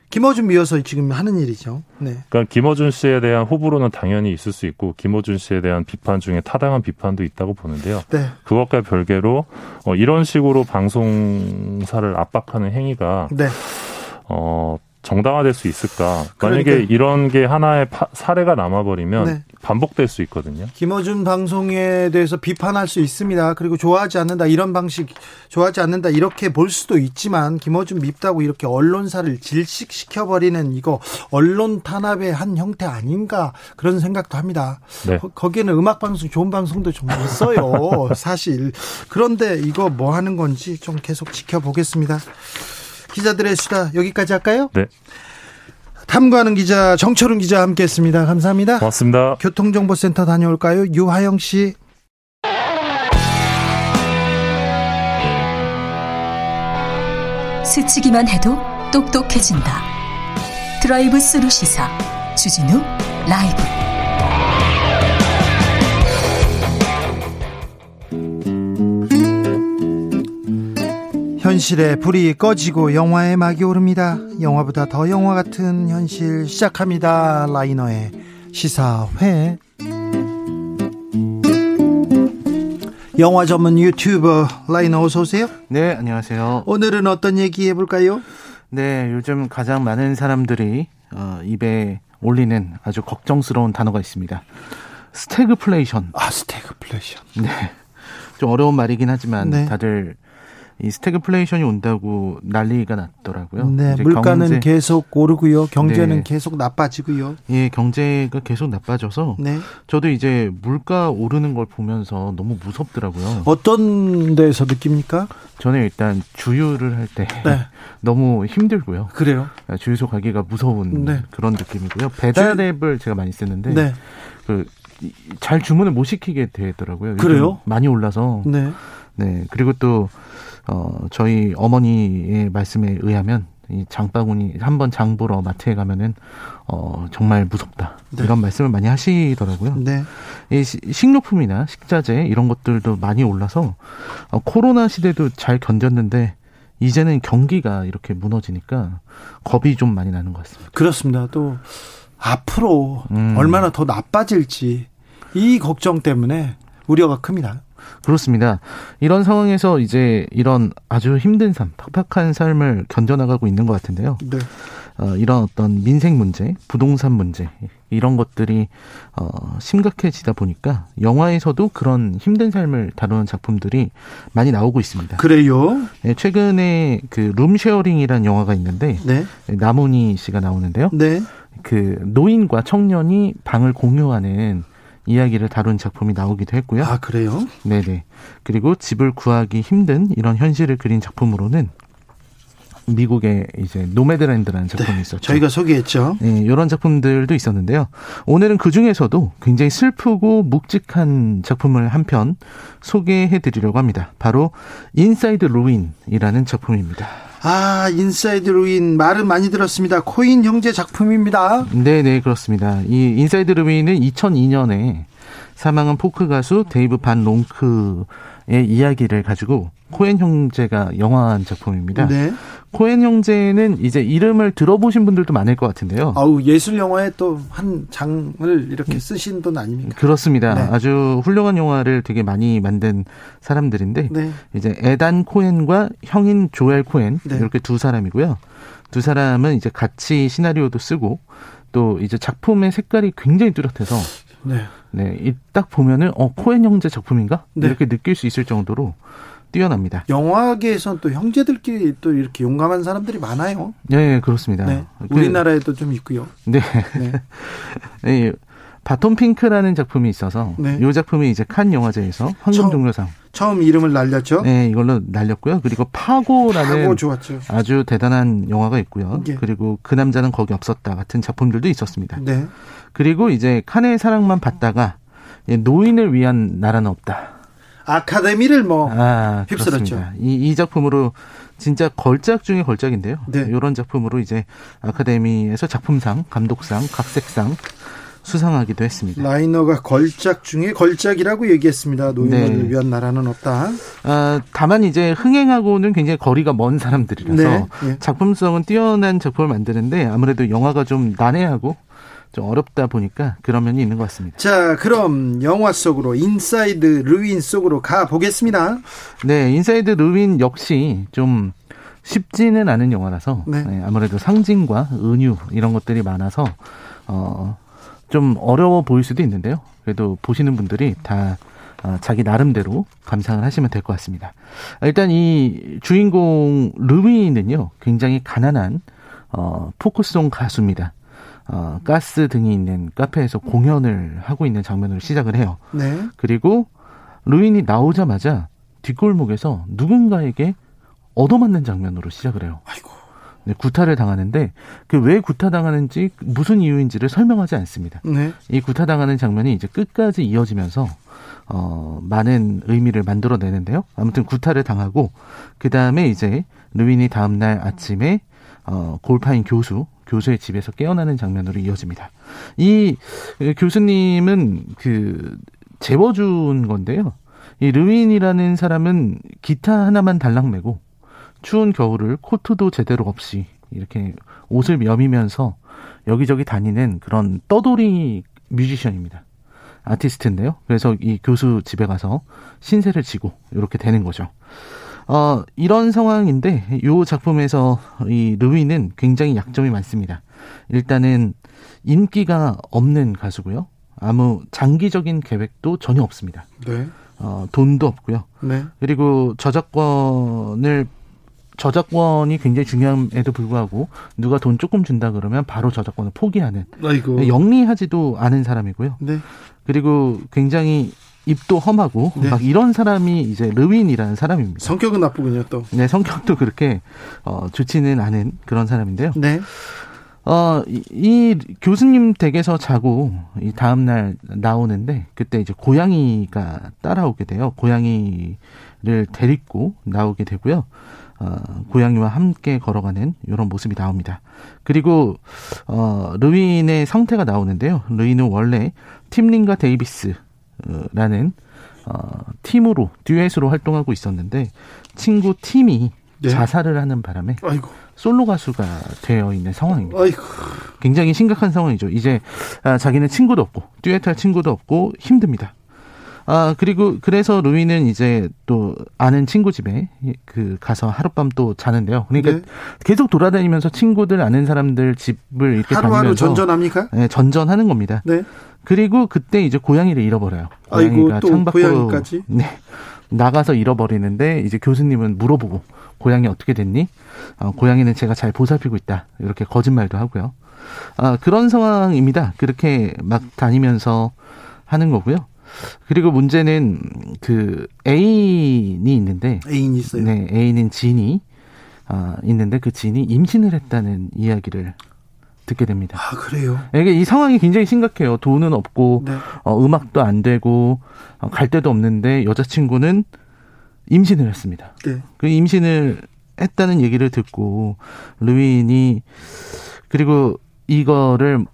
김어준 미워서 지금 하는 일이죠. 네. 그러니까 김어준 씨에 대한 호불호는 당연히 있을 수 있고 김어준 씨에 대한 비판 중에 타당한 비판도 있다고 보는데요. 네. 그것과 별개로 어, 이런 식으로 방송사를 압박하는 행위가 네. 어, 정당화될 수 있을까? 만약에 그러니까. 이런 게 하나의 파, 사례가 남아버리면 네. 반복될 수 있거든요. 김어준 방송에 대해서 비판할 수 있습니다. 그리고 좋아하지 않는다 이런 방식 좋아하지 않는다 이렇게 볼 수도 있지만 김어준 밉다고 이렇게 언론사를 질식시켜 버리는 이거 언론 탄압의 한 형태 아닌가 그런 생각도 합니다. 네. 거, 기에는 음악 방송 좋은 방송도 좀 있어요. 사실 그런데 이거 뭐 하는 건지 좀 계속 지켜보겠습니다. 기자들의 수다 여기까지 할까요? 네. 탐구하는 기자 정철은 기자 함께했습니다. 감사합니다. 고맙습니다. 교통정보센터 다녀올까요? 유하영 씨. 스치기만 해도 똑똑해진다. 드라이브 스루 시사 주진우 라이브. 현실의 불이 꺼지고 영화의 막이 오릅니다. 영화보다 더 영화 같은 현실 시작합니다. 라이너의 시사회. 영화 전문 유튜버 라이너 어서 오세요. 네, 안녕하세요. 오늘은 어떤 얘기 해볼까요? 네, 요즘 가장 많은 사람들이 어, 입에 올리는 아주 걱정스러운 단어가 있습니다. 스태그플레이션. 아, 스태그플레이션. 네. 좀 어려운 말이긴 하지만 네. 다들 이 스태그플레이션이 온다고 난리가 났더라고요. 네, 물가는 경제, 계속 오르고요. 경제는 네. 계속 나빠지고요. 예, 경제가 계속 나빠져서 네. 저도 이제 물가 오르는 걸 보면서 너무 무섭더라고요. 어떤 데서 느낍니까? 저는 일단 주유를 할때 네. 너무 힘들고요. 그래요? 아, 주유소 가기가 무서운 네. 그런 느낌이고요. 배달 앱을 제가 많이 쓰는데 네. 그잘 주문을 못 시키게 되더라고요. 그래요? 많이 올라서. 네. 네. 그리고 또 어, 저희 어머니의 말씀에 의하면 이 장바구니 한번 장 보러 마트에 가면은 어 정말 무섭다 네. 이런 말씀을 많이 하시더라고요. 네. 이 식료품이나 식자재 이런 것들도 많이 올라서 어, 코로나 시대도 잘 견뎠는데 이제는 경기가 이렇게 무너지니까 겁이 좀 많이 나는 것 같습니다. 그렇습니다. 또 앞으로 음. 얼마나 더 나빠질지 이 걱정 때문에 우려가 큽니다. 그렇습니다. 이런 상황에서 이제 이런 아주 힘든 삶, 팍팍한 삶을 견뎌나가고 있는 것 같은데요. 네. 어, 이런 어떤 민생 문제, 부동산 문제 이런 것들이 어, 심각해지다 보니까 영화에서도 그런 힘든 삶을 다루는 작품들이 많이 나오고 있습니다. 그래요? 네, 최근에 그 룸쉐어링이라는 영화가 있는데 네. 나문희 씨가 나오는데요. 네. 그 노인과 청년이 방을 공유하는 이야기를 다룬 작품이 나오기도 했고요. 아, 그래요? 네네. 그리고 집을 구하기 힘든 이런 현실을 그린 작품으로는 미국의 이제 노매드랜드라는 작품이 네, 있었죠. 저희가 소개했죠. 네, 이런 작품들도 있었는데요. 오늘은 그 중에서도 굉장히 슬프고 묵직한 작품을 한 편 소개해 드리려고 합니다. 바로 인사이드 르윈이라는 작품입니다. 아, 인사이드 르윈 말은 많이 들었습니다. 코엔 형제 작품입니다. 네, 네, 그렇습니다. 이 인사이드 르윈은 2002년에 사망한 포크 가수 데이브 반 롱크 의 이야기를 가지고 코엔 형제가 영화한 작품입니다. 네. 코엔 형제는 이제 이름을 들어보신 분들도 많을 것 같은데요. 아우 예술 영화에 또 한 장을 이렇게 쓰신 분 아닙니까? 그렇습니다. 네. 아주 훌륭한 영화를 되게 많이 만든 사람들인데 네. 이제 에단 코엔과 형인 조엘 코엔 네. 이렇게 두 사람이고요. 두 사람은 이제 같이 시나리오도 쓰고 또 이제 작품의 색깔이 굉장히 뚜렷해서 네. 네, 딱 보면은 어 코엔 형제 작품인가 네. 이렇게 느낄 수 있을 정도로 뛰어납니다. 영화계에서는 또 형제들끼리 또 이렇게 용감한 사람들이 많아요. 네, 그렇습니다. 네, 그 우리나라에도 좀 있고요. 네. 네. 네. 바톤 핑크라는 작품이 있어서 네. 이 작품이 이제 칸 영화제에서 황금 종려상 처음 이름을 날렸죠. 네, 이걸로 날렸고요. 그리고 파고라는 파고 좋았죠. 아주 대단한 영화가 있고요. 예. 그리고 그 남자는 거기 없었다 같은 작품들도 있었습니다. 네. 그리고 이제 칸의 사랑만 받다가 노인을 위한 나라는 없다. 아카데미를 뭐 아, 휩쓸었죠. 이, 이 작품으로 진짜 걸작 중에 걸작인데요. 네. 이런 작품으로 이제 아카데미에서 작품상, 감독상, 각색상 수상하기도 했습니다. 라이너가 걸작 중에 걸작이라고 얘기했습니다. 노인을 네. 위한 나라는 없다. 아, 다만 이제 흥행하고는 굉장히 거리가 먼 사람들이라서 네. 네. 작품성은 뛰어난 작품을 만드는데 아무래도 영화가 좀 난해하고 좀 어렵다 보니까 그런 면이 있는 것 같습니다. 자, 그럼 영화 속으로 인사이드 르윈 속으로 가 보겠습니다. 네, 인사이드 르윈 역시 좀 쉽지는 않은 영화라서 네. 네, 아무래도 상징과 은유 이런 것들이 많아서 어, 좀 어려워 보일 수도 있는데요. 그래도 보시는 분들이 다 어, 자기 나름대로 감상을 하시면 될 것 같습니다. 일단 이 주인공 르윈은요, 굉장히 가난한 어, 포크송 가수입니다. 어, 가스 등이 있는 카페에서 공연을 하고 있는 장면으로 시작을 해요. 네. 그리고 루인이 나오자마자 뒷골목에서 누군가에게 얻어맞는 장면으로 시작을 해요. 아이고. 네, 구타를 당하는데 그 왜 구타당하는지 무슨 이유인지를 설명하지 않습니다. 네. 이 구타당하는 장면이 이제 끝까지 이어지면서 어, 많은 의미를 만들어내는데요. 아무튼 구타를 당하고 그 다음에 이제 루인이 다음 날 아침에 어, 골파인 교수 교수의 집에서 깨어나는 장면으로 이어집니다. 이 교수님은 그 재워준 건데요. 이 르윈이라는 사람은 기타 하나만 달랑매고 추운 겨울을 코트도 제대로 없이 이렇게 옷을 여미면서 여기저기 다니는 그런 떠돌이 뮤지션입니다. 아티스트인데요. 그래서 이 교수 집에 가서 신세를 지고 이렇게 되는 거죠. 어, 이런 상황인데 이 작품에서 이 르위는 굉장히 약점이 많습니다. 일단은 인기가 없는 가수고요. 아무 장기적인 계획도 전혀 없습니다. 네. 어, 돈도 없고요. 네. 그리고 저작권을 저작권이 굉장히 중요함에도 불구하고 누가 돈 조금 준다 그러면 바로 저작권을 포기하는 아이고. 영리하지도 않은 사람이고요. 네. 그리고 굉장히 입도 험하고 네. 막 이런 사람이 이제 르윈이라는 사람입니다. 성격은 나쁘군요, 또. 네, 성격도 그렇게 어 좋지는 않은 그런 사람인데요. 네. 어, 이, 이 교수님 댁에서 자고 이 다음 날 나오는데 그때 이제 고양이가 따라오게 돼요. 고양이를 데리고 나오게 되고요. 어, 고양이와 함께 걸어가는 이런 모습이 나옵니다. 그리고 어, 르윈의 상태가 나오는데요. 르윈은 원래 팀린과 데이비스라는 어, 팀으로 듀엣으로 활동하고 있었는데 친구 팀이 네. 자살을 하는 바람에 아이고. 솔로 가수가 되어 있는 상황입니다. 아이고. 굉장히 심각한 상황이죠. 이제 아, 자기는 친구도 없고 듀엣할 친구도 없고 힘듭니다. 아, 그리고 그래서 루이는 이제 또 아는 친구 집에 그 가서 하룻밤 또 자는데요. 그러니까 네. 계속 돌아다니면서 친구들 아는 사람들 집을 이렇게 하루하루 다니면서 전전합니까? 네, 전전하는 겁니다. 네. 그리고 그때 이제 고양이를 잃어버려요. 고양이가 아이고, 창밖으로 고양이까지? 네. 나가서 잃어버리는데 이제 교수님은 물어보고 고양이 어떻게 됐니? 어, 고양이는 제가 잘 보살피고 있다. 이렇게 거짓말도 하고요. 아, 그런 상황입니다. 그렇게 막 다니면서 하는 거고요. 그리고 문제는 그 애인이 있는데 애인이 있어요. 네, 애인은 진이 아, 있는데 그 진이 임신을 했다는 이야기를 듣게 됩니다. 아 그래요? 이게 이 상황이 굉장히 심각해요. 돈은 없고 네. 어, 음악도 안 되고 어, 갈 데도 없는데 여자친구는 임신을 했습니다. 네. 그 임신을 했다는 얘기를 듣고 루인이 그리고 이거를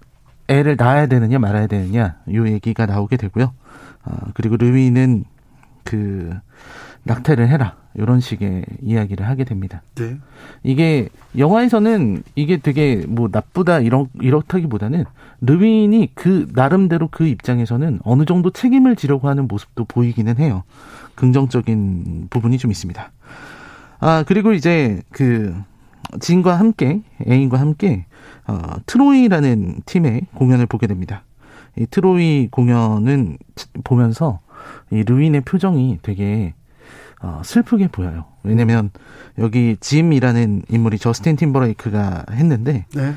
애를 낳아야 되느냐 말아야 되느냐 요 얘기가 나오게 되고요. 어, 그리고 르위는 그 낙태를 해라 이런 식의 이야기를 하게 됩니다. 네. 이게 영화에서는 이게 되게 뭐 나쁘다 이런 이렇다기보다는 르윈이 그 나름대로 그 입장에서는 어느 정도 책임을 지려고 하는 모습도 보이기는 해요. 긍정적인 부분이 좀 있습니다. 아 그리고 이제 그 진과 함께 애인과 함께 어, 트로이라는 팀의 공연을 보게 됩니다. 이 트로이 공연은 보면서 이 루인의 표정이 되게 어, 슬프게 보여요. 왜냐면 여기 짐이라는 인물이 저스틴 팀버레이크가 했는데 네.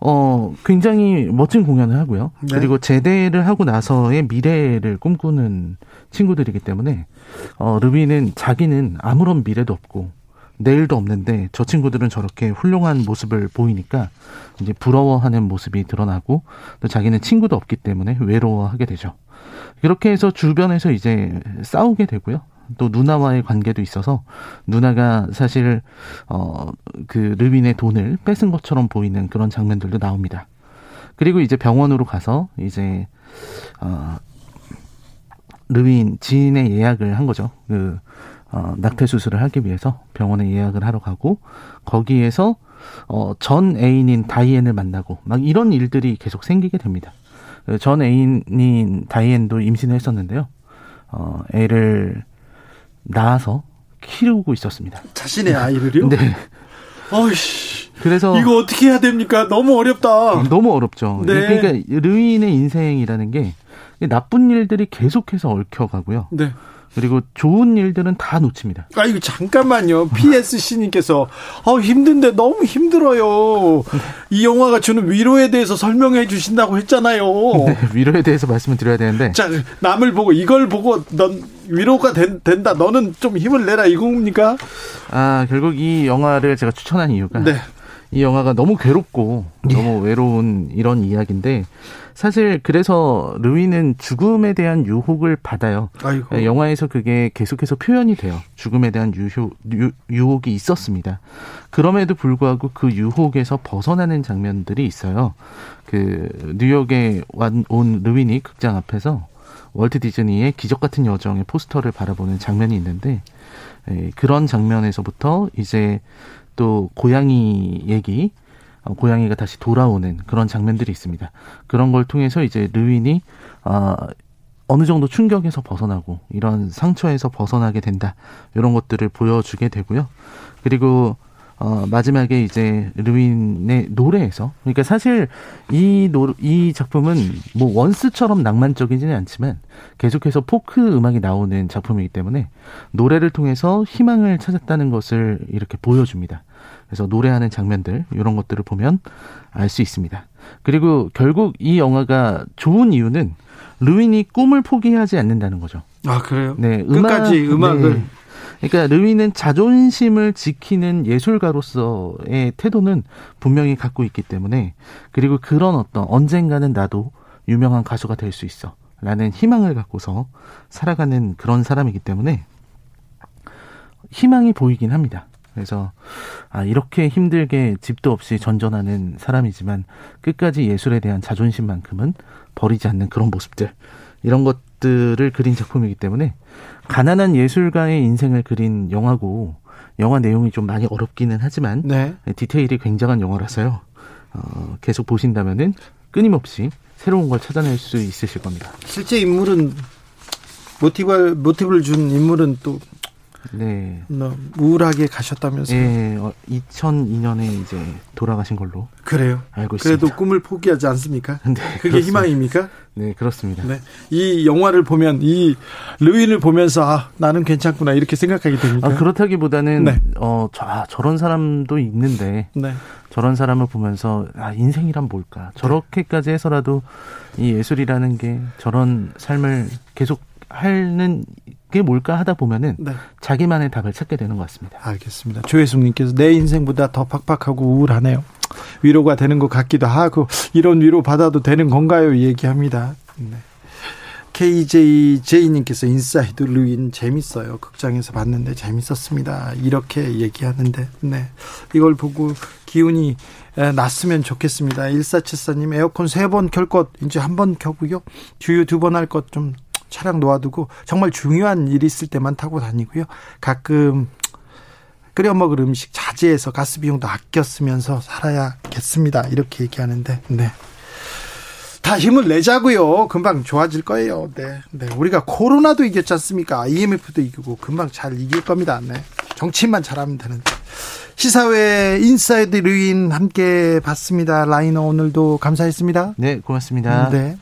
어 굉장히 멋진 공연을 하고요. 네. 그리고 제대를 하고 나서의 미래를 꿈꾸는 친구들이기 때문에 어 르비는 자기는 아무런 미래도 없고 내일도 없는데 저 친구들은 저렇게 훌륭한 모습을 보이니까 이제 부러워하는 모습이 드러나고 또 자기는 친구도 없기 때문에 외로워하게 되죠. 그렇게 해서 주변에서 이제 싸우게 되고요. 또 누나와의 관계도 있어서 누나가 사실 어그 르빈의 돈을 뺏은 것처럼 보이는 그런 장면들도 나옵니다. 그리고 이제 병원으로 가서 이제 어 르빈 지인의 예약을 한 거죠. 그 어, 낙태 수술을 하기 위해서 병원에 예약을 하러 가고 거기에서 어, 전 애인인 다이앤을 만나고 막 이런 일들이 계속 생기게 됩니다. 그전 애인인 다이앤도 임신을 했었는데요. 어, 애를 낳아서 키우고 있었습니다. 자신의 아이를요? 네. 어이씨. 그래서 이거 어떻게 해야 됩니까? 너무 어렵다. 너무 어렵죠. 네. 그러니까 르인의 인생이라는 게 나쁜 일들이 계속해서 얽혀가고요. 네. 그리고 좋은 일들은 다 놓칩니다. 아, 이거 잠깐만요. PSC님께서, 어, 힘든데 너무 힘들어요. 이 영화가 주는 위로에 대해서 설명해 주신다고 했잖아요. 네, 위로에 대해서 말씀을 드려야 되는데. 자, 남을 보고, 이걸 보고, 넌 위로가 된, 된다. 너는 좀 힘을 내라. 이겁니까? 아, 결국 이 영화를 제가 추천한 이유가. 네. 이 영화가 너무 괴롭고, 너무 외로운 이런 이야기인데, 사실 그래서 루이는 죽음에 대한 유혹을 받아요. 아이고. 네, 영화에서 그게 계속해서 표현이 돼요. 죽음에 대한 유혹, 유, 유혹이 있었습니다. 그럼에도 불구하고 그 유혹에서 벗어나는 장면들이 있어요. 그 뉴욕에 온 루인이 극장 앞에서 월트 디즈니의 기적 같은 여정의 포스터를 바라보는 장면이 있는데 에, 예, 그런 장면에서부터 이제 또 고양이 얘기 어, 고양이가 다시 돌아오는 그런 장면들이 있습니다. 그런 걸 통해서 이제 르윈이 어, 어느 정도 충격에서 벗어나고 이런 상처에서 벗어나게 된다 이런 것들을 보여주게 되고요. 그리고 어, 마지막에 이제 르윈의 노래에서 그러니까 사실 이 노, 이 작품은 뭐 원스처럼 낭만적이지는 않지만 계속해서 포크 음악이 나오는 작품이기 때문에 노래를 통해서 희망을 찾았다는 것을 이렇게 보여줍니다. 그래서 노래하는 장면들 이런 것들을 보면 알 수 있습니다. 그리고 결국 이 영화가 좋은 이유는 르윈이 꿈을 포기하지 않는다는 거죠. 아 그래요? 네, 끝까지 음악, 을 네. 그러니까 르윈은 자존심을 지키는 예술가로서의 태도는 분명히 갖고 있기 때문에 그리고 그런 어떤 언젠가는 나도 유명한 가수가 될 수 있어. 라는 희망을 갖고서 살아가는 그런 사람이기 때문에 희망이 보이긴 합니다. 그래서 아 이렇게 힘들게 집도 없이 전전하는 사람이지만 끝까지 예술에 대한 자존심만큼은 버리지 않는 그런 모습들 이런 것들을 그린 작품이기 때문에 가난한 예술가의 인생을 그린 영화고 영화 내용이 좀 많이 어렵기는 하지만 네. 디테일이 굉장한 영화라서요. 어, 계속 보신다면은 끊임없이 새로운 걸 찾아낼 수 있으실 겁니다. 실제 인물은 모티브를 모티브를 준 인물은 또 네. 우울하게 가셨다면서요? 예, 2002년에 이제 돌아가신 걸로. 그래요? 알고 있습니다. 그래도 꿈을 포기하지 않습니까? 네. 그게 그렇습니다. 희망입니까? 네, 그렇습니다. 네. 이 영화를 보면, 이 르윈을 보면서, 아, 나는 괜찮구나, 이렇게 생각하게 됩니까? 아, 그렇다기보다는, 네. 어, 저, 아, 저런 사람도 있는데, 네. 저런 사람을 보면서, 아, 인생이란 뭘까? 저렇게까지 해서라도 이 예술이라는 게 저런 삶을 계속 하는 게 뭘까 하다 보면은 네. 자기만의 답을 찾게 되는 것 같습니다. 알겠습니다. 조혜숙님께서 내 인생보다 더 팍팍하고 우울하네요. 위로가 되는 것 같기도 하고 이런 위로 받아도 되는 건가요? 얘기합니다. 네. KJJ님께서 인사이드 르윈 재밌어요. 극장에서 봤는데 재밌었습니다. 이렇게 얘기하는데, 네. 이걸 보고 기운이 났으면 좋겠습니다. 1474님 에어컨 세 번 켤 것 이제 한 번 켜고요. 주유 두 번 할 것 좀 차량 놓아두고 정말 중요한 일이 있을 때만 타고 다니고요. 가끔 끓여 먹을 음식 자제해서 가스 비용도 아껴 쓰면서 살아야겠습니다. 이렇게 얘기하는데, 네. 다 힘을 내자고요. 금방 좋아질 거예요. 네. 네. 우리가 코로나도 이겼지 않습니까? IMF도 이기고 금방 잘 이길 겁니다. 네. 정치만 잘하면 되는데. 시사회 인사이드 르윈 함께 봤습니다. 라이너 오늘도 감사했습니다. 네, 고맙습니다. 네.